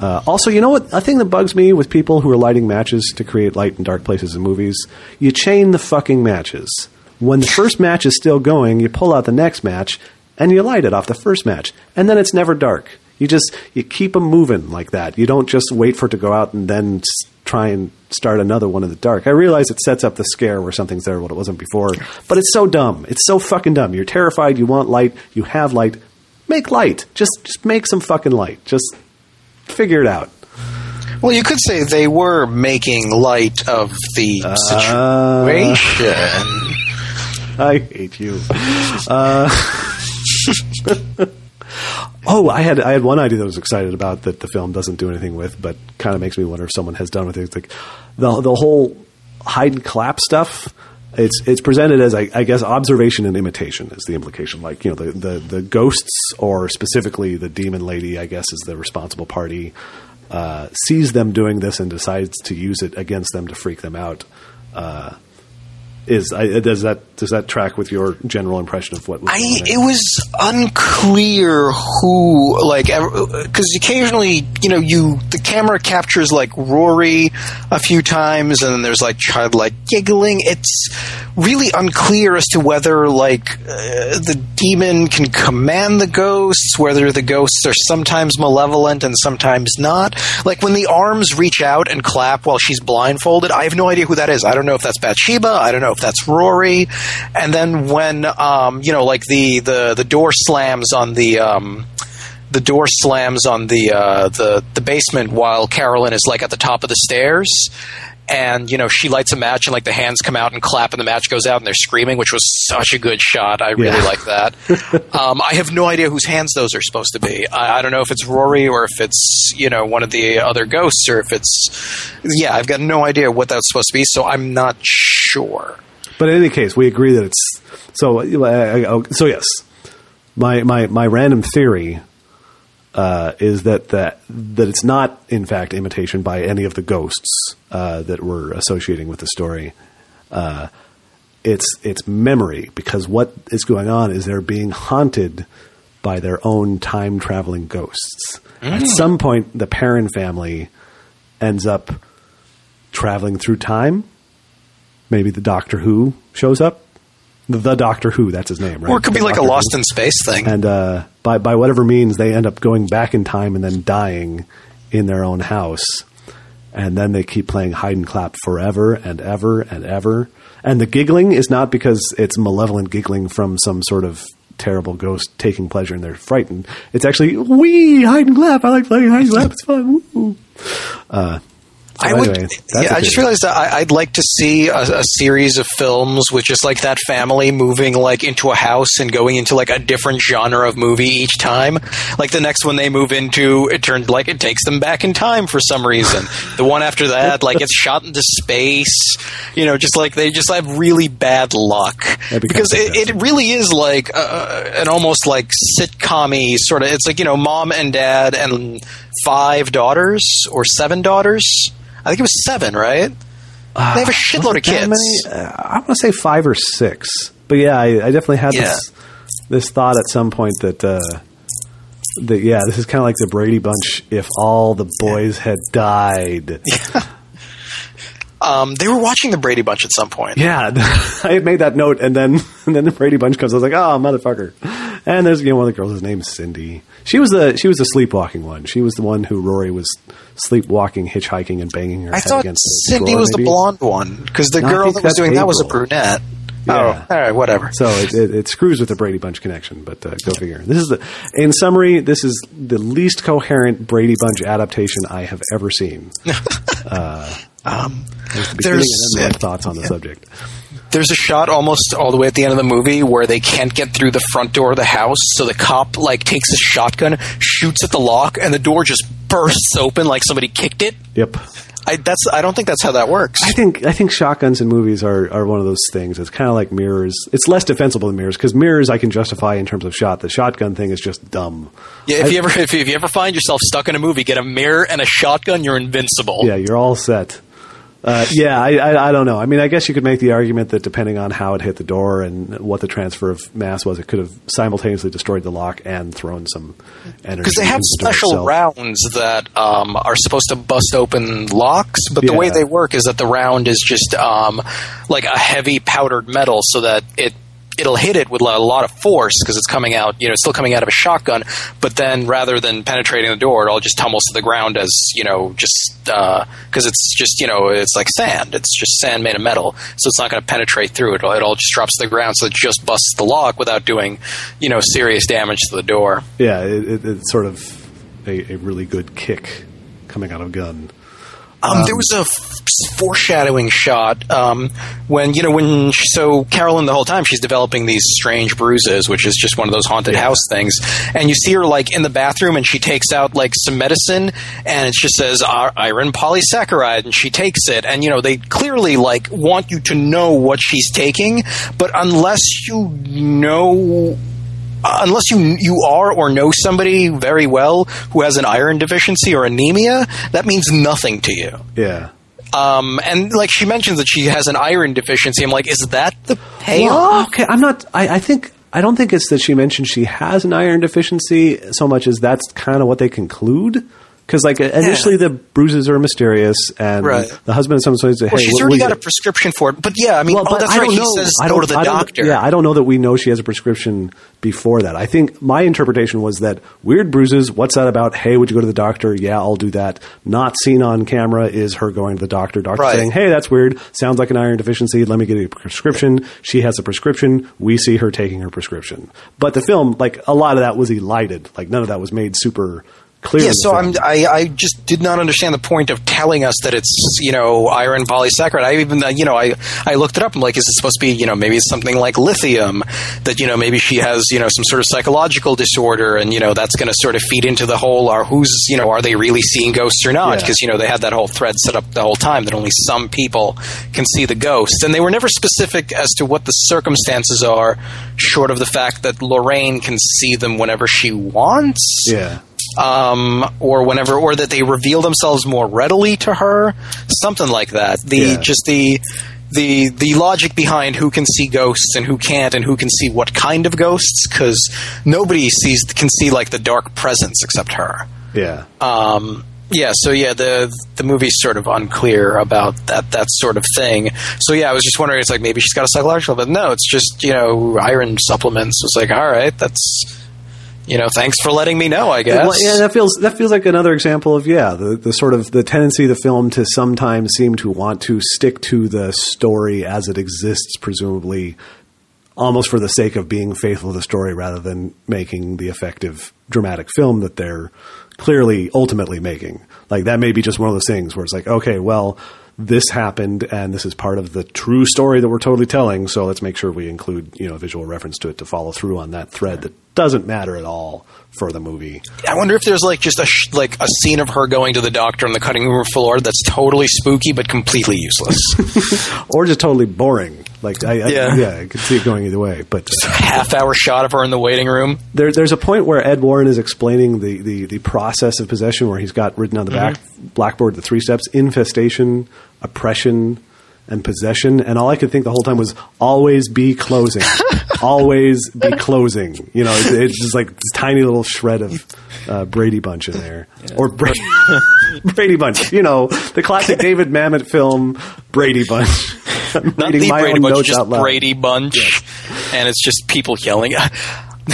Uh, also, you know what? A thing that bugs me with people who are lighting matches to create light in dark places in movies, you chain the fucking matches. When the first match is still going, you pull out the next match and you light it off the first match, and then it's never dark. You just you keep them moving like that. You don't just wait for it to go out and then try and start another one in the dark. I realize it sets up the scare where something's there what it wasn't before, but it's so dumb. It's so fucking dumb. You're terrified. You want light. You have light. Make light. Just just make some fucking light. Just figure it out. Well, you could say they were making light of the Uh, situation. I hate you. Uh, oh, I had I had one idea that I was excited about that the film doesn't do anything with, but kind of makes me wonder if someone has done with it. It's like the the whole hide and clap stuff. It's it's presented as I, I guess observation and imitation is the implication. Like you know the, the the ghosts or specifically the demon lady, I guess is the responsible party. Uh, sees them doing this and decides to use it against them to freak them out. Uh, is I, does that does that track with your general impression of what was I it was unclear who like because occasionally you know you the camera captures like Rory a few times and then there's like childlike giggling. It's really unclear as to whether like uh, the demon can command the ghosts, whether the ghosts are sometimes malevolent and sometimes not. Like when the arms reach out and clap while she's blindfolded, I have no idea who that is. I don't know if that's Bathsheba. I don't know if that's Rory. And then when um, you know, like the the the door slams on the um, the door slams on the uh, the the basement while Carolyn is like at the top of the stairs. And you know she lights a match and like the hands come out and clap and the match goes out and they're screaming, which was such a good shot. I really Yeah. like that. um, I have no idea whose hands those are supposed to be. I, I don't know if it's Rory or if it's you know one of the other ghosts or if it's yeah. I've got no idea what that's supposed to be, so I'm not sure. But in any case, we agree that it's so. Uh, so yes, my my my random theory uh, is that that that it's not in fact imitation by any of the ghosts uh, that we're associating with the story. Uh, it's it's memory because what is going on is they're being haunted by their own time traveling ghosts. At some point, the Perron family ends up traveling through time maybe the Doctor Who shows up. The, Doctor Who, that's his name, right? Or it could be The like a Lost Who. in Space thing. And uh, by by whatever means, they end up going back in time and then dying in their own house. And then they keep playing hide and clap forever and ever and ever. And the giggling is not because it's malevolent giggling from some sort of terrible ghost taking pleasure in their frightened. It's actually wee hide and clap. I like playing hide and clap. It's fun. Uh, so I would. anyway, yeah, I just realized that I, I'd like to see a, a series of films with just like that family moving like into a house and going into like a different genre of movie each time. Like the next one they move into, it turns like it takes them back in time for some reason. the one after that, like it's shot into space. You know, just like they just have really bad luck because it, it really is like uh, an almost like sitcom sort of. It's like you know, mom and dad and five daughters or seven daughters. I think it was seven, right? they have a shitload of kids. many? Uh, I want to say five or six, but yeah, I, I definitely had Yeah. this this thought at some point that uh, that yeah, this is kind of like the Brady Bunch if all the boys had died. Um, they were watching the Brady Bunch at some point. Yeah, I had made that note, and then and then the Brady Bunch comes. I was like, oh motherfucker! And there's you know one of the girls. His name's Cindy. She was the she was the sleepwalking one. She was the one who Rory was sleepwalking, hitchhiking, and banging her I head against. the Cindy was the blonde one because the No, girl that was doing that was a brunette. Yeah. Oh, all right, whatever. So it, it, it screws with the Brady Bunch connection, but uh, go figure. This is the, in summary, this is the least coherent Brady Bunch adaptation I have ever seen. Uh, Um, there's the beginning and thoughts on the subject. There's a shot almost all the way at the end of the movie where they can't get through the front door of the house, so the cop like takes his shotgun, shoots at the lock, and the door just bursts open like somebody kicked it. Yep. I that's I don't think that's how that works. I think I think shotguns in movies are, are one of those things. It's kind of like mirrors. It's less defensible than mirrors because mirrors I can justify in terms of shot. The shotgun thing is just dumb. yeah, if I- you ever if you, if you ever find yourself stuck in a movie, get a mirror and a shotgun, you're invincible. Yeah, you're all set. Uh, yeah, I, I, I don't know. I mean, I guess you could make the argument that depending on how it hit the door and what the transfer of mass was, it could have simultaneously destroyed the lock and thrown some energy. Because they have the special rounds that um, are supposed to bust open locks, but the way they work is that the round is just um, like a heavy powdered metal, so that it it'll hit it with a lot of force because it's coming out, you know, it's still coming out of a shotgun. But then rather than penetrating the door, it all just tumbles to the ground as you know, just uh, because it's just you know, it's like sand. It's just sand made of metal, so it's not going to penetrate through it. It all just drops to the ground, so it just busts the lock without doing you know serious damage to the door. Yeah, it, it, it's sort of a, a really good kick coming out of a gun. Um, there was a f- foreshadowing shot um, when you know when she, so Carolyn the whole time she's developing these strange bruises, which is just one of those haunted house things, and you see her like in the bathroom and she takes out like some medicine and it just says iron polysaccharide and she takes it. And you know they clearly like want you to know what she's taking, but unless you know unless you you are or know somebody very well who has an iron deficiency or anemia, that means nothing to you. Yeah. Um, and like she mentions that she has an iron deficiency. I'm like, is that the payoff? Well, okay, I'm not. I, I think I don't think it's that she mentioned she has an iron deficiency so much as that's kind of what they conclude. Because like initially the bruises are mysterious, and Right. the husband sometimes says, "Hey, Well, she's what- already what got a prescription for it. But yeah, I mean, Well, oh, that's I right. don't He know. says I go don't, to the I don't- doctor. Yeah, I don't know that we know she has a prescription before that. I think my interpretation was that weird bruises. What's that about? Hey, would you go to the doctor? Yeah, I'll do that. Not seen on camera is her going to the doctor. Doctor Right. saying, "Hey, that's weird. Sounds like an iron deficiency. Let me get a prescription." She has a prescription. We see her taking her prescription. But the film, like a lot of that was elided. Like none of that was made super clear. Yeah, so I'm. I, I just did not understand the point of telling us that it's you know iron polysaccharide. I even you know I I looked it up. I'm like, is it supposed to be you know maybe it's something like lithium that you know maybe she has you know some sort of psychological disorder and you know that's going to sort of feed into the whole are who's you know are they really seeing ghosts or not? Yeah. Because you know they had that whole thread set up the whole time that only some people can see the ghosts, and they were never specific as to what the circumstances are, short of the fact that Lorraine can see them whenever she wants yeah. Um, or whenever, or that they reveal themselves more readily to her, something like that. The Yeah. just the the the logic behind who can see ghosts and who can't, and who can see what kind of ghosts, because nobody sees can see like the dark presence except her. Yeah. Um, yeah, so yeah, the the movie's sort of unclear about that that sort of thing. So yeah, I was just wondering, it's like maybe she's got a psychological, but no, it's just you know iron supplements. It's like all right, that's you know, thanks for letting me know. I guess. Yeah, that feels that feels like another example of yeah, the, the sort of the tendency of the film to sometimes seem to want to stick to the story as it exists, presumably almost for the sake of being faithful to the story rather than making the effective dramatic film that they're clearly ultimately making. Like that may be just one of those things where it's like, okay, well, this happened and this is part of the true story that we're totally telling, so let's make sure we include, you know, a visual reference to it to follow through on that thread that doesn't matter at all for the movie. I wonder if there's like just a sh- like a scene of her going to the doctor on the cutting room floor that's totally spooky but completely useless. or just totally boring. Like I, I Yeah. yeah, I could see it going either way. But uh, Half hour shot of her in the waiting room. there, there's a point where Ed Warren is explaining the, the, the process of possession, where he's got written on the back blackboard the three steps: infestation, oppression, and possession. And all I could think the whole time was always be closing, always be closing. You know, it's, it's just like this tiny little shred of uh, Brady Bunch in there, or Bra- Brady Bunch. You know, the classic David Mamet film Brady Bunch. I'm Not the Brady Bunch, just. Brady Bunch, and it's just people yelling.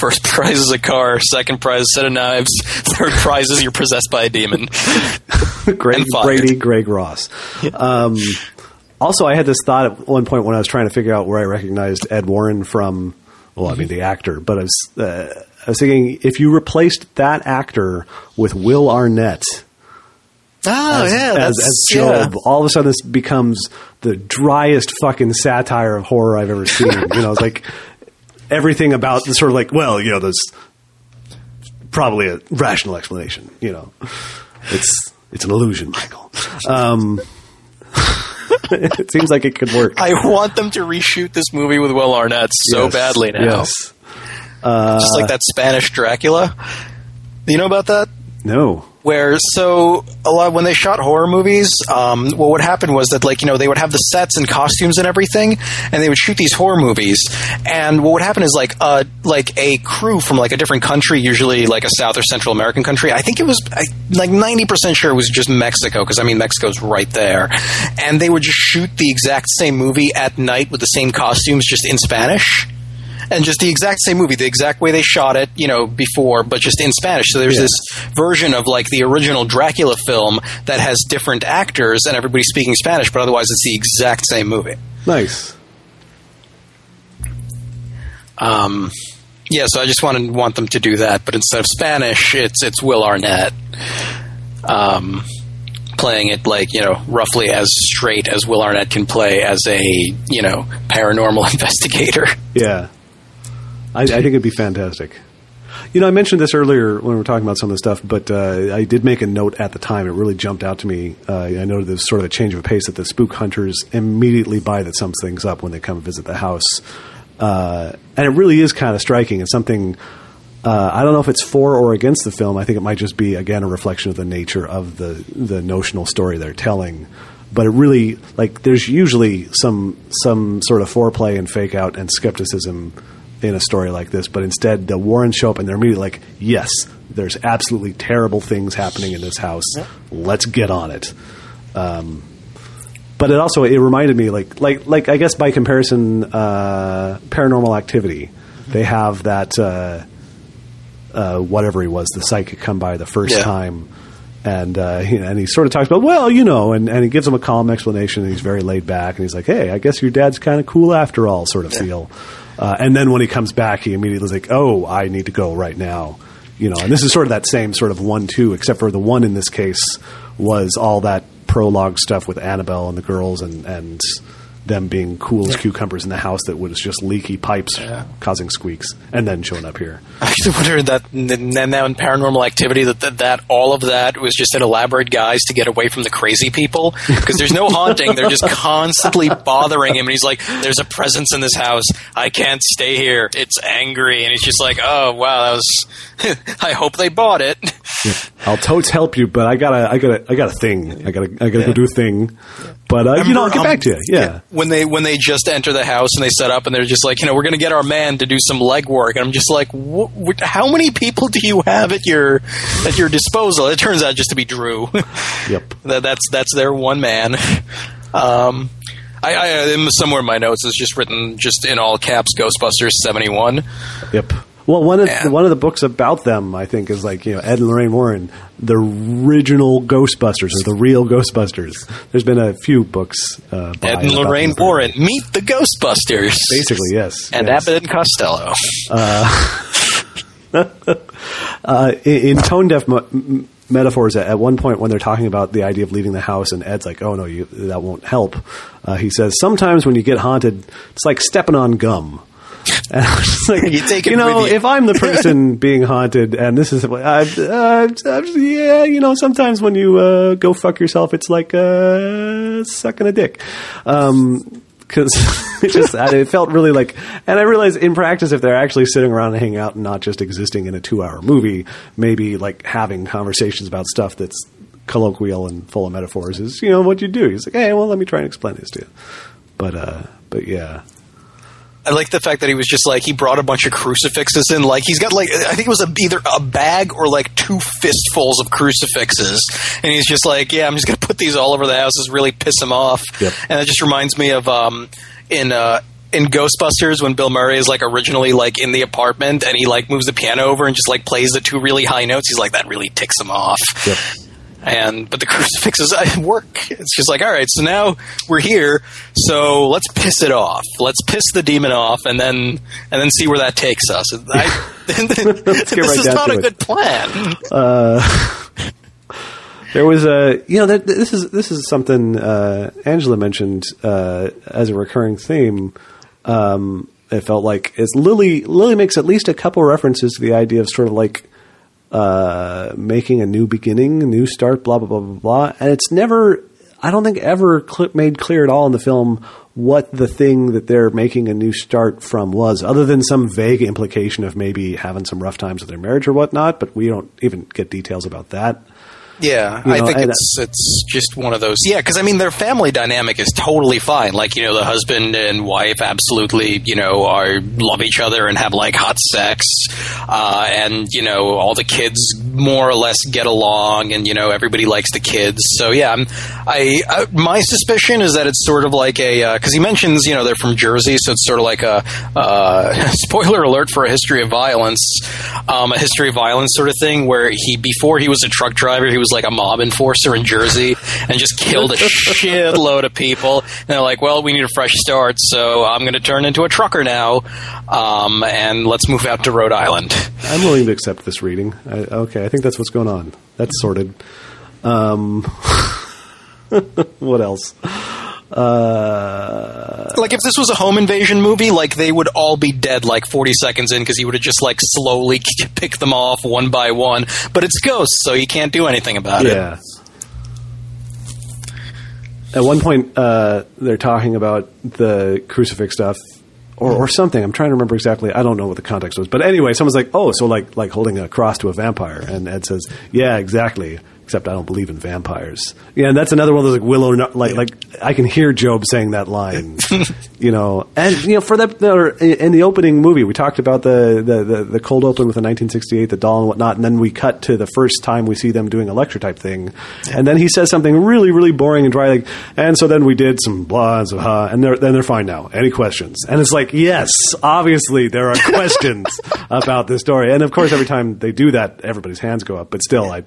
First prize is a car. Second prize is a set of knives. Third prize is you're possessed by a demon. Greg. Brady, Greg Ross. Um, also, I had this thought at one point when I was trying to figure out where I recognized Ed Warren from. Well, I mean the actor, but I was uh, I was thinking if you replaced that actor with Will Arnett, Oh as, yeah, as, that's as yeah. All of a sudden, this becomes the driest fucking satire of horror I've ever seen. you know, it's like everything about the sort of like, well, you know, there's probably a rational explanation. You know, it's it's an illusion, Michael. Um, it seems like it could work. I want them to reshoot this movie with Will Arnett so Yes, badly now. Yes. Just like that Spanish Dracula. You know about that? No. Where so a lot when they shot horror movies um, what would happen was that like you know they would have the sets and costumes and everything and they would shoot these horror movies. And what would happen is like uh like a crew from like a different country usually like a south or central american country i think it was I, like 90% sure it was just mexico because i mean mexico's right there. And they would just shoot the exact same movie at night with the same costumes just in spanish and just the exact same movie, the exact way they shot it, you know, before, but just in Spanish. So there's Yeah. this version of like the original Dracula film that has different actors and everybody speaking Spanish, but otherwise it's the exact same movie. Nice. Um, yeah, so I just want to want them to do that, but instead of Spanish, it's it's Will Arnett, um, playing it like you know roughly as straight as Will Arnett can play as a you know paranormal investigator. Yeah. I, I think it'd be fantastic. You know, I mentioned this earlier when we were talking about some of the stuff, but uh, I did make a note at the time. It really jumped out to me. Uh, I noted there's sort of a change of pace that the spook hunters immediately buy that sums things up when they come visit the house. Uh, and it really is kind of striking. It's something. Uh, I don't know if it's for or against the film. I think it might just be again a reflection of the nature of the the notional story they're telling. But it really like there's usually some some sort of foreplay and fake out and skepticism in a story like this. But instead, the Warrens show up and they're immediately like, "Yes, there's absolutely terrible things happening in this house. Let's get on it." Um, but it also it reminded me like like like I guess by comparison, uh, Paranormal Activity. They have that uh, uh, whatever he was, the psychic come by the first Yeah. time, and uh, he, and he sort of talks about well, you know, and, and he gives him a calm explanation, and he's very laid back, and he's like, hey, I guess your dad's kind of cool after all, sort of feel. Uh, and then when he comes back, he immediately is like, oh, I need to go right now. You know, and this is sort of that same sort of one-two, except for the one in this case was all that prologue stuff with Annabelle and the girls and and them being cool as cucumbers in the house that was just leaky pipes causing squeaks, and then showing up here. I just wonder that n- n- now in Paranormal Activity that, that that all of that was just an elaborate guise to get away from the crazy people because there's no haunting. They're just constantly bothering him, and he's like, "There's a presence in this house. I can't stay here. It's angry." And he's just like, "Oh wow, that was. I hope they bought it." I'll totes help you, but I gotta, I gotta, I got a thing. I gotta, I gotta go do a thing. But uh, you know, I'll get um, back to you. Yeah. When they when they just enter the house and they set up and they're just like, you know, we're going to get our man to do some legwork, and I'm just like, wh- wh- how many people do you have at your at your disposal? It turns out just to be Drew. Yep. that, that's that's their one man. Um, I, I somewhere in my notes is just written just in all caps Ghostbusters seventy one. Yep. Well, one of Yeah. one of the books about them, I think, is like you know Ed and Lorraine Warren, the original Ghostbusters or the real Ghostbusters. There's been a few books. Uh, by Ed and Lorraine. Warren meet the Ghostbusters. Basically, yes. And yes. Abbott and Costello. uh, in, in tone deaf mo- metaphors, at, at one point when they're talking about the idea of leaving the house, and Ed's like, "Oh no, you, that won't help." Uh, he says, "Sometimes when you get haunted, it's like stepping on gum." And I was just like, You take it know, you. if I'm the person being haunted, and this is, uh, uh, uh, yeah, you know, sometimes when you uh, go fuck yourself, it's like uh, sucking a dick. Um, because it just it felt really like, and I realized in practice if they're actually sitting around and hanging out and not just existing in a two-hour movie, maybe like having conversations about stuff that's colloquial and full of metaphors is you know what you do. He's like, hey, well, let me try and explain this to you. But uh, but yeah, I like the fact that he was just like he brought a bunch of crucifixes in. Like he's got like I think it was a, either a bag or like two fistfuls of crucifixes, and he's just like, yeah, I'm just gonna put these all over the house. This really piss him off. Yep. And it just reminds me of um in uh in Ghostbusters when Bill Murray is like originally like in the apartment and he like moves the piano over and just like plays the two really high notes. He's like that really ticks him off. Yep. And but the crucifixes work. It's just like all right, so now we're here, so let's piss it off. Let's piss the demon off, and then and then see where that takes us. I, this right is not a it. good plan. Uh, There was a you know that, this is this is something uh, Angela mentioned uh, as a recurring theme. Um, it felt like is Lili Lili makes at least a couple references to the idea of sort of like uh, making a new beginning, a new start, blah blah blah blah blah, and it's never. I don't think ever cl- made clear at all in the film what the thing that they're making a new start from was, other than some vague implication of maybe having some rough times with their marriage or whatnot. But we don't even get details about that. Yeah, You I think it's it's just one of those. Yeah, because I mean, their family dynamic is totally fine. Like you know, the husband and wife absolutely you know are love each other and have like hot sex, uh, and you know all the kids more or less get along, and you know everybody likes the kids. So yeah, I'm, I, I my suspicion is that it's sort of like a because he mentions you know they're from Jersey, so it's sort of like a uh, spoiler alert for a history of violence, um, a history of violence sort of thing where he before he was a truck driver, he was like a mob enforcer in Jersey and just killed a shitload of people. And they're like, well, we need a fresh start, so I'm going to turn into a trucker now, um, and let's move out to Rhode Island. I'm willing to accept this reading. I, okay, I think that's what's going on. That's sorted. Um, what else? Uh, Like if this was a home invasion movie, like they would all be dead like 40 seconds in because he would have just like slowly picked them off one by one. But it's ghosts, so you can't do anything about it. yeah. At one point, uh, they're talking about the crucifix stuff, or, or something. I'm trying to remember exactly. I don't know what the context was, but anyway, someone's like, "Oh, so like like holding a cross to a vampire," and Ed says, "Yeah, exactly." Except I don't believe in vampires. Yeah, and that's another one of those like willow. Like like I can hear Job saying that line, you know, and you know for that or in the opening movie we talked about the the, the, the cold open with the 1968, the doll and whatnot, and then we cut to the first time we see them doing a lecture type thing, and then he says something really really boring and dry, like, and so then we did some blah and some ha, and they're then they're fine now. Any questions? And it's like, yes, obviously there are questions about this story, and of course every time they do that, everybody's hands go up, but still, I.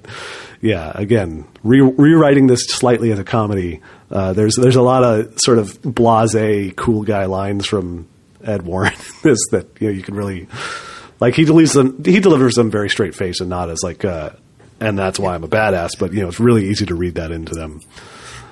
Yeah, again, re- rewriting this slightly as a comedy. Uh, there's there's a lot of sort of blasé, cool guy lines from Ed Warren. this that you know you can really like. He delivers them. He delivers them very straight face and not as like. Uh, and that's why I'm a badass. But you know, it's really easy to read that into them.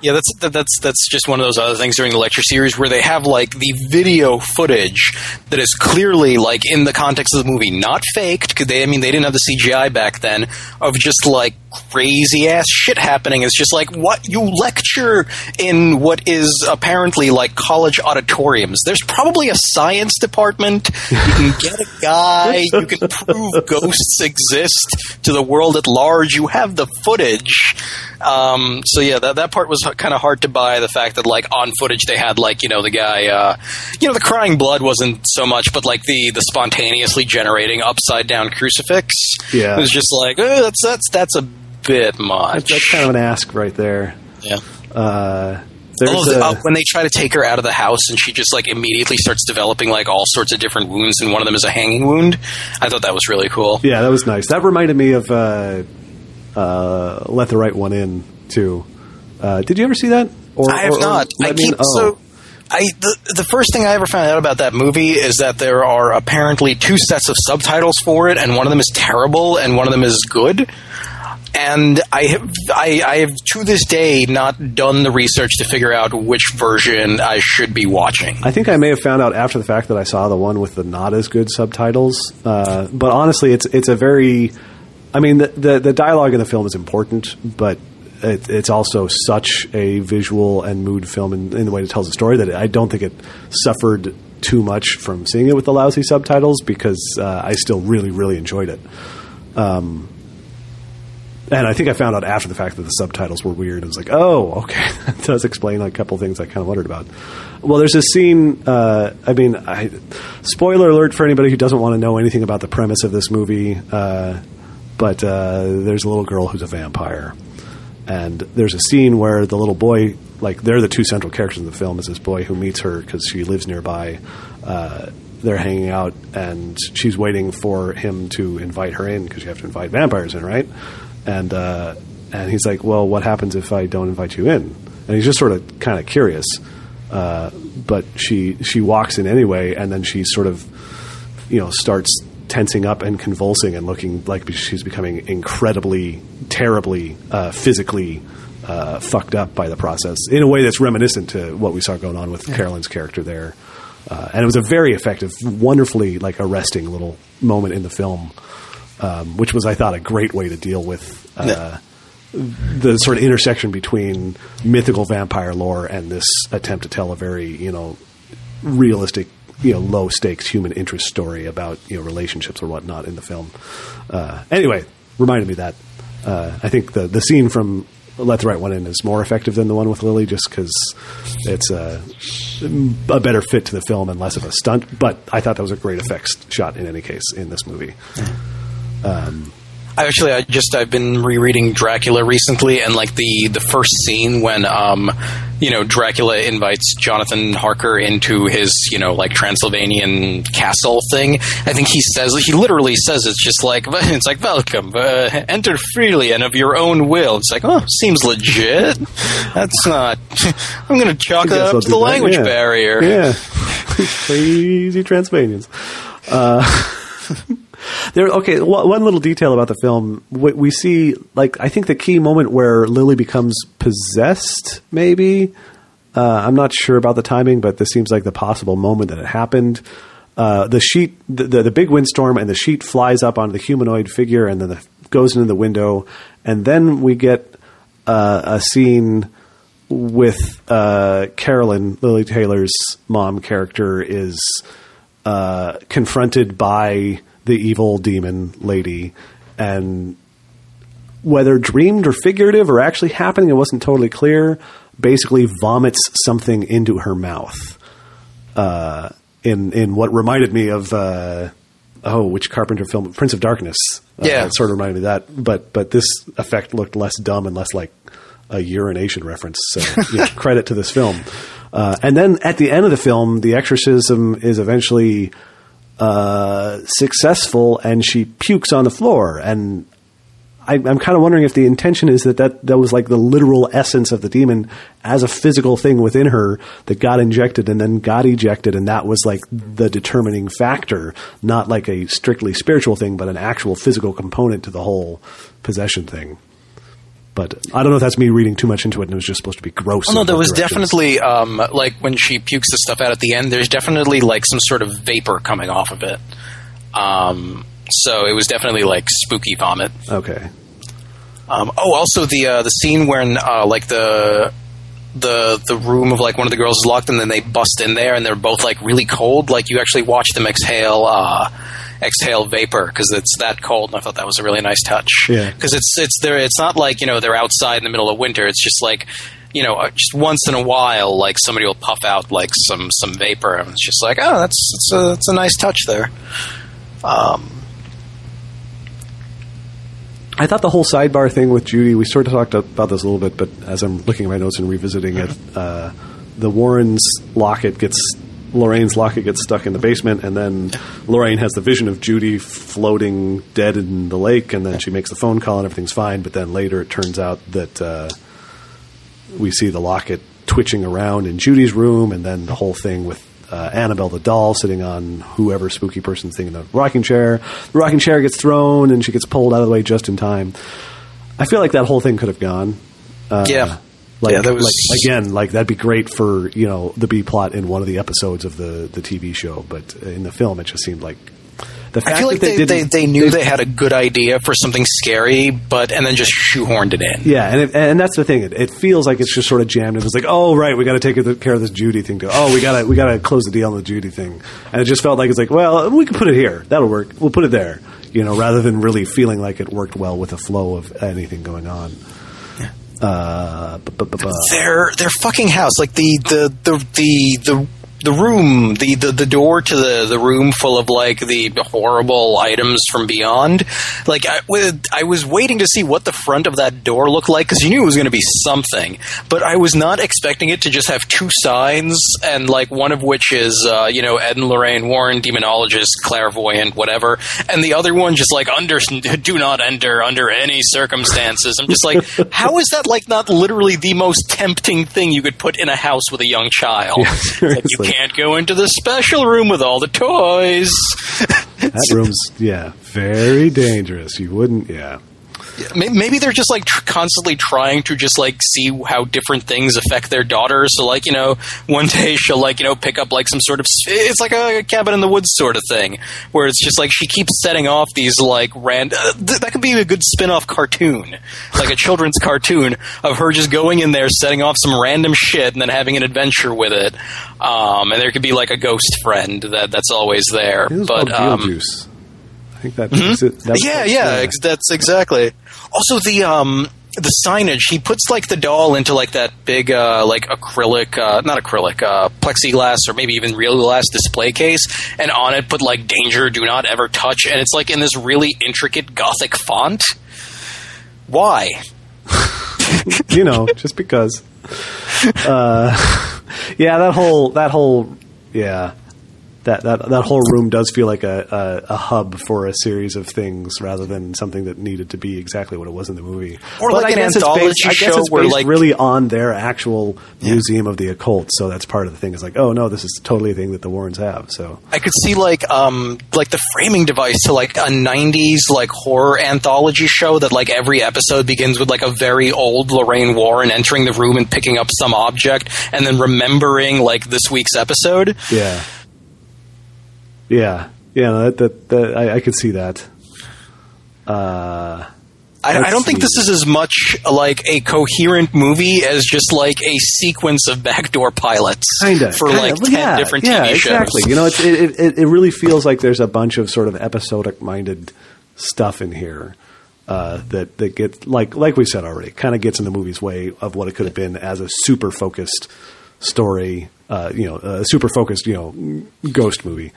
Yeah, that's that, that's that's just one of those other things during the lecture series where they have like the video footage that is clearly like in the context of the movie, not faked. Because they, I mean, they didn't have the CGI back then of just like crazy ass shit happening. It's just like what you lecture in what is apparently like college auditoriums. There's probably a science department. You can get a guy. You can prove ghosts exist to the world at large. You have the footage. Um, so yeah, that that part was kind of hard to buy. The fact that like on footage they had like you know the guy, uh, you know the crying blood wasn't so much, but like the the spontaneously generating upside down crucifix. Yeah. it was just like oh, that's that's that's a bit much. That's, that's kind of an ask right there. yeah. Uh, there's a- uh, when they try to take her out of the house and she just like immediately starts developing like all sorts of different wounds and one of them is a hanging wound. I thought that was really cool. yeah, that was nice. That reminded me of uh, uh, Let the Right One In too. Uh, did you ever see that? Or, I have or- or not. I Let keep Oh. so. I the, the first thing I ever found out about that movie is that there are apparently two sets of subtitles for it, and one of them is terrible, and one of them is good. And I have I, I have to this day not done the research to figure out which version I should be watching. I think I may have found out after the fact that I saw the one with the not as good subtitles. Uh, but honestly, it's it's a very, I mean, the, the the dialogue in the film is important, but it, it's also such a visual and mood film in, in the way it tells the story that I don't think it suffered too much from seeing it with the lousy subtitles because uh, I still really really enjoyed it. Um, and I think I found out after the fact that the subtitles were weird. I was like, oh, okay. that does explain like, a couple things I kind of wondered about. Well, there's a scene. Uh, I mean, I, spoiler alert for anybody who doesn't want to know anything about the premise of this movie. Uh, but uh, there's a little girl who's a vampire, and there's a scene where the little boy, like, they're the two central characters in the film. Is this boy who meets her because she lives nearby. Uh, they're hanging out, and she's waiting for him to invite her in because you have to invite vampires in, right? and uh, and he's like, "Well, what happens if I don't invite you in?" And he's just sort of kind of curious. Uh, but she she walks in anyway, and then she sort of you know starts tensing up and convulsing and looking like she's becoming incredibly, terribly, uh, physically uh, fucked up by the process in a way that's reminiscent to what we saw going on with Carolyn's character there. Uh, and it was a very effective, wonderfully like arresting little moment in the film, um, which was I thought a great way to deal with uh, Yeah. the sort of intersection between mythical vampire lore and this attempt to tell a very you know realistic you know low stakes human interest story about you know relationships or whatnot in the film. Uh, anyway, reminded me that uh, I think the the scene from Let the Right One In is more effective than the one with Lili, just because it's a, a better fit to the film and less of a stunt. But I thought that was a great effects shot in any case in this movie. I actually, I just I've been rereading Dracula recently, and like the the first scene when um, you know, Dracula invites Jonathan Harker into his you know like Transylvanian castle thing. I think he says he literally says it's just like it's like welcome, uh, enter freely and of your own will. It's like oh, seems legit. That's not. I'm going to chalk that I'll up to the language yeah. barrier. Yeah, crazy Transylvanians. Uh, there. Okay, one little detail about the film. We, we see, like, I think the key moment where Lili becomes possessed. Maybe uh, I'm not sure about the timing, but this seems like the possible moment that it happened. Uh, the sheet, the, the, the big windstorm, and the sheet flies up onto the humanoid figure, and then the, goes into the window, and then we get uh, a scene with uh, Carolyn, Lili Taylor's mom character, is uh, confronted by the evil demon lady, and whether dreamed or figurative or actually happening, it wasn't totally clear. Basically, vomits something into her mouth. Uh, in in what reminded me of uh, oh, which Carpenter film, Prince of Darkness. Uh, Yeah. it sort of reminded me of that. But but this effect looked less dumb and less like a urination reference. So you know, credit to this film. Uh, and then at the end of the film, the exorcism is eventually uh, successful, and she pukes on the floor. And I, I'm kind of wondering if the intention is that, that that was like the literal essence of the demon as a physical thing within her that got injected and then got ejected, and that was like the determining factor, not like a strictly spiritual thing, but an actual physical component to the whole possession thing. But I don't know if that's me reading too much into it, and it was just supposed to be gross. Oh, no, there was definitely um, like when she pukes the stuff out at the end. There's definitely like some sort of vapor coming off of it. Um, so it was definitely like spooky vomit. okay. Um, oh, also the uh, the scene when uh, like the the the room of like one of the girls is locked and then they bust in there and they're both like really cold. Like you actually watch them exhale uh, exhale vapor because it's that cold. And I thought that was a really nice touch. Yeah. because it's it's there. It's not like you know they're outside in the middle of winter. It's just like. You know, uh, just once in a while, like somebody will puff out like some some vapor, and it's just like, oh, that's it's a it's a nice touch there. Um, I thought the whole sidebar thing with Judy, we sort of talked about this a little bit, but as I'm looking at my notes and revisiting it, uh, the Warrens' locket gets, Lorraine's locket gets stuck in the basement, and then Lorraine has the vision of Judy floating dead in the lake, and then she makes the phone call and everything's fine, but then later it turns out that uh, we see the locket twitching around in Judy's room, and then the whole thing with uh, Annabelle the doll sitting on whoever spooky person's thing in the rocking chair. The rocking chair gets thrown, and she gets pulled out of the way just in time. I feel like that whole thing could have gone. Uh, yeah, Like, yeah, that was like again, like that'd be great for you know the B plot in one of the episodes of the the TV show, but in the film, it just seemed like the fact I feel like that they, they, they, knew they had a good idea for something scary, but and then just shoehorned it in. Yeah, and it, and that's the thing. It, it feels like it's just sort of jammed. in. It's like, oh right, we got to take care of this Judy thing. Too. Oh, we got to we got to close the deal on the Judy thing. And it just felt like it's like, well, we can put it here. That'll work. We'll put it there. You know, rather than really feeling like it worked well with the flow of anything going on. Uh, Their their fucking house, like the the the the the, the room, the, the the door to the the room full of like the horrible items from beyond. Like I, I was waiting to see what the front of that door looked like because you knew it was going to be something, but I was not expecting it to just have two signs and like one of which is uh, you know Ed and Lorraine Warren, demonologist, clairvoyant, whatever, and the other one just like under do not enter under any circumstances. I'm just like, how is that like not literally the most tempting thing you could put in a house with a young child? Yeah, like, you seriously. Can't go into the special room with all the toys. that room's yeah, very dangerous. You wouldn't, yeah. May- Maybe they're just like tr- constantly trying to just like see how different things affect their daughter. So like you know, one day she'll like you know pick up like some sort of it's like a cabin in the woods sort of thing, where it's just like she keeps setting off these like rand. Uh, th- that could be a good spin-off cartoon, like a children's cartoon of her just going in there setting off some random shit and then having an adventure with it. Um, and there could be like a ghost friend that that's always there. But um. I think that, is it, that yeah, yeah, ex- that's exactly. Also, the um, the signage. He puts like the doll into like that big uh, like acrylic, uh, not acrylic, uh, plexiglass or maybe even real glass display case, and on it put like "Danger, do not ever touch," and it's like in this really intricate Gothic font. Why? you know, just because. Uh, yeah, that whole that whole yeah. That, that, that whole room does feel like a, a, a hub for a series of things rather than something that needed to be exactly what it was in the movie. Or But like I an anthology based, I guess show where, like- really on their actual museum of the occult. So that's part of the thing. It's like, oh no, this is totally a thing that the Warrens have. So I could see like um like the framing device to like a '90s like horror anthology show that like every episode begins with like a very old Lorraine Warren entering the room and picking up some object and then remembering like this week's episode. yeah, yeah, yeah. That, that, that I, I could see that. Uh, I, I don't think this is as much like a coherent movie as just like a sequence of backdoor pilots Kinda, for kinda. like ten yeah, different yeah, TV shows. exactly. You know, it, it it really feels like there's a bunch of sort of episodic minded stuff in here uh, that that gets like like we said already, kind of gets in the movie's way of what it could have been as a super focused story. Uh, you know, a super focused you know ghost movie.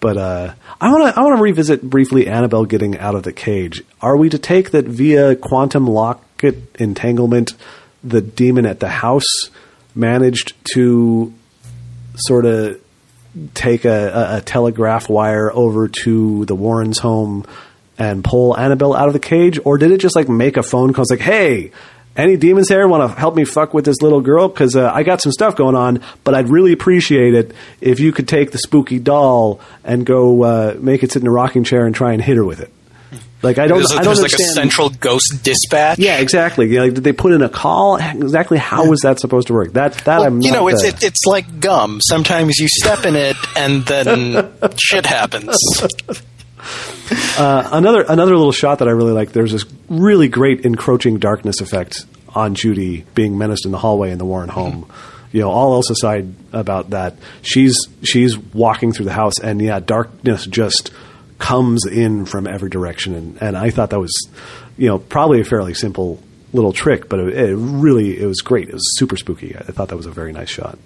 But uh, I want to I want to revisit briefly Annabelle getting out of the cage. Are we to take that via quantum locket entanglement, the demon at the house managed to sort of take a, a, a telegraph wire over to the Warrens' home and pull Annabelle out of the cage, or did it just like make a phone call? It's like, hey, any demons there want to help me fuck with this little girl? Because uh, I got some stuff going on, but I'd really appreciate it if you could take the spooky doll and go uh, make it sit in a rocking chair and try and hit her with it. Like I don't, There's, I don't there's like a understand. central ghost dispatch. yeah, exactly. You know, like, did they put in a call? Exactly how was that supposed to work? That that Well, I'm you know, it's it, it's like gum. Sometimes you step in it, and then shit happens. Another another little shot that I really like. There's this really great encroaching darkness effect on Judy being menaced in the hallway in the Warren home. You know, all else aside about that, she's she's walking through the house, and yeah, darkness just comes in from every direction, and, and I thought that was, you know, probably a fairly simple little trick, but it, it really it was great. It was super spooky. I thought that was a very nice shot.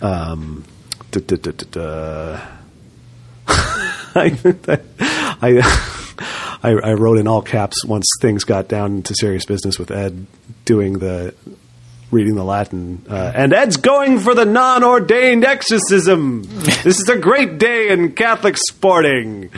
Um, duh, duh, duh, duh, duh. I, I, I, wrote in all caps once things got down to serious business with Ed doing the reading the Latin, uh, and Ed's going for the non-ordained exorcism. this is a great day in Catholic sporting.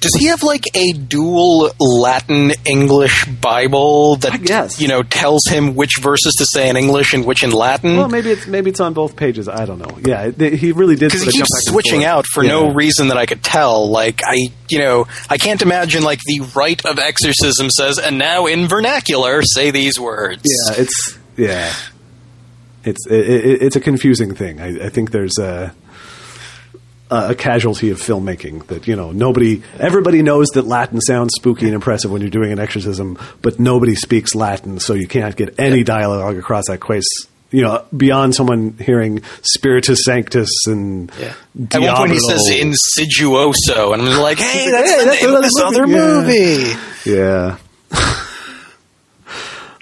Does he have like a dual Latin English Bible that you know tells him which verses to say in English and which in Latin? Well, maybe it's maybe it's on both pages. I don't know. Yeah, it, he really did because he keeps jump back and switching out for Yeah. no reason that I could tell. Like I, you know, I can't imagine like the rite of exorcism says, and now in vernacular say these words. Yeah, it's yeah, it's it, it, it's a confusing thing. I, I think there's a a casualty of filmmaking that you know nobody everybody knows that Latin sounds spooky and impressive when you're doing an exorcism, but nobody speaks Latin, so you can't get any dialogue across that quest. You know, beyond someone hearing Spiritus Sanctus and Yeah. At one point he says insidioso, and I'm like, hey, that's Hey, that's of another this other movie. movie. yeah.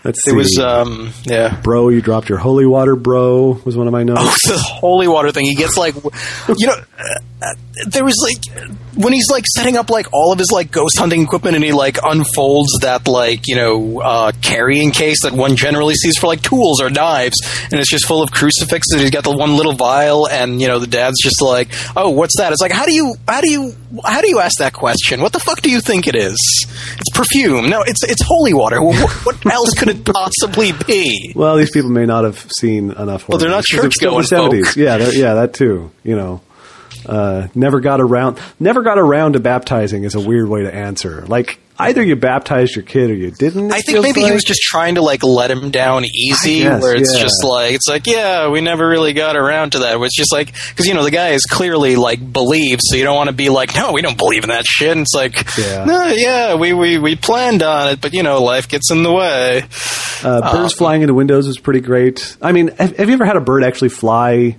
Let's It was, um, yeah. bro, you dropped your holy water, bro. Was one of my notes. Oh, the holy water thing. He gets like, you know, uh, there was like when he's like setting up like all of his like ghost hunting equipment, and he like unfolds that like you know uh, carrying case that one generally sees for like tools or knives, and it's just full of crucifixes. He's got the one little vial, and you know the dad's just like, "Oh, what's that?" It's like, how do you, how do you, how do you ask that question? What the fuck do you think it is? It's perfume. No, it's it's holy water. What, what else could it possibly be? Well, these people may not have seen enough. Well, they're not movies. 'Cause church-going the 70s. folk. Yeah, yeah, that too. You know, Uh, never got around. Never got around to baptizing is a weird way to answer. Like either you baptized your kid or you didn't. I think maybe he was just trying to like let him down easy, guess, where it's yeah. just like it's like yeah, we never really got around to that. It's just like because you know the guy is clearly like believes, so you don't want to be like no, we don't believe in that shit. And it's like Yeah. no, yeah, we, we we planned on it, but you know life gets in the way. Uh, birds flying into windows is pretty great. I mean, have, have you ever had a bird actually fly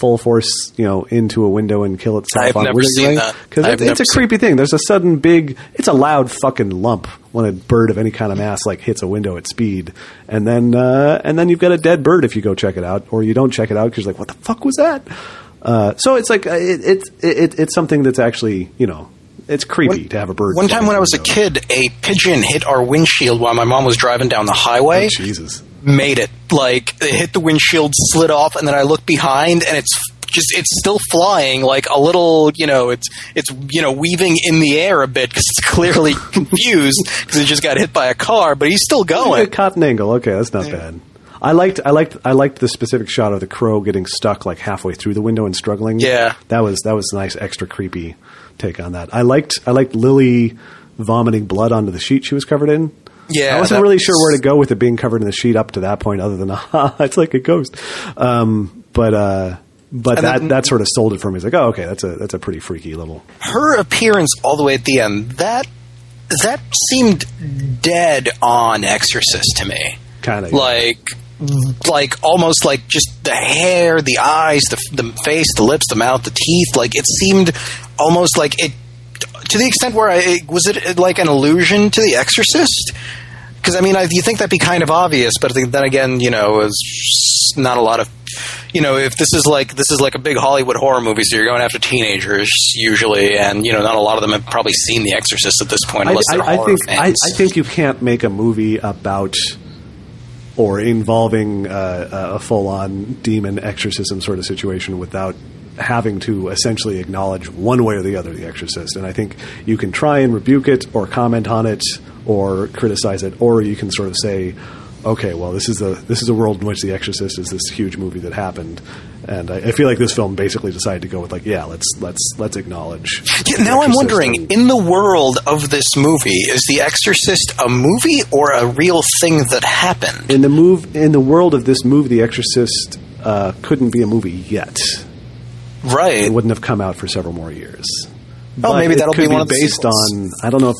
full force, you know, into a window and kill itself? I've on never seen that. Because I've it's, a creepy thing. There's a sudden big, it's a loud fucking lump when a bird of any kind of mass like hits a window at speed, and then uh, and then you've got a dead bird if you go check it out, or you don't check it out because you're like, what the fuck was that? Uh, so it's like uh, it, it's it, it's something that's actually you know. It's creepy to have a bird. One time when I was a kid, a pigeon hit our windshield while my mom was driving down the highway. Oh, Jesus. Made it. Like it hit the windshield, slid off, and then I look behind, and it's just it's still flying like a little. You know, it's it's you know weaving in the air a bit because it's clearly confused because it just got hit by a car, but he's still going. cotton angle. Okay, that's not bad. I liked, I liked, I liked the specific shot of the crow getting stuck like halfway through the window and struggling. Yeah. that was that was a nice, extra creepy take on that. I liked, I liked Lili vomiting blood onto the sheet she was covered in. Yeah, I wasn't really sure where to go with it being covered in the sheet up to that point, other than ah, it's like a ghost. Um, but uh, but And that then- that sort of sold it for me. It's like, oh, okay, that's a that's a pretty freaky little. Her appearance all the way at the end that that seemed dead on Exorcist to me. Kind of like like almost like just the hair, the eyes, the the face, the lips, the mouth, the teeth. Like it seemed almost like it to the extent where I was it like an allusion to The Exorcist. Because I mean, I, you think that'd be kind of obvious, but then again, you know, it's not a lot of, you know, if this is like this is like a big Hollywood horror movie, so you're going after teenagers usually, and you know, not a lot of them have probably seen The Exorcist at this point, I, unless I, they're I horror think I. I think you can't make a movie about or involving uh, a full-on demon exorcism sort of situation without having to essentially acknowledge one way or the other the exorcist and i think you can try and rebuke it or comment on it or criticize it or you can sort of say okay well this is a this is a world in which the exorcist is this huge movie that happened and I, I feel like this film basically decided to go with like yeah let's let's let's acknowledge Yeah, now I'm wondering, and- in the world of this movie, is The Exorcist a movie or a real thing that happened? in the move in the world of this movie, The Exorcist uh, couldn't be a movie yet. Right. It wouldn't have come out for several more years. Oh, But maybe that'll could be one of the based on. I don't know if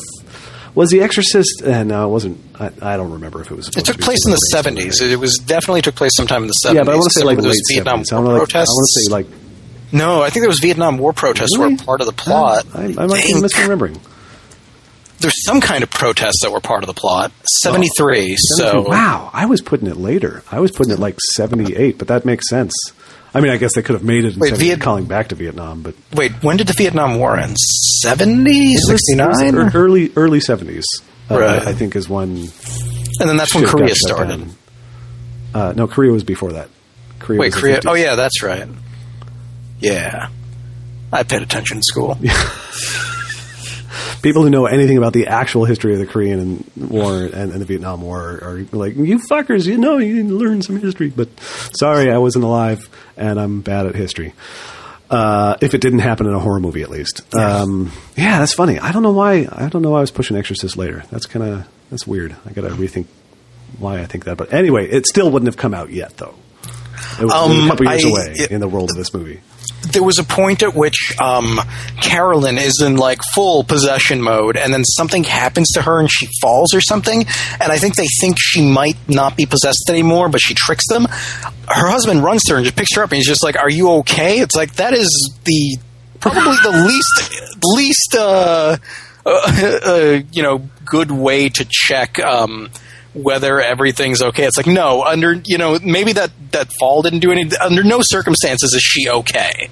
was The Exorcist. Uh, no, it wasn't. I, I don't remember if it was. It supposed took to be place in the supposed to 70s. It was definitely took place sometime in the 70s. Yeah, but I want to say like late those Vietnam seventies. I War want to like, I want to say like. no, I think there was Vietnam War protests Really? were part of the plot. I, I might be misremembering. There's some kind of protests that were part of the plot. 73. so wow, I was putting it later. I was putting it like seventy eight, but that makes sense. I mean, I guess they could have made it Wait, instead of calling back to Vietnam, but wait, when did the Vietnam War end? 70, 69? early early seventies. Uh, I think is when and then that's when Korea started. Uh, no, Korea was before that. Korea Wait, Korea. Oh yeah, that's right. Yeah, I paid attention in school. People who know anything about the actual history of the Korean War and, and the Vietnam War are, like, you fuckers, you know, you learn some history. But sorry, I wasn't alive and I'm bad at history. Uh, if it didn't happen in a horror movie, at least. Um, yeah, that's funny. I don't know why. I don't know why I was pushing Exorcist later. That's kind of that's weird. I got to rethink why I think that. But anyway, it still wouldn't have come out yet, though. It was, it was Um, a couple years I- away it- in the world of this movie. There was a point at which um, Carolyn is in like full possession mode, and then something happens to her and she falls or something. And I think they think she might not be possessed anymore, but she tricks them. Her husband runs to her and just picks her up, and he's just like, "Are you okay?" It's like that is the probably the least least uh, uh, uh, you know good way to check. Um, whether everything's okay. It's like no, under you know maybe that that fall didn't do any. Under no circumstances is she okay.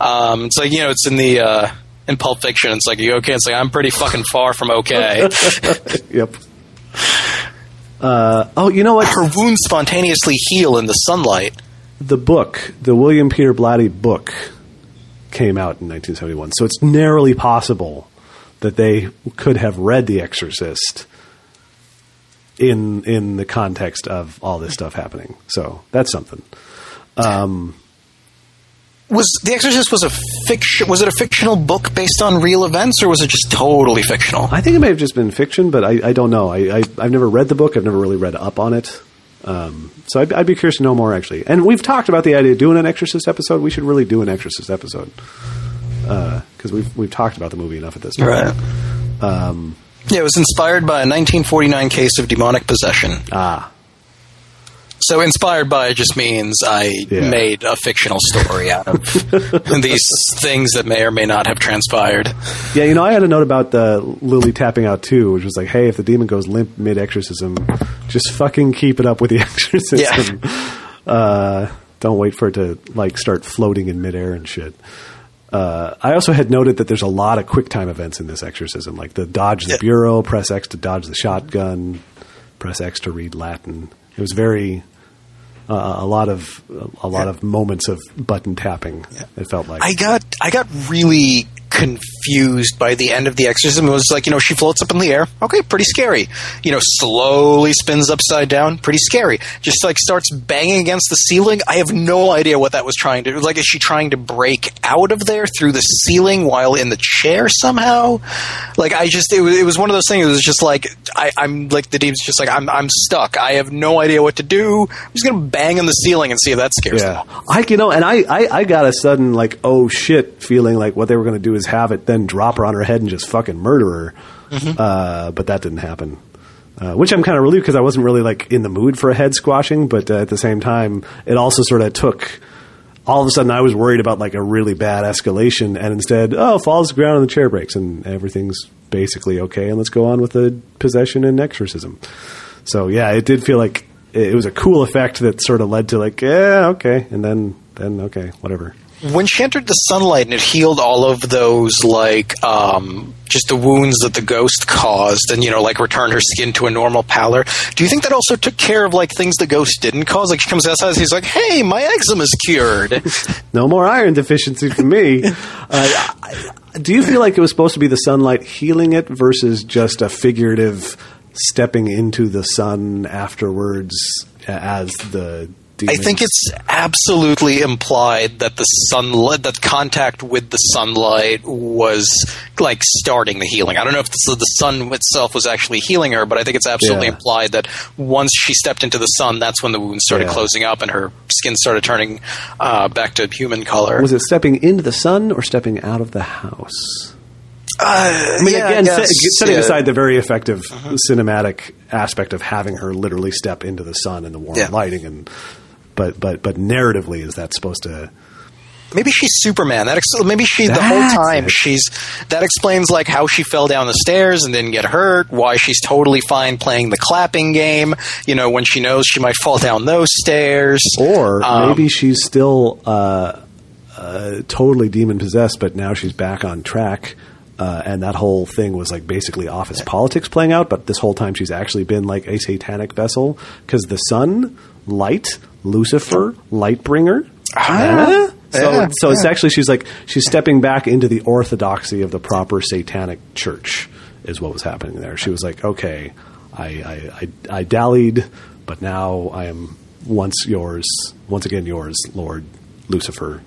Um, it's like you know it's in the uh, in Pulp Fiction. It's like you okay? It's like I'm pretty fucking far from okay. Yep. Uh, oh, you know what? Her wounds spontaneously heal in the sunlight. the book, the William Peter Blatty book, came out in 1971. So it's narrowly possible that they could have read The Exorcist in in the context of all this stuff happening. So that's something. Um, was The Exorcist was a fiction? Was it a fictional book based on real events, or was it just totally fictional? I think it may have just been fiction, but I, I don't know. I, I I've never read the book. I've never really read up on it. Um, so I'd, I'd be curious to know more actually. And we've talked about the idea of doing an Exorcist episode. We should really do an Exorcist episode because we've we've talked about the movie enough at this point. Right. Yeah, it was inspired by a 1949 case of demonic possession. Ah, So inspired by just means I Yeah. made a fictional story out of these things that may or may not have transpired. yeah. You know, I had a note about uh, Lili tapping out too, which was like, hey, if the demon goes limp mid exorcism, just fucking keep it up with the exorcism. Uh, don't wait for it to like start floating in midair and shit. Uh, I also had noted that there's a lot of quick time events in this exorcism, like the dodge the Yeah. bureau, press X to dodge the shotgun, press X to read Latin. It was very uh, a lot of a lot of moments of button tapping. It felt like I got I got really confused by the end of the exorcism. It was like, you know, she floats up in the air. Okay, pretty scary. You know, slowly spins upside down. Pretty scary. Just like starts banging against the ceiling. I have no idea what that was trying to do. Like, is she trying to break out of there through the ceiling while in the chair somehow? Like, I just, it was, it was one of those things. It was just like, I, I'm like, the demon's just like, I'm, I'm stuck. I have no idea what to do. I'm just going to bang on the ceiling and see if that scares them Yeah, off. I you know, and I, I I got a sudden like oh shit feeling like what they were going to do is have it then drop her on her head and just fucking murder her, uh, but that didn't happen. Uh, which I'm kind of relieved because I wasn't really like in the mood for a head squashing, but uh, at the same time, it also sort of took. All of a sudden, I was worried about like a really bad escalation, and instead, oh, falls to the ground and the chair breaks, and everything's basically okay, and let's go on with the possession and exorcism. So yeah, it did feel like it it was a cool effect that sort of led to like, yeah, okay, and then then okay, whatever. When she entered the sunlight and it healed all of those like um, just the wounds that the ghost caused and you know like returned her skin to a normal pallor do you think that also took care of like things the ghost didn't cause like she comes outside he's like hey my eczema is cured No more iron deficiency for me. uh, do you feel like it was supposed to be the sunlight healing it versus just a figurative stepping into the sun afterwards as the? I think it's absolutely implied that the sunlight, that contact with the sunlight was like starting the healing. I don't know if the, the sun itself was actually healing her, but I think it's absolutely Yeah. implied that once she stepped into the sun, that's when the wounds started Yeah. closing up and her skin started turning uh, back to human color. Was it stepping into the sun or stepping out of the house? Uh, I mean, yeah, again, I guess, setting yeah. aside the very effective cinematic aspect of having her literally step into the sun and the warm Yeah. lighting, and but but but narratively, is that supposed to? Maybe she's Superman. That ex- maybe she the whole time it. she's that explains like how she fell down the stairs and didn't get hurt. Why she's totally fine playing the clapping game. You know, when she knows she might fall down those stairs. Or Um, maybe she's still uh, uh, totally demon possessed, but now she's back on track. Uh, and that whole thing was like basically office politics playing out, but this whole time she's actually been like a satanic vessel because the sun, light, Lucifer, light bringer. Ah, So, yeah, so it's actually she's like she's stepping back into the orthodoxy of the proper satanic church is what was happening there. She was like, okay, I I, I, I dallied, but now I am once yours, once again yours, Lord Lucifer.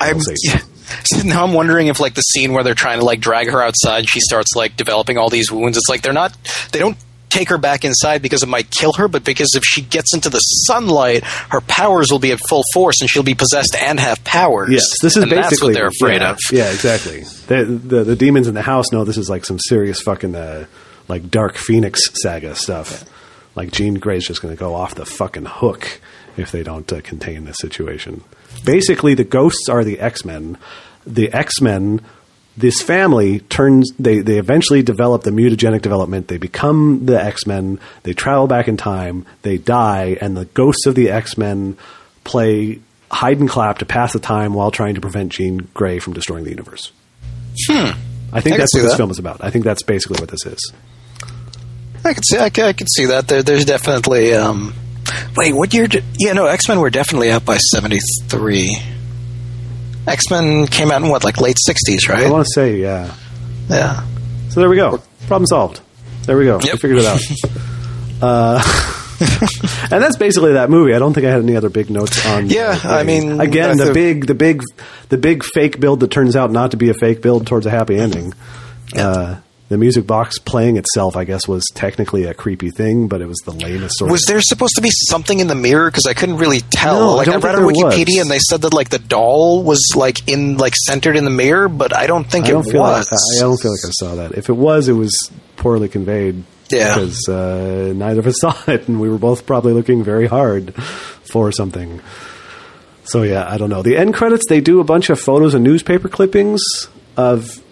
I'm, yeah. So now I'm wondering if like the scene where they're trying to like drag her outside, she starts like developing all these wounds. It's like they're not, they don't take her back inside because it might kill her, but because if she gets into the sunlight, her powers will be at full force, and she'll be possessed and have powers. Yes, this is and basically what they're afraid yeah, of. Yeah, exactly. The, the the demons in the house know this is like some serious fucking uh, like Dark Phoenix saga stuff. Like Jean Grey's just going to go off the fucking hook if they don't uh, contain this situation. Basically, the ghosts are the X Men. The X Men. This family turns. They they eventually develop the mutagenic development. They become the X Men. They travel back in time. They die, and the ghosts of the X Men play hide and clap to pass the time while trying to prevent Jean Grey from destroying the universe. Hmm. I think I that's what this that. film is about. I think that's basically what this is. I can see, I could, I could see that. There, there's definitely. Um, wait, what year? Did, yeah, no, X Men were definitely out by '73. X Men came out in what, like late '60s, right? I want to say, yeah. Yeah. So there we go. Problem solved. There we go. We figured it out. uh, and that's basically that movie. I don't think I had any other big notes on. Yeah, I mean, again, that's the big, the big, the big fake build that turns out not to be a fake build towards a happy ending. Uh, the music box playing itself, I guess, was technically a creepy thing, but it was the lamest sort. Was of there supposed to be something in the mirror? Because I couldn't really tell. No, I like I, don't read on Wikipedia, was. and they said that like the doll was like in like centered in the mirror, but I don't think I don't it was. like I don't feel like I saw that. If it was, it was poorly conveyed. Yeah. because uh, neither of us saw it, and we were both probably looking very hard for something. So yeah, I don't know. The end credits they do a bunch of photos and newspaper clippings of,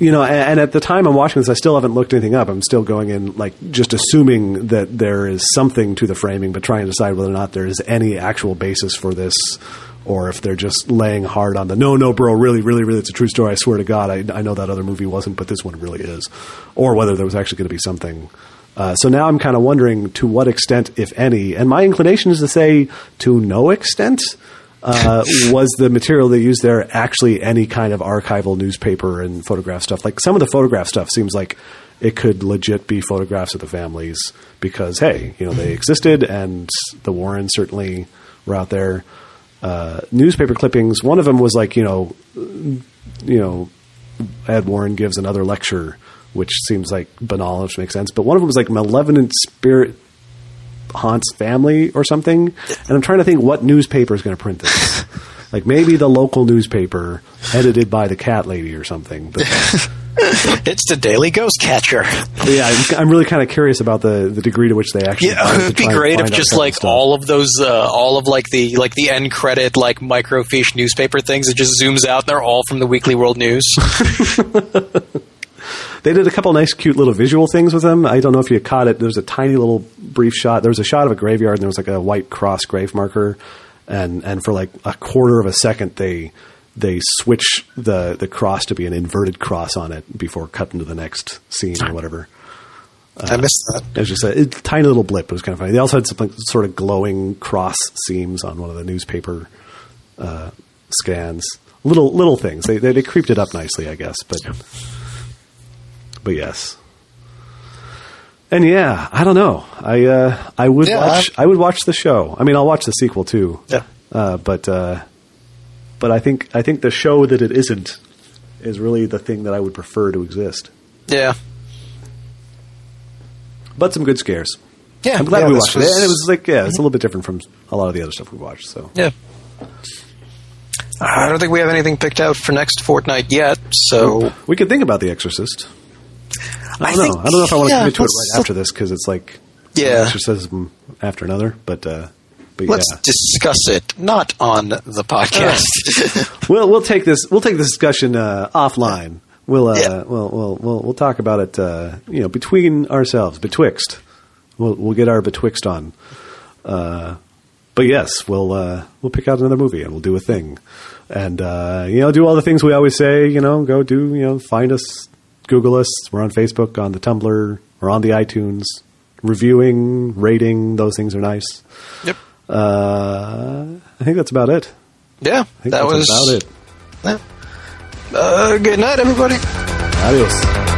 you know, and, and at the time I'm watching this, I still haven't looked anything up. I'm still going in like just assuming that there is something to the framing, but trying to decide whether or not there is any actual basis for this. Or if they're just laying hard on the no, no, bro, really, really, really, it's a true story. I swear to God, I, I know that other movie wasn't, but this one really is. Or whether there was actually going to be something. Uh, so now I'm kind of wondering to what extent, if any, and my inclination is to say to no extent, uh, was the material they used there actually any kind of archival newspaper and photograph stuff? Like some of the photograph stuff seems like it could legit be photographs of the families because hey, you know they existed and the Warrens certainly were out there. Uh, newspaper clippings. One of them was like you know, you know, Ed Warren gives another lecture, which seems like banal, which makes sense. But one of them was like malevolent spirit haunts family or something. And I'm trying to think what newspaper is going to print this. like maybe the local newspaper, edited by the cat lady or something. But It's the Daily Ghost Catcher. yeah, I'm, I'm really kind of curious about the, the degree to which they actually. Yeah, it'd be great if just like stuff. all of those, uh, all of like the like the end credit like microfiche newspaper things. It just zooms out, and they're all from the Weekly World News. They did a couple nice, cute little visual things with them. I don't know if you caught it. There was a tiny little brief shot. There was a shot of a graveyard, and there was like a white cross grave marker, and and for like a quarter of a second, they they switch the the cross to be an inverted cross on it before cutting to the next scene or whatever. I missed that. It was just a, a tiny little blip. It was kind of funny. They also had some sort of glowing cross seams on one of the newspaper uh, scans. Little little things. They, they they creeped it up nicely, I guess. But but yes. And yeah, I don't know. I uh, I would Yeah, watch. I would watch the show. I mean, I'll watch the sequel too. Yeah. Uh, but uh, but I think I think the show that it isn't is really the thing that I would prefer to exist. Yeah, But some good scares. yeah. I'm glad yeah, we watched it. And it was like, yeah, it's a little bit different from a lot of the other stuff we watched. So Yeah. I don't think we have anything picked out for next fortnight yet, so we could think about The Exorcist. I I don't know. I don't know if I want to yeah, commit to it let's- right after this because it's like Yeah. exorcism after another. But uh, but let's yeah, discuss it not on the podcast. we'll we'll take this we'll take this discussion uh, offline. We'll uh, Yeah. we'll, we'll we'll we'll talk about it. Uh, you know, between ourselves, betwixt. We'll we'll get our betwixt on. Uh, but yes, we'll uh, we'll pick out another movie and we'll do a thing, and uh, you know, do all the things we always say. You know, go do you know, find us, Google us. We're on Facebook, on the Tumblr, or on the iTunes. Reviewing, rating, those things are nice. yep. Uh, I think that's about it. Yeah, I think that that's was about it. Yeah. Uh, good night, everybody. Adios.